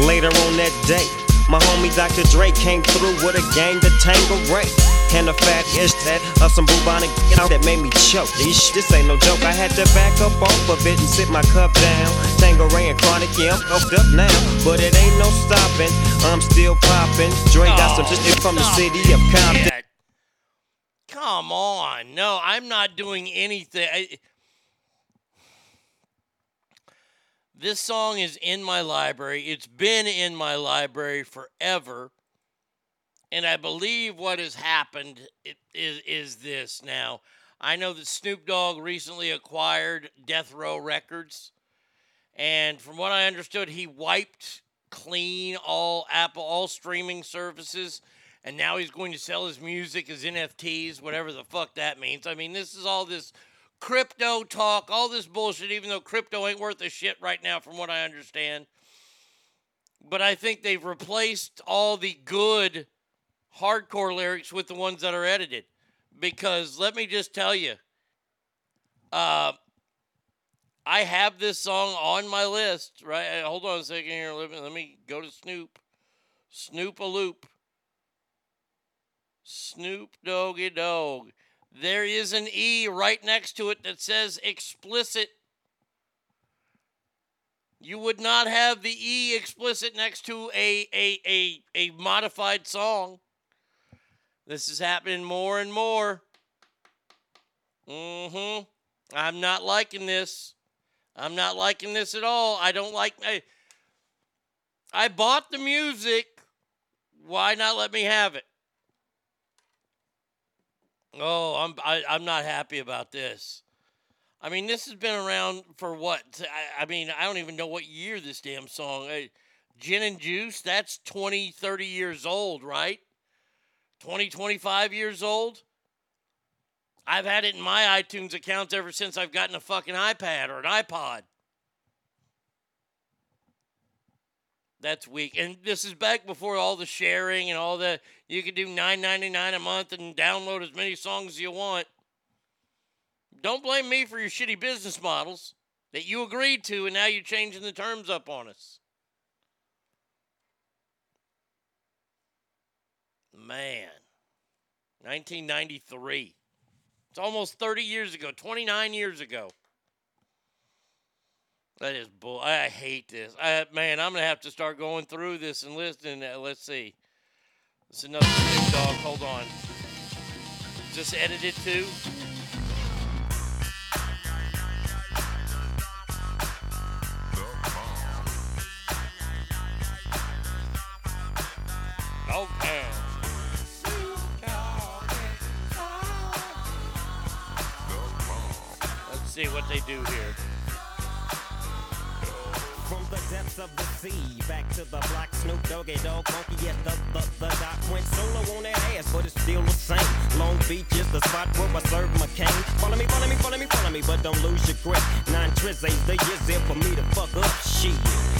Later on that day, my homie Dr. Dre came through with a gang to Tango Ray. And the fat is that of some bubonic you know, that made me choke. This, this ain't no joke. I had to back up off of it and sit my cup down. And Chronic, yeah, I'm fucked up now. But it ain't no stopping. I'm still popping. Dre got some Oh, shit from the city of Compton. Come on. No, I'm not doing anything. I, this song is in my library. It's been in my library forever. And I believe what has happened is, is this now. I know that Snoop Dogg recently acquired Death Row Records. And from what I understood, he wiped clean all Apple, all streaming services. And now he's going to sell his music as NFTs, whatever the fuck that means. I mean, this is all this crypto talk, all this bullshit, even though crypto ain't worth a shit right now, from what I understand. But I think they've replaced all the good hardcore lyrics with the ones that are edited. Because let me just tell you, uh, I have this song on my list, right? Uh, Hold on a second here. Let me, let me go to Snoop. Snoop a loop. Snoop Doggy Dogg. There is an E right next to it that says explicit. You would not have the E explicit next to a a a, a modified song. This is happening more and more. Mm-hmm. I'm not liking this. I'm not liking this at all. I don't like I, I bought the music. Why not let me have it? Oh, I'm I, I'm not happy about this. I mean, this has been around for what? I, I mean, I don't even know what year this damn song. Uh, Gin and Juice, that's 20, 30 years old, right? 20, 25 years old. I've had it in my iTunes accounts ever since I've gotten a fucking iPad or an iPod. That's weak. And this is back before all the sharing and all the you can do nine ninety nine a month and download as many songs as you want. Don't blame me for your shitty business models that you agreed to and now you're changing the terms up on us. Man. 1993. It's almost 30 years ago, 29 years ago. That is bull. I hate this. I, man, I'm gonna have to start going through this and listening. Let's see. It's another Snoop Dogg. Hold on. This edited too? Okay. Let's see what they do here. Of the sea, back to the block, Snoop Doggy Dogg, funky as the, the, the doc went solo on that ass, but it's still the same. Long Beach is the spot where I serve my cane. Follow me, follow me, follow me, follow me, but don't lose your grip. Nine trizzies, the years there for me to fuck up shit.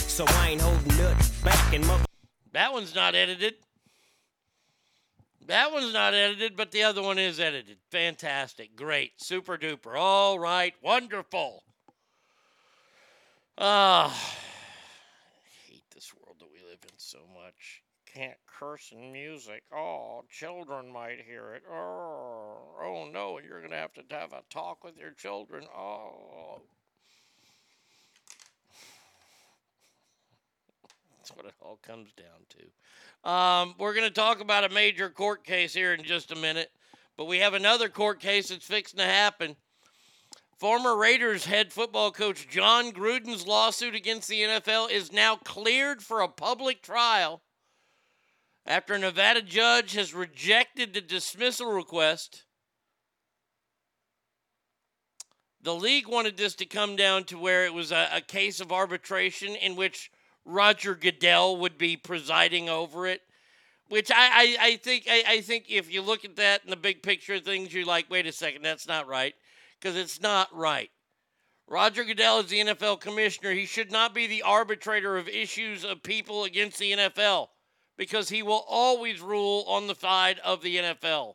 So I ain't holding nothing back and mother. That one's not edited. That one's not edited, but the other one is edited. Fantastic. Great. Super duper. All right. Wonderful. Ah. I hate this world that we live in so much. In music. Oh, children might hear it. Oh, oh no, you're going to have to have a talk with your children. Oh. That's what it all comes down to. Um, we're going to talk about a major court case here in just a minute, but we have another court case that's fixing to happen. Former Raiders head football coach Jon Gruden's lawsuit against the NFL is now cleared for a public trial after a Nevada judge has rejected the dismissal request. The league wanted this to come down to where it was a, a case of arbitration in which Roger Goodell would be presiding over it. Which I, I, I think I, I think if you look at that in the big picture of things, you're like, wait a second, that's not right. Because it's not right. Roger Goodell is the NFL commissioner. He should not be the arbitrator of issues of people against the NFL because he will always rule on the side of the NFL.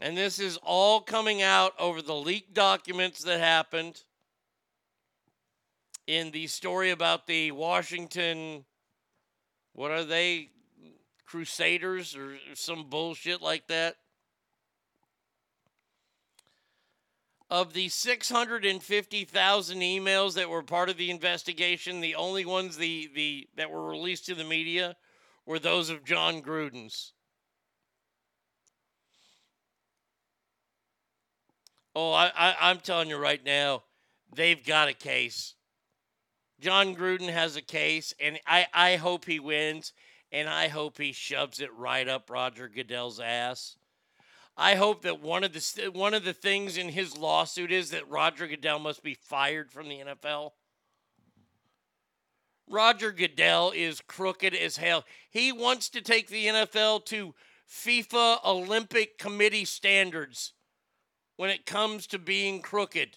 And this is all coming out over the leaked documents that happened in the story about the Washington, what are they, Crusaders or some bullshit like that? Of the 650,000 emails that were part of the investigation, the only ones the, the that were released to the media were those of Jon Gruden's. Oh, I, I, I'm telling you right now, they've got a case. Jon Gruden has a case, and I, I hope he wins, and I hope he shoves it right up Roger Goodell's ass. I hope that one of the one of the things in his lawsuit is that Roger Goodell must be fired from the NFL. Roger Goodell is crooked as hell. He wants to take the NFL to FIFA Olympic Committee standards when it comes to being crooked.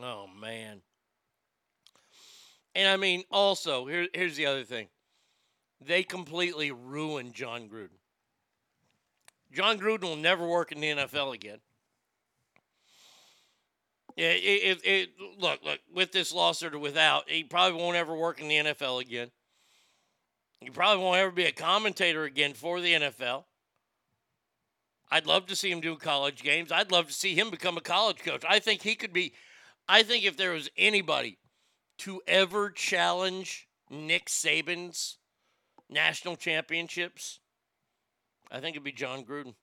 Oh man. And I mean, also, here, here's the other thing. They completely ruined Jon Gruden. Jon Gruden will never work in the NFL again. Yeah, it, it, it, look, look, with this lawsuit or without, he probably won't ever work in the NFL again. He probably won't ever be a commentator again for the NFL. I'd love to see him do college games. I'd love to see him become a college coach. I think he could be, I think if there was anybody to ever challenge Nick Saban's national championships, I think it'd be Jon Gruden.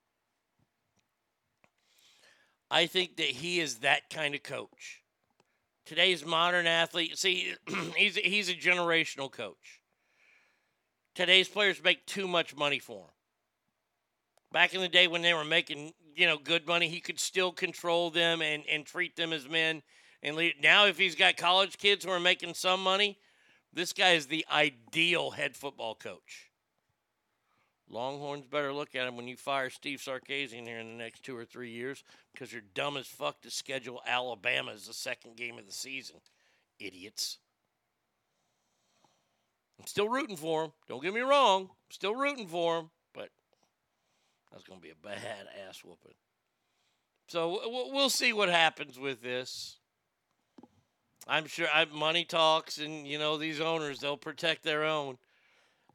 I think that he is that kind of coach. Today's modern athlete, see, he's he's a generational coach. Today's players make too much money for him. Back in the day when they were making, you know, good money, he could still control them and, and treat them as men. And now, if he's got college kids who are making some money, this guy is the ideal head football coach. Longhorns better look at him when you fire Steve Sarkisian here in the next two or three years because you're dumb as fuck to schedule Alabama as the second game of the season. Idiots. I'm still rooting for him. Don't get me wrong. I'm still rooting for him, but that's going to be a bad ass whooping. So we'll see what happens with this. I'm sure I, money talks, and you know these owners they'll protect their own.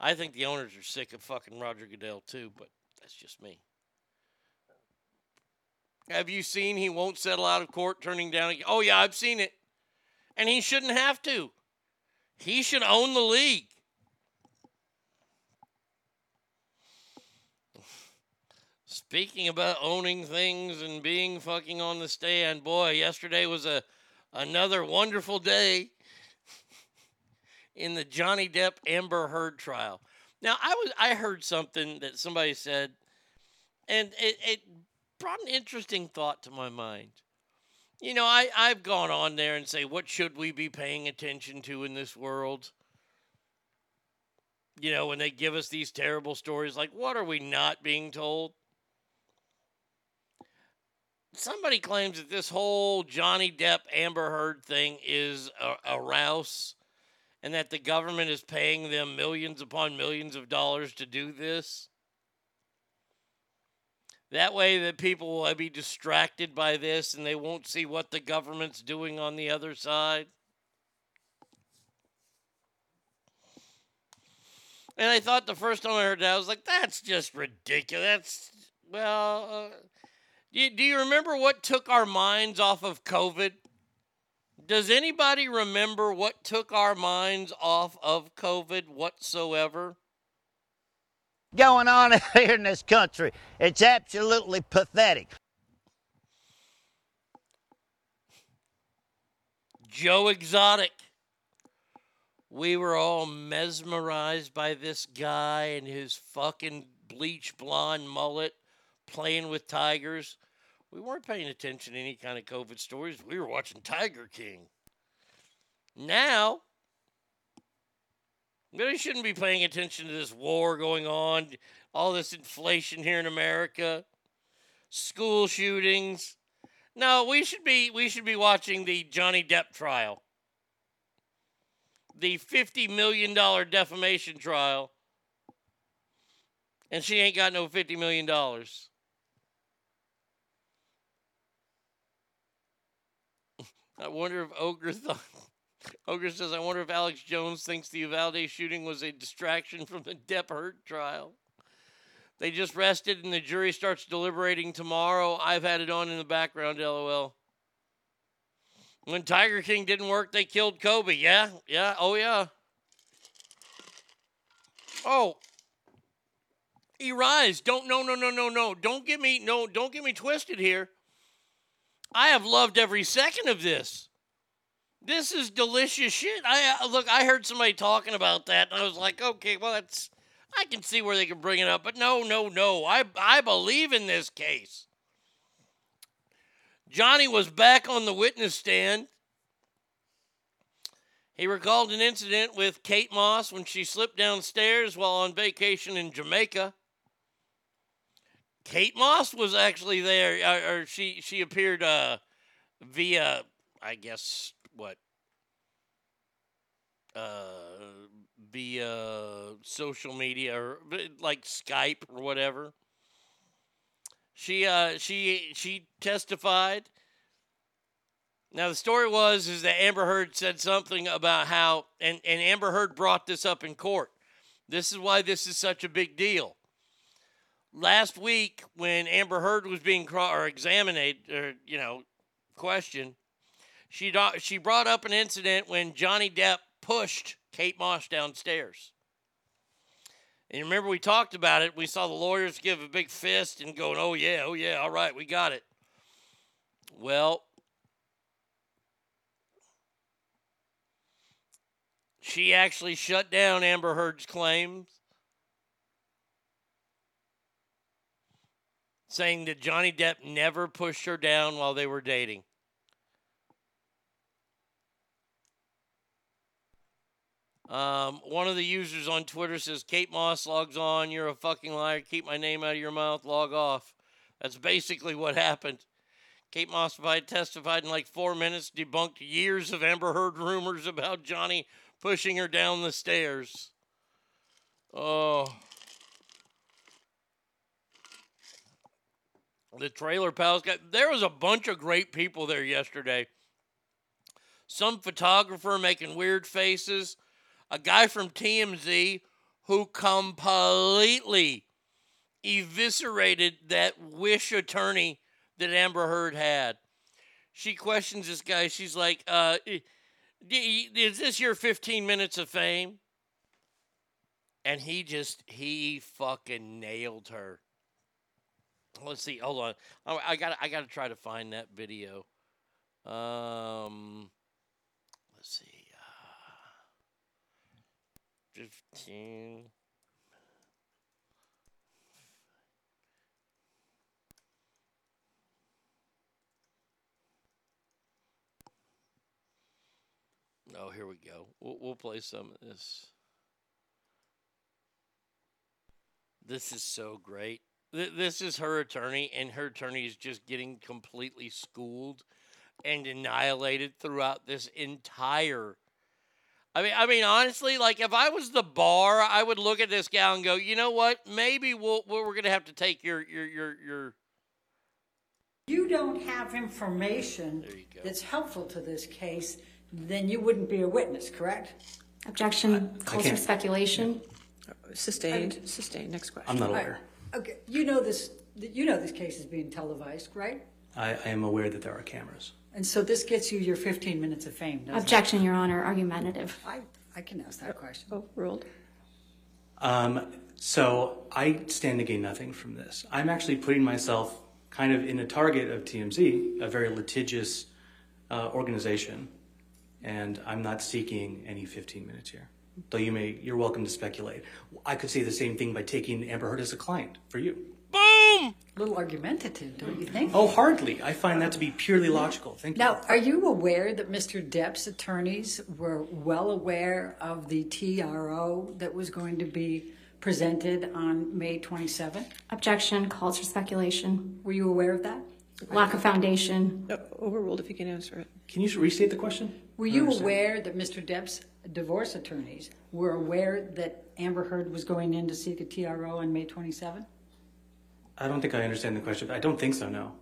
I think the owners are sick of fucking Roger Goodell too, but that's just me. Have you seen he won't settle out of court turning down? Oh, yeah, I've seen it. And he shouldn't have to. He should own the league. Speaking about owning things and being fucking on the stand, boy, yesterday was a another wonderful day in the Johnny Depp Amber Heard trial. Now, I was I heard something that somebody said, and it, it brought an interesting thought to my mind. You know, I, I've gone on there and say, what should we be paying attention to in this world? You know, when they give us these terrible stories, like what are we not being told? Somebody claims that this whole Johnny Depp Amber Heard thing is a, a rouse and that the government is paying them millions upon millions of dollars to do this. That way that people will be distracted by this and they won't see what the government's doing on the other side. And I thought the first time I heard that, I was like, that's just ridiculous. That's, well, uh, do you, do you remember what took our minds off of COVID? Does anybody remember what took our minds off of COVID whatsoever? going on here in this country. It's absolutely pathetic. Joe Exotic. We were all mesmerized by this guy and his fucking bleach blonde mullet playing with tigers. We weren't paying attention to any kind of COVID stories. We were watching Tiger King. Now, really shouldn't be paying attention to this war going on, all this inflation here in America, school shootings. No, we should be we should be watching the Johnny Depp trial. The 50 million dollar defamation trial. And she ain't got no 50 million dollars. I wonder if Ogre thought. Ogre says, I wonder if Alex Jones thinks the Uvalde shooting was a distraction from the Depp Heard trial. They just rested and the jury starts deliberating tomorrow. I've had it on in the background, lol. When Tiger King didn't work, they killed Kobe. Yeah, yeah, oh yeah. Oh, E Rise, don't no no no no no. Don't get me no, don't get me twisted here. I have loved every second of this. This is delicious shit. I uh, look. I heard somebody talking about that, and I was like, okay, well, that's. I can see where they can bring it up, but no, no, no. I I believe in this case. Johnny was back on the witness stand. He recalled an incident with Kate Moss when she slipped downstairs while on vacation in Jamaica. Kate Moss was actually there, uh, or she she appeared uh, via, I guess, what, uh, via social media or like Skype or whatever. She uh, she she testified. Now the story was is that Amber Heard said something about how, and and Amber Heard brought this up in court. This is why this is such a big deal last week when Amber Heard was being cro- or examined or you know questioned, she do- she brought up an incident when Johnny Depp pushed Kate Moss downstairs. And remember we talked about it. We saw the lawyers give a big fist and going, "Oh yeah, oh yeah, all right, we got it." Well, she actually shut down Amber Heard's claims saying that Johnny Depp never pushed her down while they were dating. Um, one of the users on Twitter says, Kate Moss logs on. You're a fucking liar. Keep my name out of your mouth. Log off. That's basically what happened. Kate Moss testified in like four minutes, debunked years of Amber Heard rumors about Johnny pushing her down the stairs. Oh. The trailer pals got there was a bunch of great people there yesterday. Some photographer making weird faces. A guy from tmz who completely eviscerated that wish attorney that amber heard had. She questions this guy. She's like uh, is this your 15 minutes of fame? And he just he fucking nailed her Let's see. Hold on. I, I got. I got to try to find that video. Um, let's see. Uh, Fifteen. Oh, here we go. We'll, we'll play some of this. This is so great. Th- this is her attorney, and her attorney is just getting completely schooled and annihilated throughout this entire. I mean, I mean, honestly, like if I was the bar, I would look at this gal and go, you know what? Maybe we'll, we're going to have to take your your your your. you don't have information that's helpful to this case, then you wouldn't be a witness, correct? Objection, calls for can't- speculation. Sustained. Sustained. Next question. I'm not All right. aware. Okay, you know this, you know this case is being televised, right? I, I am aware that there are cameras. And so this gets you your 15 minutes of fame, doesn't it? Objection, Your Honor, argumentative. I, I can ask that question. Oh, ruled. Um, so I stand to gain nothing from this. I'm actually putting myself kind of in the target of TMZ, a very litigious uh, organization, and I'm not seeking any 15 minutes here. Though you may, you're welcome to speculate. I could say the same thing by taking Amber Heard as a client for you. Boom! A little argumentative, don't you think? Oh, hardly. I find that to be purely logical. Thank you. Now, are you aware that Mr. Depp's attorneys were well aware of the TRO that was going to be presented on May 27th? Objection, calls for speculation. Were you aware of that? Lack of foundation. No, overruled if you can answer it. Can you restate the question? Were you aware that Mr. Depp's divorce attorneys were aware that Amber Heard was going in to seek a TRO on May 27? I don't think I understand the question. I don't think so, no.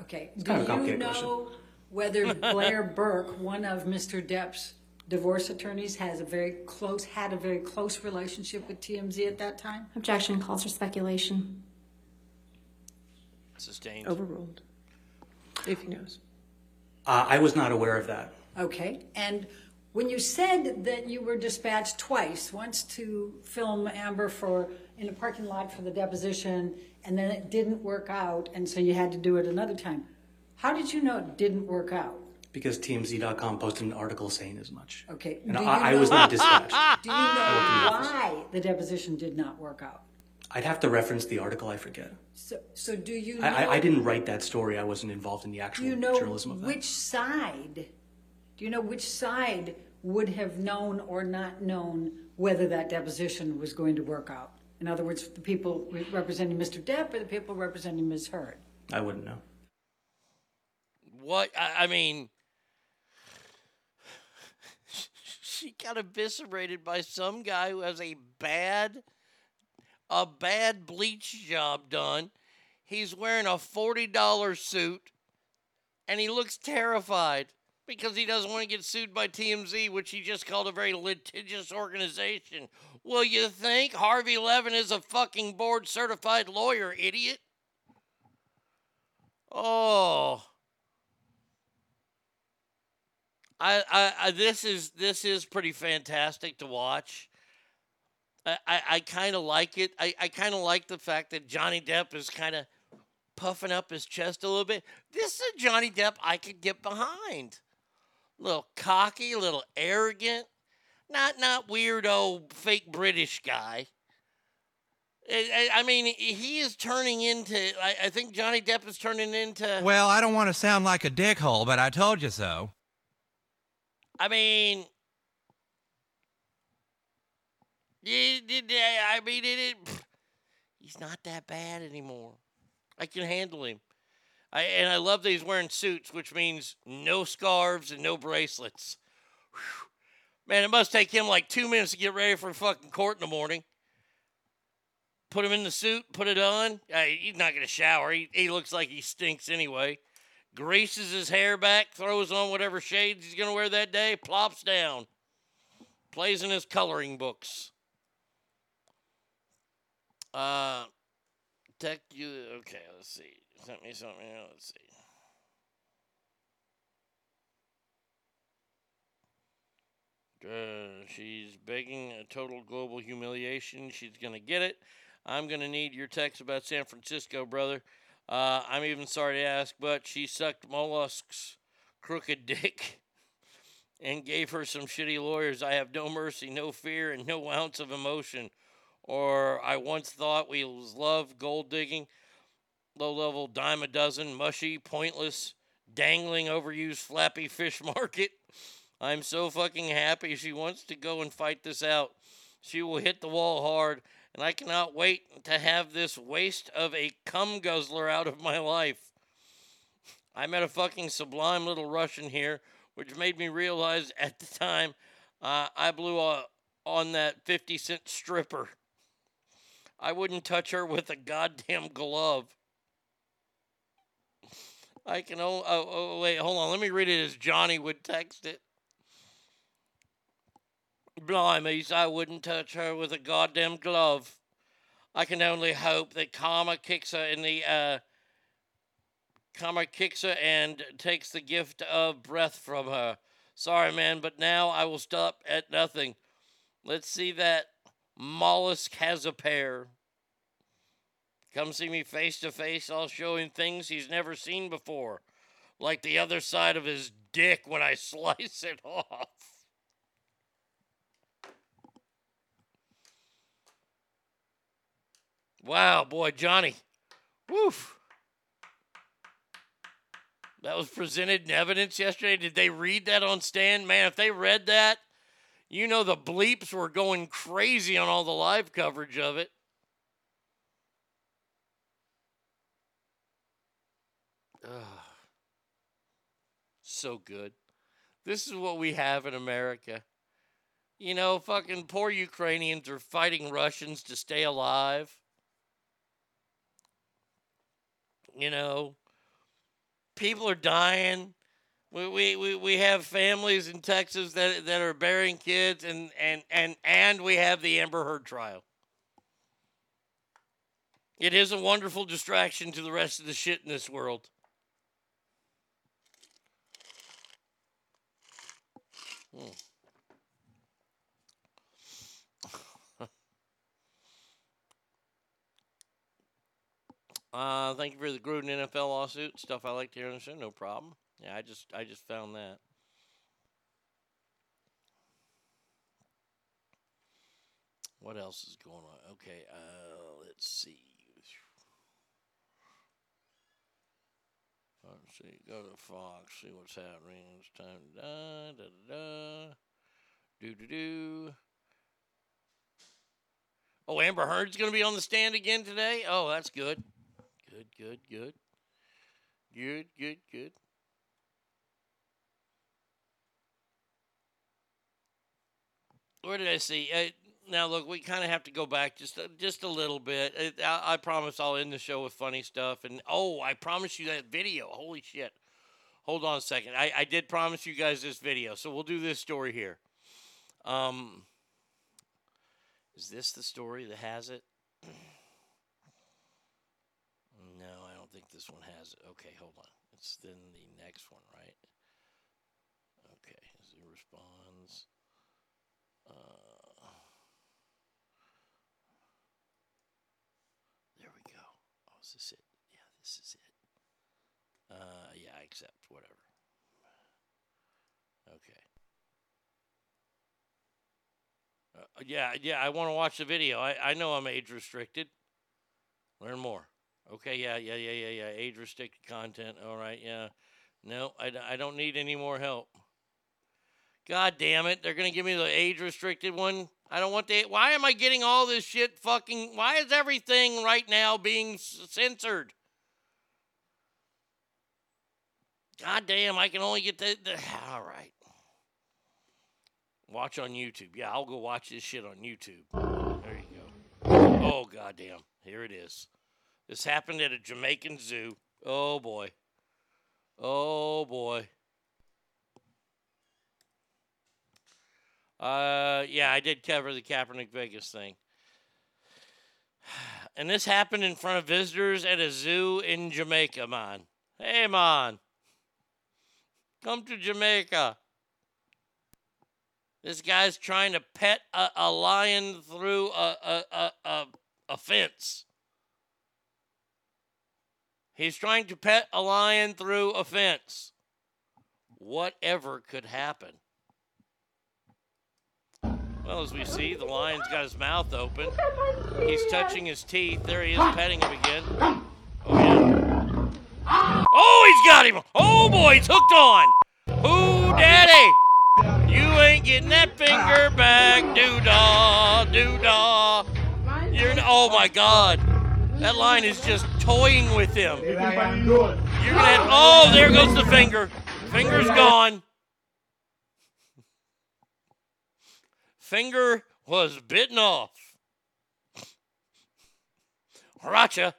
Okay. It's Do kind of a you complicated know whether Blair Berk, one of Mr. Depp's divorce attorneys, has a very close had a very close relationship with TMZ at that time? Objection, calls for speculation. Sustained. Overruled. If he knows. Uh, I was not aware of that. Okay. And when you said that you were dispatched twice, once to film Amber for in a parking lot for the deposition, and then it didn't work out, and so you had to do it another time. How did you know it didn't work out? Because TMZ.com posted an article saying as much. Okay. And do you I, I was not dispatched. Do you know why the deposition did not work out? I'd have to reference the article, I forget. So, so do you know? I, I, I didn't write that story. I wasn't involved in the Do actual you know journalism of that. which side? Do you know which side would have known or not known whether that deposition was going to work out? In other words, the people representing Mr. Depp or the people representing Ms. Heard? I wouldn't know. What I, I mean, she got eviscerated by some guy who has a bad, a bad bleach job done. He's wearing a forty dollar suit, and he looks terrified because he doesn't want to get sued by TMZ, which he just called a very litigious organization. Well, you think Harvey Levin is a fucking board certified lawyer, idiot? Oh. I, I, I this is this is pretty fantastic to watch. I, I, I kind of like it. I, I kind of like the fact that Johnny Depp is kind of puffing up his chest a little bit. This is a Johnny Depp I could get behind. A little cocky, a little arrogant, not not weirdo fake British guy. I, mean, he is turning into. I, I think Johnny Depp is turning into. Well, I don't want to sound like a dickhole, but I told you so. I mean, yeah, did- yeah, I mean, it, it, he's not that bad anymore. I can handle him. I and I love that he's wearing suits, which means no scarves and no bracelets. Whew. Man, it must take him like two minutes to get ready for fucking court in the morning. Put him in the suit, put it on. Uh, he's not gonna shower. He, he looks like he stinks anyway. Greases his hair back, throws on whatever shades he's gonna wear that day, plops down, plays in his coloring books. Uh, tech you okay? Let's see. Sent me something. Let's see. Uh, she's begging a total global humiliation. She's gonna get it. I'm gonna need your text about San Francisco, brother. Uh, I'm even sorry to ask, but she sucked mollusks, crooked dick, and gave her some shitty lawyers. I have no mercy, no fear, and no ounce of emotion. Or I once thought we love gold digging, low level dime a dozen, mushy, pointless, dangling, overused, flappy fish market. I'm so fucking happy she wants to go and fight this out. She will hit the wall hard, and I cannot wait to have this waste of a cum guzzler out of my life. I met a fucking sublime little Russian here, which made me realize at the time uh, I blew a, on that 50 cent stripper. I wouldn't touch her with a goddamn glove. I can only. Oh, oh, wait, hold on. Let me read it as Johnny would text it. Blimey, I wouldn't touch her with a goddamn glove. I can only hope that karma kicks her in the. Uh, karma kicks her and takes the gift of breath from her. Sorry, man, but now I will stop at nothing. Let's see that mollusk has a pair. Come see me face to face. I'll show him things he's never seen before, like the other side of his dick when I slice it off. Wow, boy, Johnny. Woof. That was presented in evidence yesterday. Did they read that on stand? Man, if they read that, you know the bleeps were going crazy on all the live coverage of it. Ugh. So good. This is what we have in America. You know, fucking poor Ukrainians are fighting Russians to stay alive. You know, people are dying. We, we, we, we have families in Texas that, that are bearing kids, and, and, and, and we have the Amber Heard trial. It is a wonderful distraction to the rest of the shit in this world. Hmm. Uh, thank you for the Gruden NFL lawsuit stuff. I like to hear on the show. No problem. Yeah, I just I just found that. What else is going on? Okay, uh, let's see. Let's see. Go to Fox. See what's happening. It's time. Da da da da. Do do do. Oh, Amber Heard's going to be on the stand again today. Oh, that's good. Good, good, good. Good, good, good. Where did I see? Uh, now, look, we kind of have to go back just a, just a little bit. It, I, I promise I'll end the show with funny stuff. And oh, I promise you that video. Holy shit! Hold on a second. I, I did promise you guys this video, so we'll do this story here. Um, is this the story that has it? No, I don't think this one has it. Okay, hold on. It's then the next one, right? Okay, responds. Uh, there we go. Oh, is this it? Yeah, this is it. Uh, yeah, I accept. Whatever. Okay. Uh, yeah, yeah, I want to watch the video. I, I know I'm age restricted. Learn more. Okay, yeah, yeah, yeah, yeah, yeah. Age restricted content. All right, yeah. No, I, I don't need any more help. God damn it. They're going to give me the age restricted one. I don't want the. Why am I getting all this shit fucking. Why is everything right now being censored? God damn, I can only get the. the all right. Watch on YouTube. Yeah, I'll go watch this shit on YouTube. There you go. Oh, goddamn. Here it is. This happened at a Jamaican zoo. Oh boy. Oh boy. Uh, yeah, I did cover the Kaepernick Vegas thing. And this happened in front of visitors at a zoo in Jamaica, man. Hey, man. Come to Jamaica. This guy's trying to pet a, a lion through a, a, a, a, a fence. He's trying to pet a lion through a fence. Whatever could happen. Well, as we see, the lion's got his mouth open. He's touching his teeth. There he is, petting him again. Oh, yeah. Oh, he's got him. Oh, boy, he's hooked on. Ooh, daddy. You ain't getting that finger back. Doo-dah, doo-dah. You You're oh my god. That lion is just toying with him. You're gonna have, oh, there goes the finger. Finger's gone. Finger was bitten off. Racha.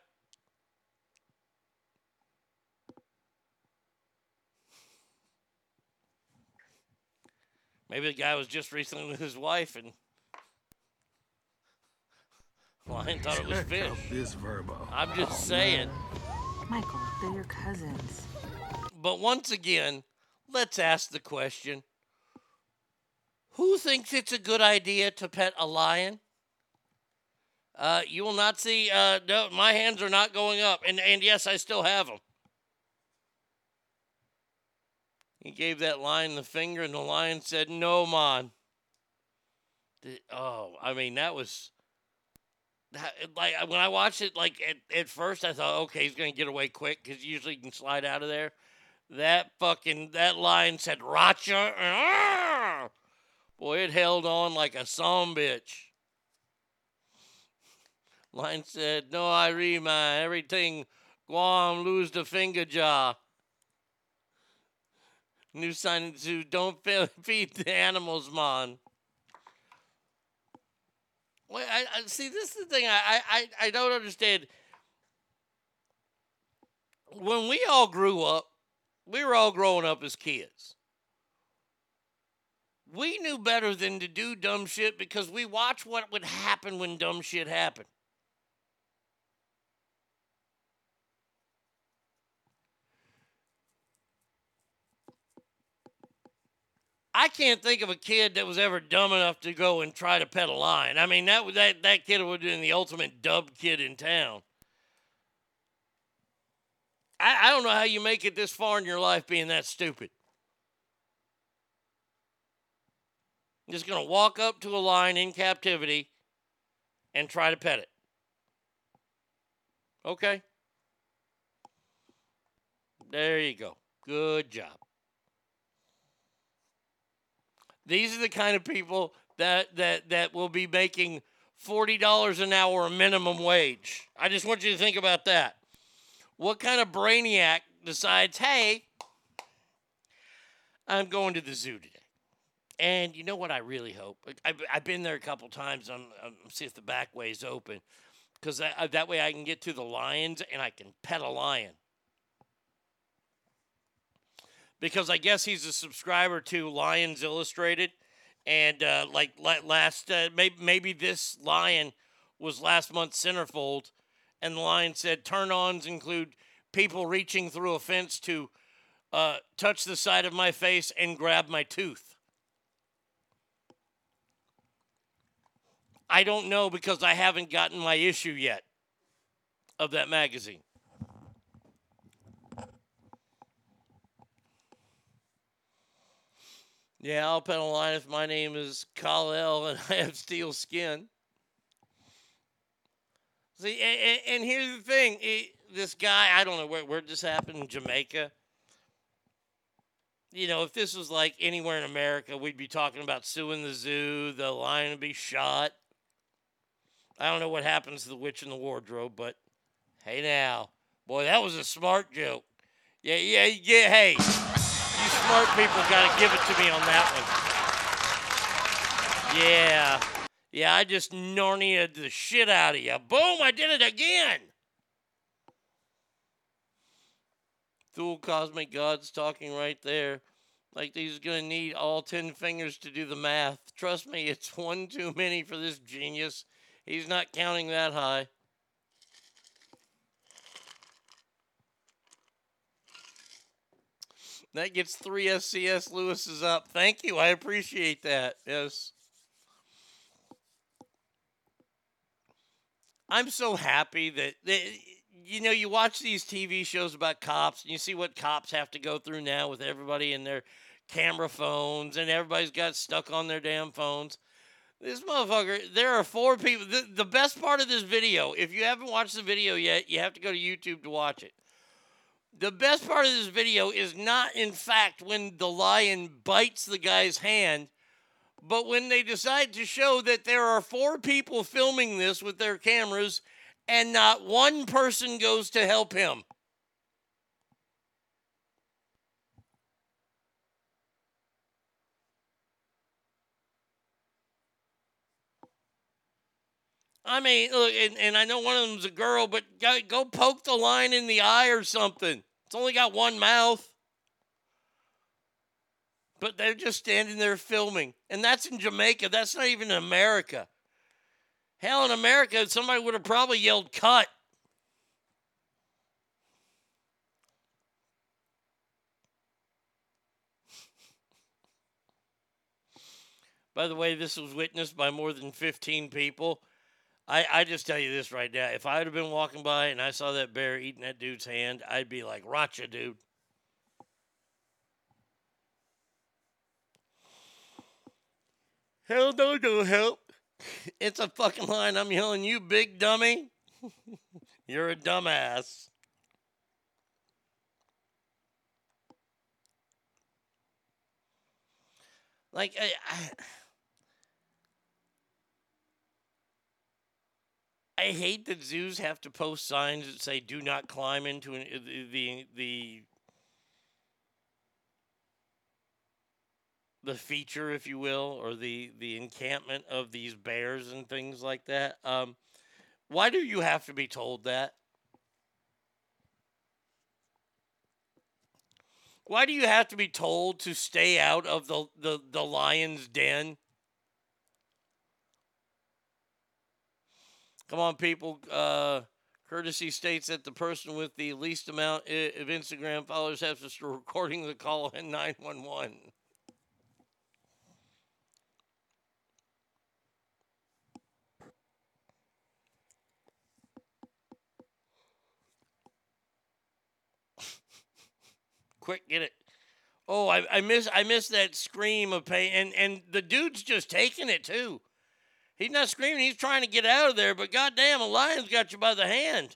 Maybe the guy was just recently with his wife and Lion thought it was fish. This verbo. I'm just oh, saying. Michael, they're your cousins. But once again, let's ask the question Who thinks it's a good idea to pet a lion? Uh, you will not see, uh, no, my hands are not going up. And, and yes, I still have them. He gave that lion the finger, and the lion said, No, man. The- oh, I mean, that was. That, like when I watched it, like at, at first I thought, okay, he's gonna get away quick because usually he can slide out of there. That fucking that lion said Racha. Boy, it held on like a some bitch. Lion said, "No, I my everything. Guam lose the finger jaw." New sign to don't feed the animals, man. Well, I, I see. This is the thing I, I I don't understand. When we all grew up, we were all growing up as kids. We knew better than to do dumb shit because we watched what would happen when dumb shit happened. I can't think of a kid that was ever dumb enough to go and try to pet a lion. I mean, that that that kid would have been the ultimate dub kid in town. I, I don't know how you make it this far in your life being that stupid. Just gonna walk up to a lion in captivity and try to pet it. Okay. There you go. Good job. These are the kind of people that that that will be making forty dollars an hour minimum wage. I just want you to think about that. What kind of brainiac decides, hey, I'm going to the zoo today? And you know what? I really hope. I've, I've been there a couple times. I'm, I'm see if the back way is open, because that, way I can get to the lions and I can pet a lion because I guess he's a subscriber to Lions Illustrated, and uh, like last uh, maybe maybe this lion was last month's centerfold, and the lion said turn-ons include people reaching through a fence to uh, touch the side of my face and grab my tooth. I don't know because I haven't gotten my issue yet of that magazine. Yeah, I'll pet a line if my name is Kal-El and I have steel skin. See, and, and here's the thing: this guy, I don't know where where this happened in Jamaica. You know, if this was like anywhere in America, we'd be talking about suing the zoo, the lion would be shot. I don't know what happens to the witch in the wardrobe, but hey now, boy, that was a smart joke. Yeah, yeah, yeah. Hey, you smart people got to give it to me on that one. Yeah, yeah. I just Narnia'd the shit out of you. Boom! I did it again. Thule Cosmic God's talking right there. Like he's gonna need all ten fingers to do the math. Trust me, it's one too many for this genius. He's not counting that high. That gets three SCS Lewis's up. Thank you. I appreciate that. Yes. I'm so happy that, that you know you watch these TV shows about cops and you see what cops have to go through now with everybody in their camera phones and everybody's got stuck on their damn phones. This motherfucker, there are four people. The, the best part of this video, if you haven't watched the video yet, you have to go to YouTube to watch it. The best part of this video is not, in fact, when the lion bites the guy's hand, But when they decide to show that there are four people filming this with their cameras and not one person goes to help him. I mean, look, and, and I know one of them's a girl, but go, go poke the line in the eye or something. It's only got one mouth. But they're just standing there filming. And that's in Jamaica. That's not even in America. Hell, in America, somebody would have probably yelled, cut. By the way, this was witnessed by more than 15 people. I, I just tell you this right now. If I would have been walking by and I saw that bear eating that dude's hand, I'd be like, Racha, dude. Hell no, no help. It's a fucking line. I'm yelling, you big dummy. You're a dumbass. Like, I, I I hate that zoos have to post signs that say "Do not climb into an, the, the the the feature, if you will, or the the encampment of these bears and things like that." Um, why do you have to be told that? Why do you have to be told to stay out of the the, the lion's den? Come on, people. Uh, courtesy states that the person with the least amount of Instagram followers has to start recording the call in 911. Quick, get it. Oh, I, I miss I miss that scream of pain, and and the dude's just taking it too. He's not screaming. He's trying to get out of there, but goddamn, a lion's got you by the hand.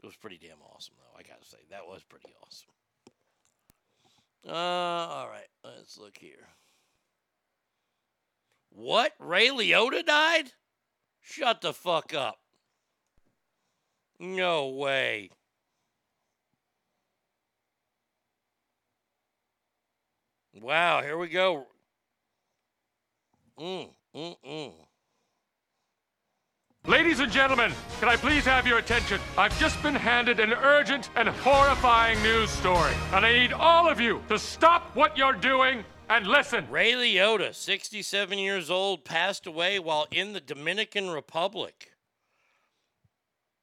It was pretty damn awesome, though. I gotta say, that was pretty awesome. Uh, all right, let's look here. What? Ray Liotta died? Shut the fuck up. No way. Wow, here we go. Mm, mm, mm. Ladies and gentlemen, can I please have your attention? I've just been handed an urgent and horrifying news story, and I need all of you to stop what you're doing and listen. Ray Liotta, 67 years old, passed away while in the Dominican Republic.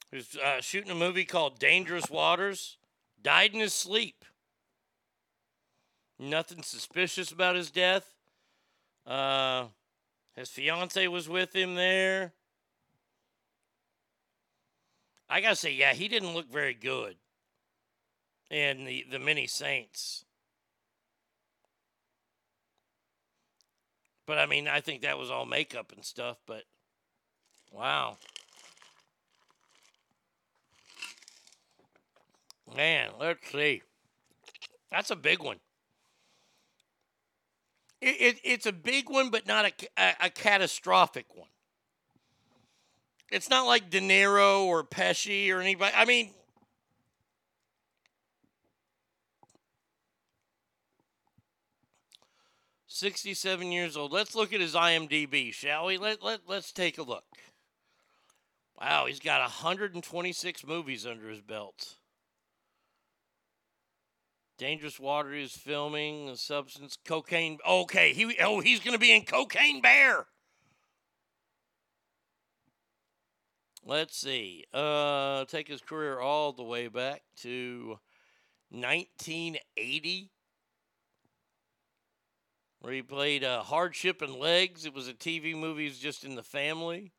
He was uh, shooting a movie called Dangerous Waters. Died in his sleep. Nothing suspicious about his death. Uh, his fiance was with him there. I gotta say, yeah, he didn't look very good in the the Many Saints. But I mean, I think that was all makeup and stuff. But wow, man, let's see. That's a big one. It, it, it's a big one, but not a, a, a catastrophic one. It's not like De Niro or Pesci or anybody. I mean, Sixty-seven years old. Let's look at his IMDb, shall we? Let let let's take a look. Wow, he's got 126 movies under his belt. Dangerous Water is filming a substance cocaine. Okay, he oh he's going to be in Cocaine Bear. Let's see. Uh, take his career all the way back to 1980, where he played uh, Hardhat and Legs. It was a TV movie. It was just in the family.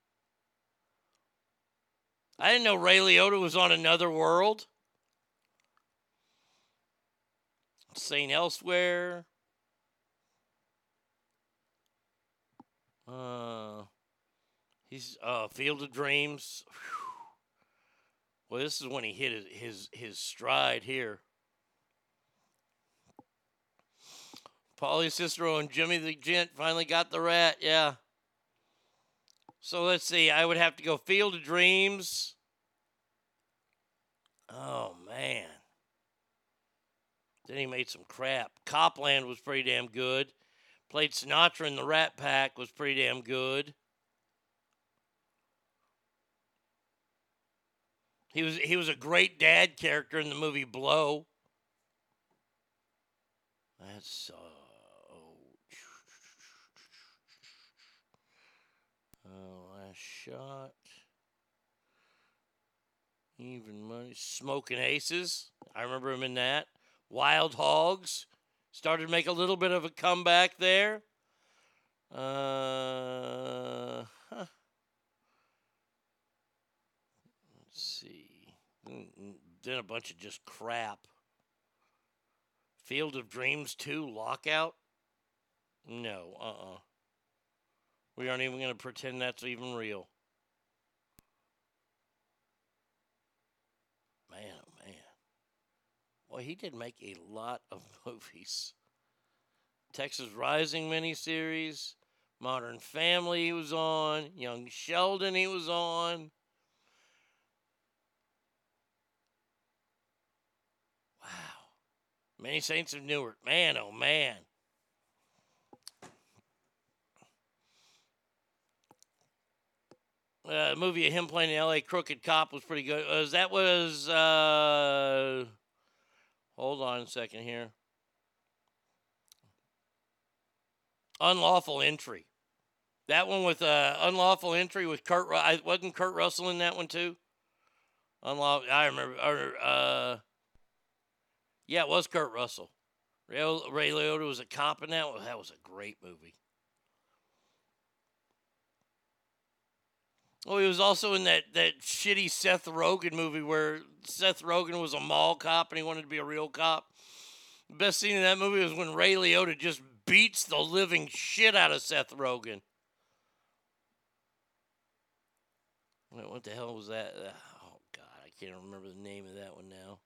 I didn't know Ray Liotta was on Another World. Saint Elsewhere. Uh, he's uh, Field of Dreams. Whew. Well, this is when he hit his his, his stride here. Paulie Cicero and Jimmy the Gent finally got the rat. Yeah. So let's see. I would have to go Field of Dreams. Oh man. Then he made some crap. Copland was pretty damn good. Played Sinatra in the Rat Pack was pretty damn good. He was he was a great dad character in the movie Blow. That's uh, oh, last shot. Even money. Smoking Aces. I remember him in that. Wild Hogs. Started to make a little bit of a comeback there. Uh, huh. Let's see. Mm, mm, Then a bunch of just crap. Field of Dreams 2 Lockout? No, uh uh We aren't even going to pretend that's even real. Man, oh man. Well, he did make a lot of movies. Texas Rising miniseries, Modern Family he was on, Young Sheldon he was on. Wow. Many Saints of Newark. Man, oh man. Uh, movie of him playing the L.A. Crooked Cop was pretty good. Uh, that was uh, hold on a second here. Unlawful Entry. That one with uh, Unlawful Entry with Kurt. I wasn't Kurt Russell in that one too. Unlawful. I remember. Or, uh, yeah, it was Kurt Russell. Ray, Ray Liotta was a cop in that. one. That was a great movie. Oh, he was also in that, that shitty Seth Rogen movie where Seth Rogen was a mall cop and he wanted to be a real cop. The best scene in that movie was when Ray Liotta just beats the living shit out of Seth Rogen. Wait, what the hell was that? Oh, God, I can't remember the name of that one now.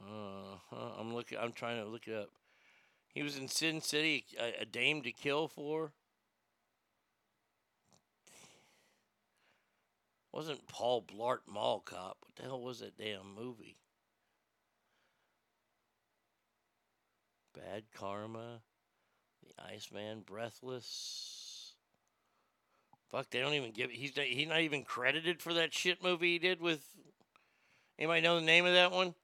Uh huh. I'm looking. I'm trying to look it up. He was in Sin City, a, a Dame to Kill for. Wasn't Paul Blart Mall Cop? What the hell was that damn movie? Bad Karma, The Iceman, Breathless. Fuck, they don't even give. He's not, he's not even credited for that shit movie he did with. Anybody know the name of that one?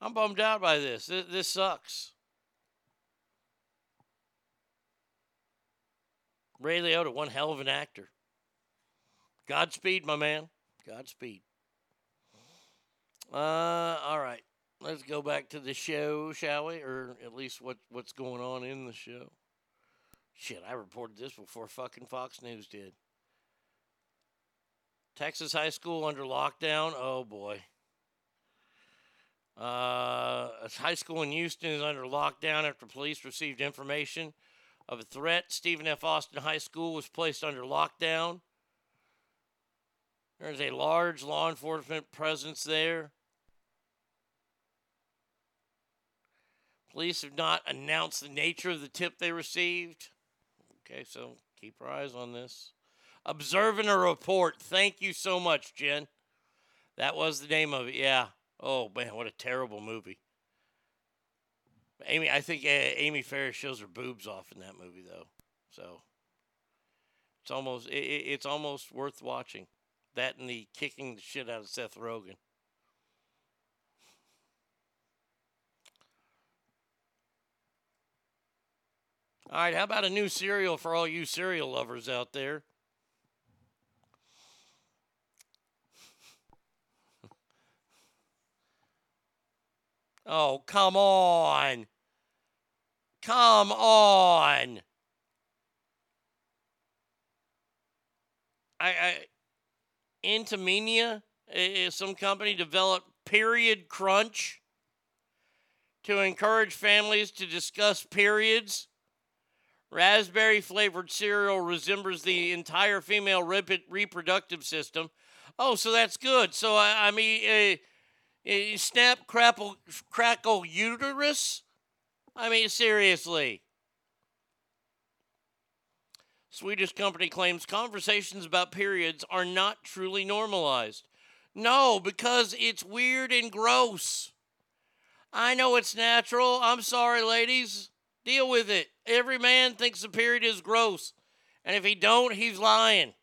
I'm bummed out by this. This, this sucks. Ray Liotta, one hell of an actor. Godspeed, my man. Godspeed. Uh, all right. Let's go back to the show, shall we? Or at least what, what's going on in the show. Shit, I reported this before fucking Fox News did. Texas high school under lockdown. Oh boy. Uh, a high school in Houston is under lockdown after police received information of a threat. Stephen F. Austin High School was placed under lockdown. There's a large law enforcement presence there. Police have not announced the nature of the tip they received. Okay, so keep our eyes on this. Observe and Report. Thank you so much, Jen. That was the name of it. Yeah. Oh man, what a terrible movie. Amy, I think uh, Amy Ferris shows her boobs off in that movie though, so it's almost it, it- it's almost worth watching. That and the kicking the shit out of Seth Rogen. All right, how about a new cereal for all you cereal lovers out there? Oh, come on. Come on. I, I Intimina, is some company developed Period Crunch to encourage families to discuss periods Raspberry flavored cereal resembles the entire female rep- reproductive system. Oh, so that's good. So I, I mean, uh, snap, crackle, crackle uterus. I mean, seriously. Swedish company claims conversations about periods are not truly normalized. No, because it's weird and gross. I know it's natural. I'm sorry, ladies. Deal with it. Every man thinks a period is gross. And if he don't, he's lying.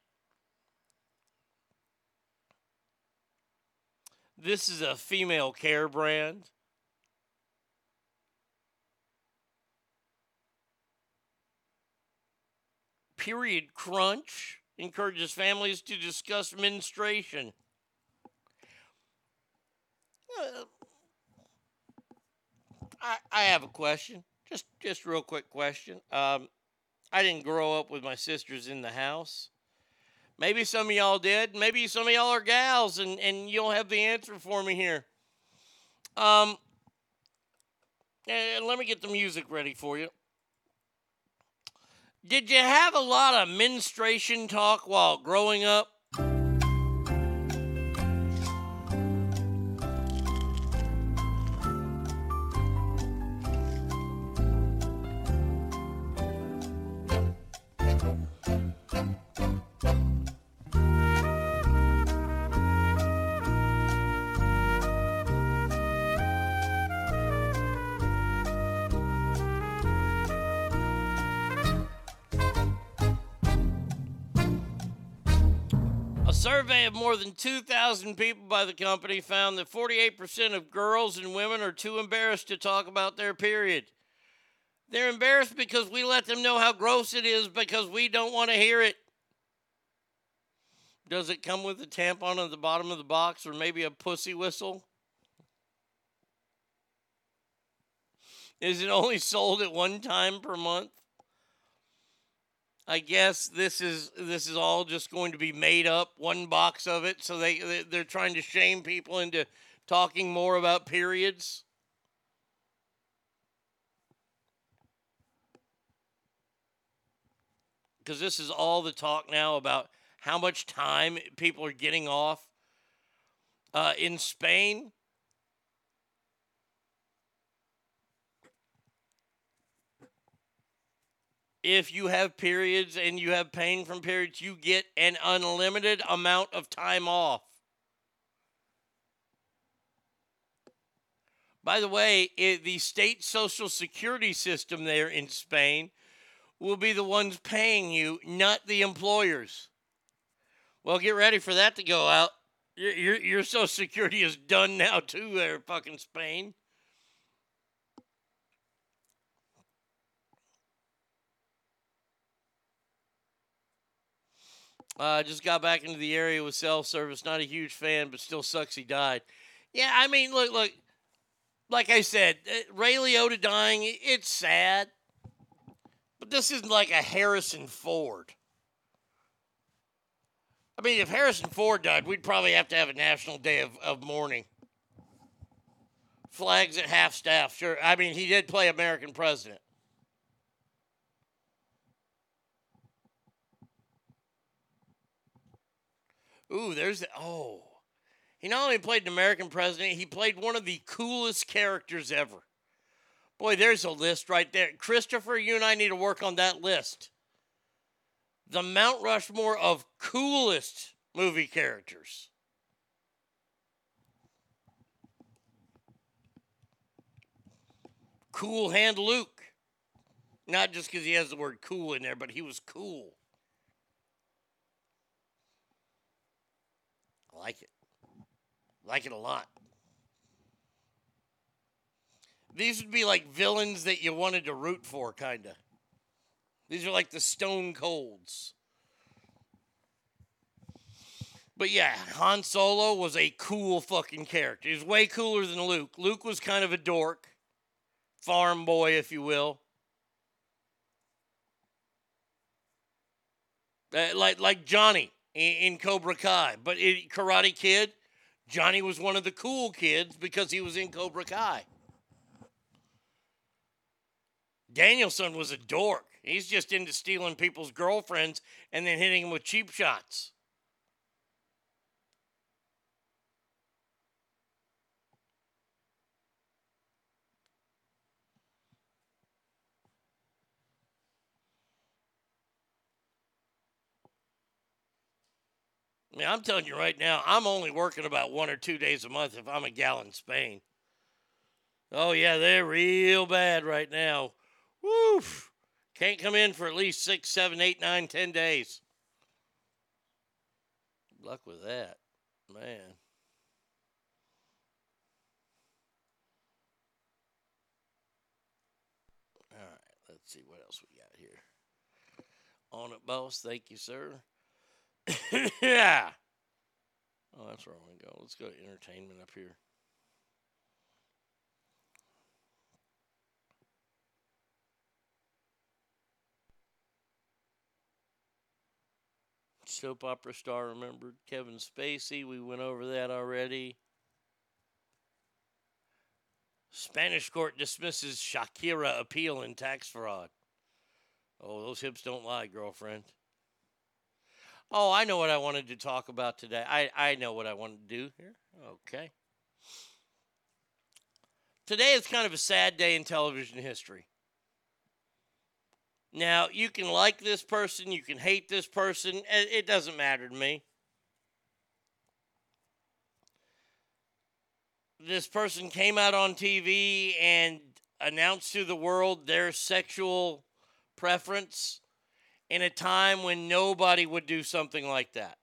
This is a female care brand. Period Crunch encourages families to discuss menstruation. Uh, I, I have a question. Just just real quick question. Um, I didn't grow up with my sisters in the house. Maybe some of y'all did. Maybe some of y'all are gals, and, and you'll have the answer for me here. Um, eh, let me get the music ready for you. Did you have a lot of menstruation talk while growing up? More than 2,000 people by the company found that 48% of girls and women are too embarrassed to talk about their period. They're embarrassed because we let them know how gross it is because we don't want to hear it. Does it come with a tampon at the bottom of the box or maybe a pussy whistle? Is it only sold at one time per month? I guess this is this is all just going to be made up, one box of it. So they they- they're trying to shame people into talking more about periods. Because this is all the talk now about how much time people are getting off. Uh, in Spain, if you have periods and you have pain from periods, you get an unlimited amount of time off. By the way, it, the state social security system there in Spain will be the ones paying you, not the employers. Well, get ready for that to go out. Your, your, your social security is done now, too, there, fucking Spain. Uh, just got back into the area with self service. Not a huge fan, but still sucks he died. Yeah, I mean, look, look. Like I said, uh, Ray Liotta dying, it's sad. But this isn't like a Harrison Ford. I mean, if Harrison Ford died, we'd probably have to have a national day of, of mourning. Flags at half staff, sure. I mean, he did play American president. Ooh, there's the, oh. He not only played an American president, he played one of the coolest characters ever. Boy, there's a list right there. Christopher, you and I need to work on that list. The Mount Rushmore of coolest movie characters. Cool Hand Luke. Not just because he has the word cool in there, but he was cool. Like it. Like it a lot. These would be like villains that you wanted to root for, kind of. These are like the Stone Colds. But yeah, Han Solo was a cool fucking character. He was way cooler than Luke. Luke was kind of a dork, farm boy, if you will. Uh, like like Johnny in, Cobra Kai, but in Karate Kid, Johnny was one of the cool kids because he was in Cobra Kai. Daniel-san was a dork. He's just into stealing people's girlfriends and then hitting them with cheap shots. I mean, I'm telling you right now, I'm only working about one or two days a month if I'm a gal in Spain. Oh, yeah, they're real bad right now. Woof. Can't come in for at least six, seven, eight, nine, ten days. Luck with that, man. All right, let's see what else we got here. On it, boss. Thank you, sir. yeah. Oh, that's where I want to go. Let's go to entertainment up here. Soap opera star remembered Kevin Spacey. We went over that already. Spanish court dismisses Shakira appeal in tax fraud. Oh, those hips don't lie, girlfriend. Oh, I know what I wanted to talk about today. I, I know what I wanted to do here. Okay. Today is kind of a sad day in television history. Now, you can like this person, you can hate this person, it it doesn't matter to me. This person came out on TV and announced to the world their sexual preference in a time when nobody would do something like that.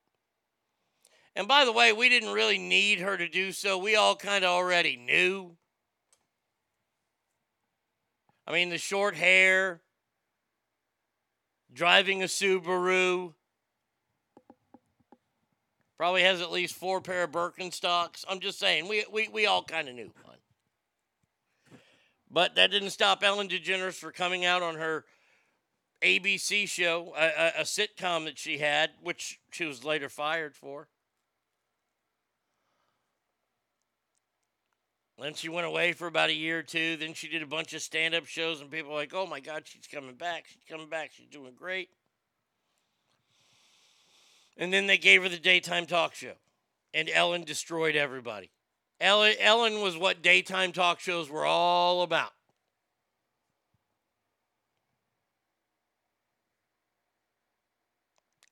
And by the way, we didn't really need her to do so. We all kind of already knew. I mean, the short hair, driving a Subaru, probably has at least four pair of Birkenstocks. I'm just saying, we, we, we all kind of knew. But that didn't stop Ellen DeGeneres from coming out on her ABC show, a, a, a sitcom that she had, which she was later fired for. Then she went away for about a year or two. Then she did a bunch of stand up shows, and people were like, oh my God, she's coming back. She's coming back. She's doing great. And then they gave her the daytime talk show, and Ellen destroyed everybody. Ellen, Ellen was what daytime talk shows were all about.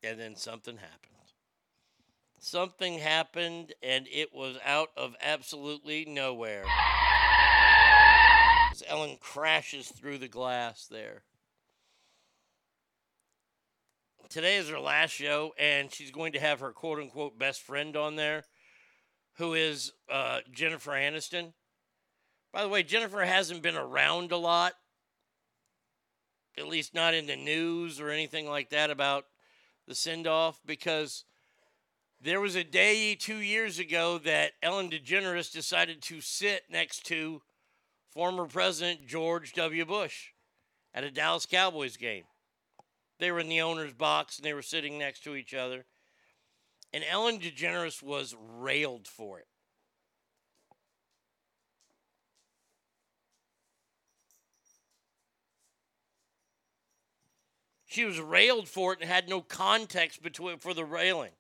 And then something happened. Something happened, and it was out of absolutely nowhere. As Ellen crashes through the glass there. Today is her last show, and she's going to have her quote unquote best friend on there, who is uh, Jennifer Aniston. By the way, Jennifer hasn't been around a lot, at least not in the news or anything like that about the send off, because there was a day two years ago that Ellen DeGeneres decided to sit next to former President George W. Bush at a Dallas Cowboys game. They were in the owner's box and they were sitting next to each other. And Ellen DeGeneres was railed for it. She was railed for it and had no context between for the railing.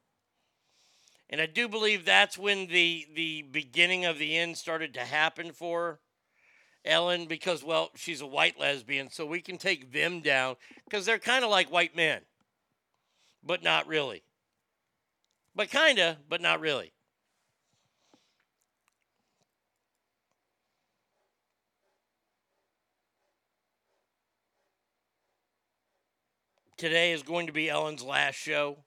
And I do believe that's when the the beginning of the end started to happen for Ellen because well, she's a white lesbian, so we can take them down because they're kind of like white men. But not really. But kind of, but not really. Today is going to be Ellen's last show.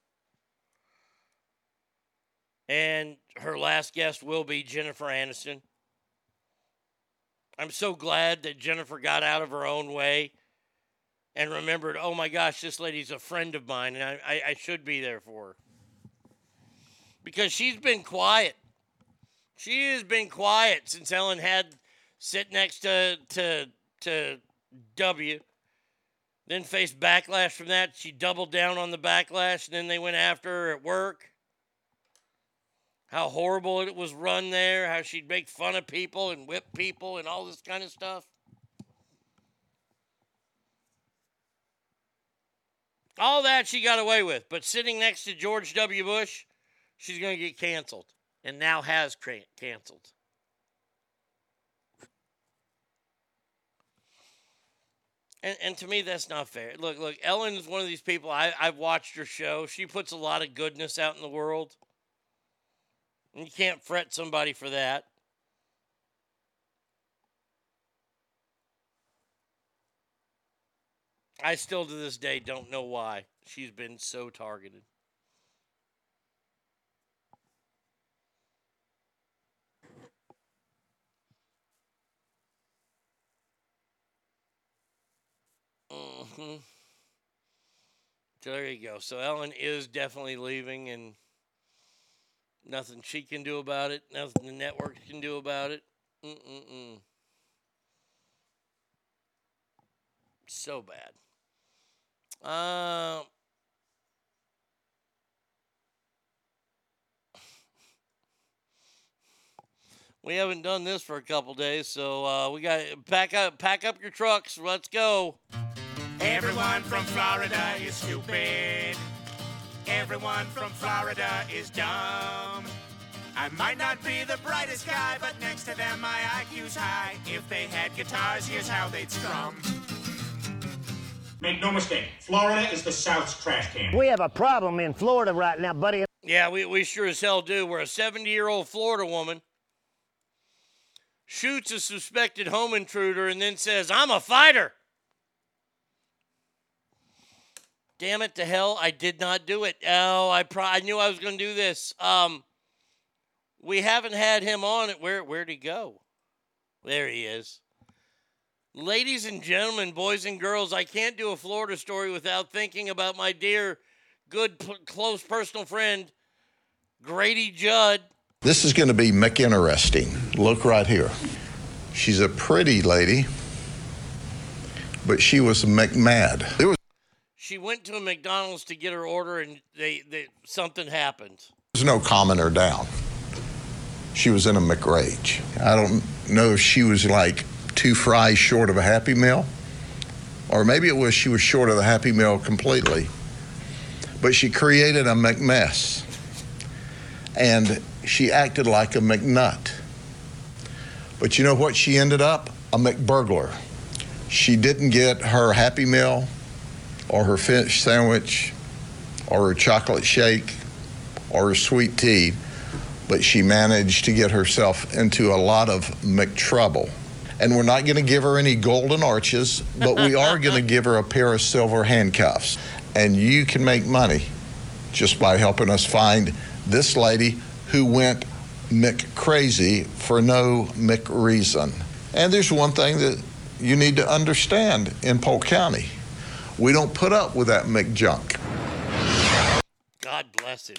And her last guest will be Jennifer Aniston. I'm so glad that Jennifer got out of her own way and remembered, oh my gosh, this lady's a friend of mine, and I, I, I should be there for her. Because she's been quiet. She has been quiet since Ellen had sit next to to to W. Then faced backlash from that. She doubled down on the backlash, and then they went after her at work how horrible it was run there, how she'd make fun of people and whip people and all this kind of stuff. All that she got away with, but sitting next to George W. Bush, she's going to get canceled and now has cran- canceled. And, and to me, that's not fair. Look, look, Ellen is one of these people. I, I've watched her show. She puts a lot of goodness out in the world. And you can't fret somebody for that. I still to this day don't know why she's been so targeted. Hmm So there you go. So Ellen is definitely leaving, and nothing she can do about it. Nothing the network can do about it. Mm-mm-mm. So bad. Uh, we haven't done this for a couple days, so uh, we got pack up, pack up your trucks. Let's go. Everyone from Florida is stupid. Everyone from Florida is dumb. I might not be the brightest guy, but next to them my IQ's high. If they had guitars, here's how they'd strum. Make no mistake, Florida is the South's trash can. We have a problem in Florida right now, buddy. Yeah, we, we sure as hell do. We're a 70 year old Florida woman shoots a suspected home intruder and then says, I'm a fighter. Damn it to hell, I did not do it. Oh, I, pro- I knew I was going to do this. Um, we haven't had him on it. Where, where'd he go? There he is. Ladies and gentlemen, boys and girls, I can't do a Florida story without thinking about my dear, good, p- close personal friend, Grady Judd. This is going to be McInteresting. Look right here. She's a pretty lady, but she was McMad. There was She went to a McDonald's to get her order, and they, they something happened. There's no calming her down. She was in a McRage. I don't know if she was like two fries short of a Happy Meal, or maybe it was she was short of the Happy Meal completely. But she created a McMess, and she acted like a McNut. But you know what? She ended up a McBurglar. She didn't get her Happy Meal, or her fish sandwich, or her chocolate shake, or her sweet tea, but she managed to get herself into a lot of McTrouble. And we're not going to give her any golden arches, but we are going to give her a pair of silver handcuffs. And you can make money just by helping us find this lady who went McCrazy for no McReason. And there's one thing that you need to understand in Polk County. We don't put up with that McJunk. God bless him.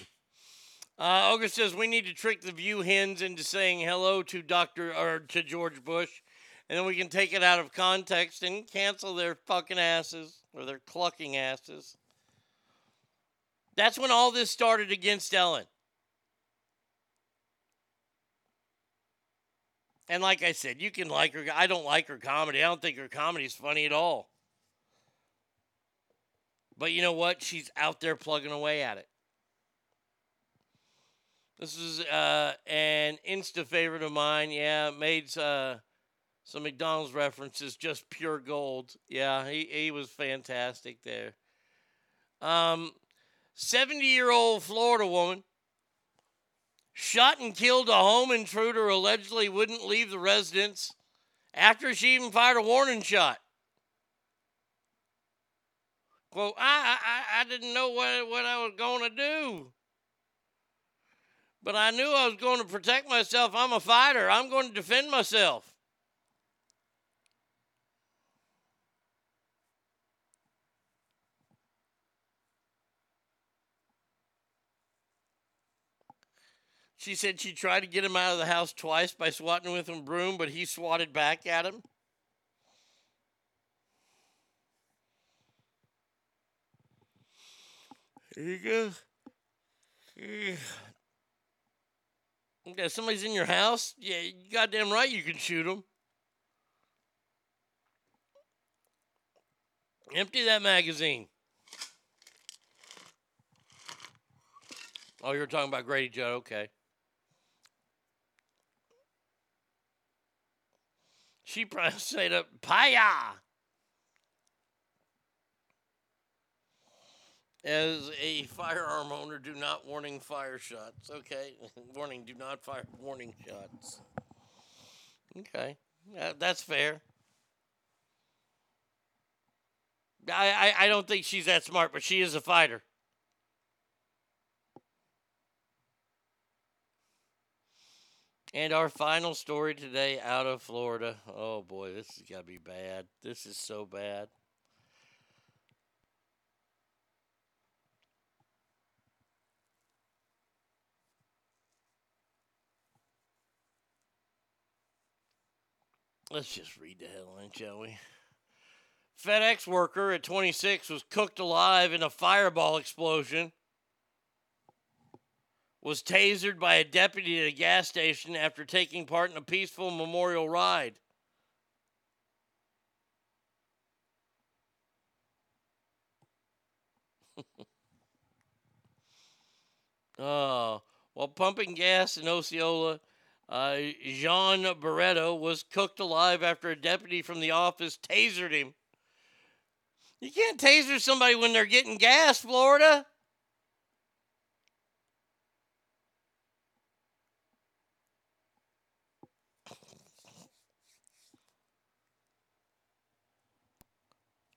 Uh, Ogre says we need to trick the view hens into saying hello to Doctor or to George Bush, and then we can take it out of context and cancel their fucking asses or their clucking asses. That's when all this started against Ellen. And like I said, you can like her. I don't like her comedy. I don't think her comedy is funny at all. But you know what? She's out there plugging away at it. This is uh, an Insta favorite of mine. Yeah, made uh, some McDonald's references, just pure gold. Yeah, he, he was fantastic there. Um, 70 year old Florida woman shot and killed a home intruder allegedly wouldn't leave the residence after she even fired a warning shot. Quote, I, I, I didn't know what, what I was going to do. But I knew I was going to protect myself. I'm a fighter. I'm going to defend myself. She said she tried to get him out of the house twice by swatting with a broom, but he swatted back at him. There you go. Okay, somebody's in your house. Yeah, you goddamn right you can shoot them. Empty that magazine. Oh, you're talking about Grady Judd. Okay. She probably stayed up. Paya. As a firearm owner, do not warning fire shots. Okay, warning, do not fire warning shots. Okay, that, that's fair. I, I I don't think she's that smart, but she is a fighter. And our final story today out of Florida. Oh boy, this has got to be bad. This is so bad. Let's just read the headline, shall we? FedEx worker at 26 was cooked alive in a fireball explosion. Was tasered by a deputy at a gas station after taking part in a peaceful memorial ride. oh, while pumping gas in Osceola, uh, Jean Barreto was cooked alive after a deputy from the office tasered him. You can't taser somebody when they're getting gas, Florida.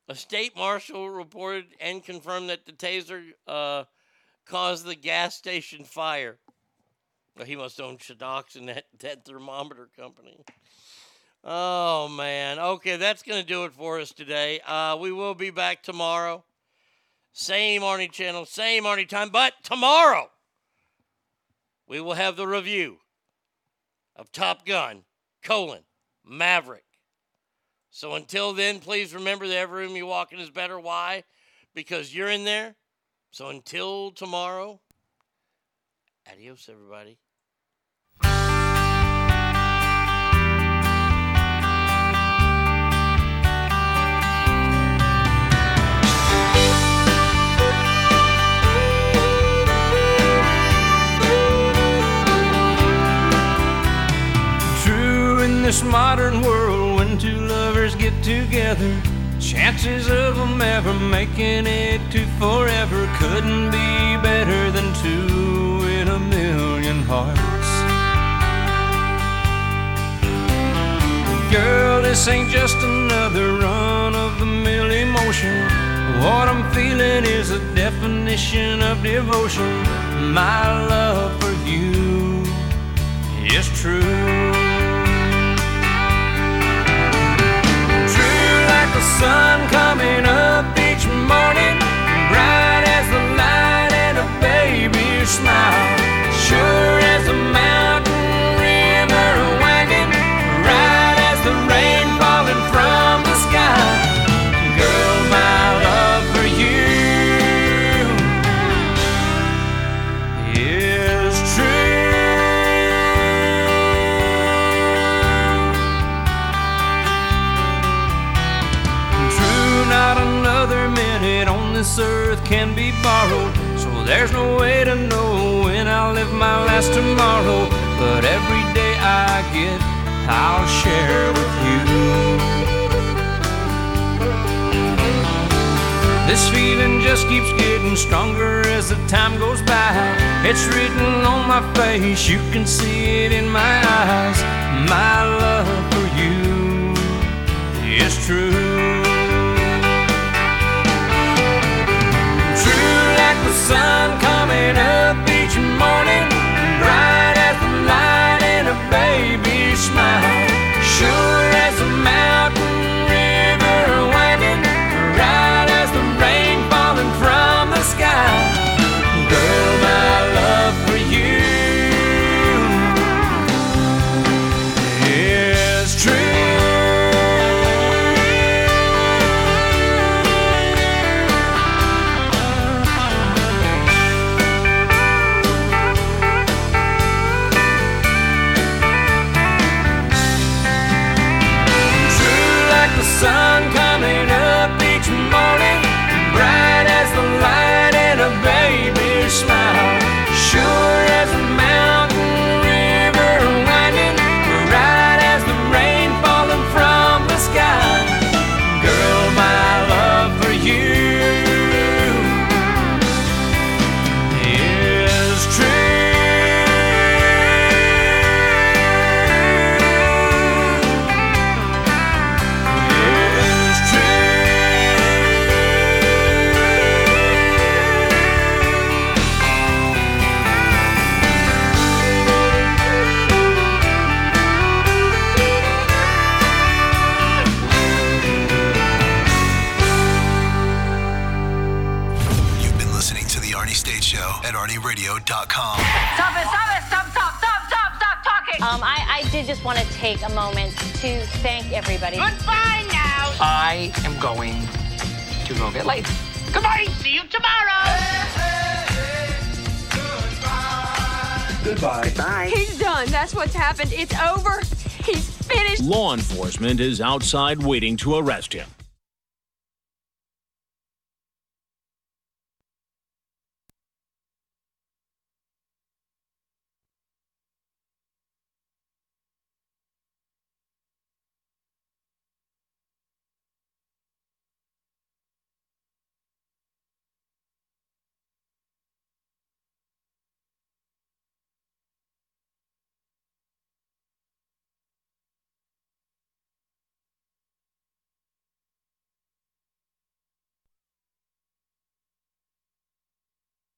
A state marshal reported and confirmed that the taser uh, caused the gas station fire. He must own Shadocks and that, that thermometer company. Oh, man. Okay, that's going to do it for us today. Uh, we will be back tomorrow. Same Arnie channel, same Arnie time. But tomorrow, we will have the review of Top Gun, colon, Maverick. So until then, please remember that every room you walk in is better. Why? Because you're in there. So until tomorrow, adios, everybody. This modern world, when two lovers get together, chances of them ever making it to forever couldn't be better than two in a million hearts. Girl, this ain't just another run of the mill emotion. What I'm feeling is a definition of devotion. My love for you is true. The sun coming up each morning, bright as the light and a baby's smile. Sure as a mountain this earth can be borrowed. So there's no way to know when I'll live my last tomorrow. But every day I get, I'll share with you. This feeling just keeps getting stronger as the time goes by. It's written on my face, you can see it in my eyes. My love for you is true. Sun coming up each morning, bright as the light in a baby's smile. Everybody. Goodbye now. I am going to go get laid. Goodbye. See you tomorrow. Goodbye. Bye. He's done. That's what's happened. It's over. He's finished. Law enforcement is outside waiting to arrest him.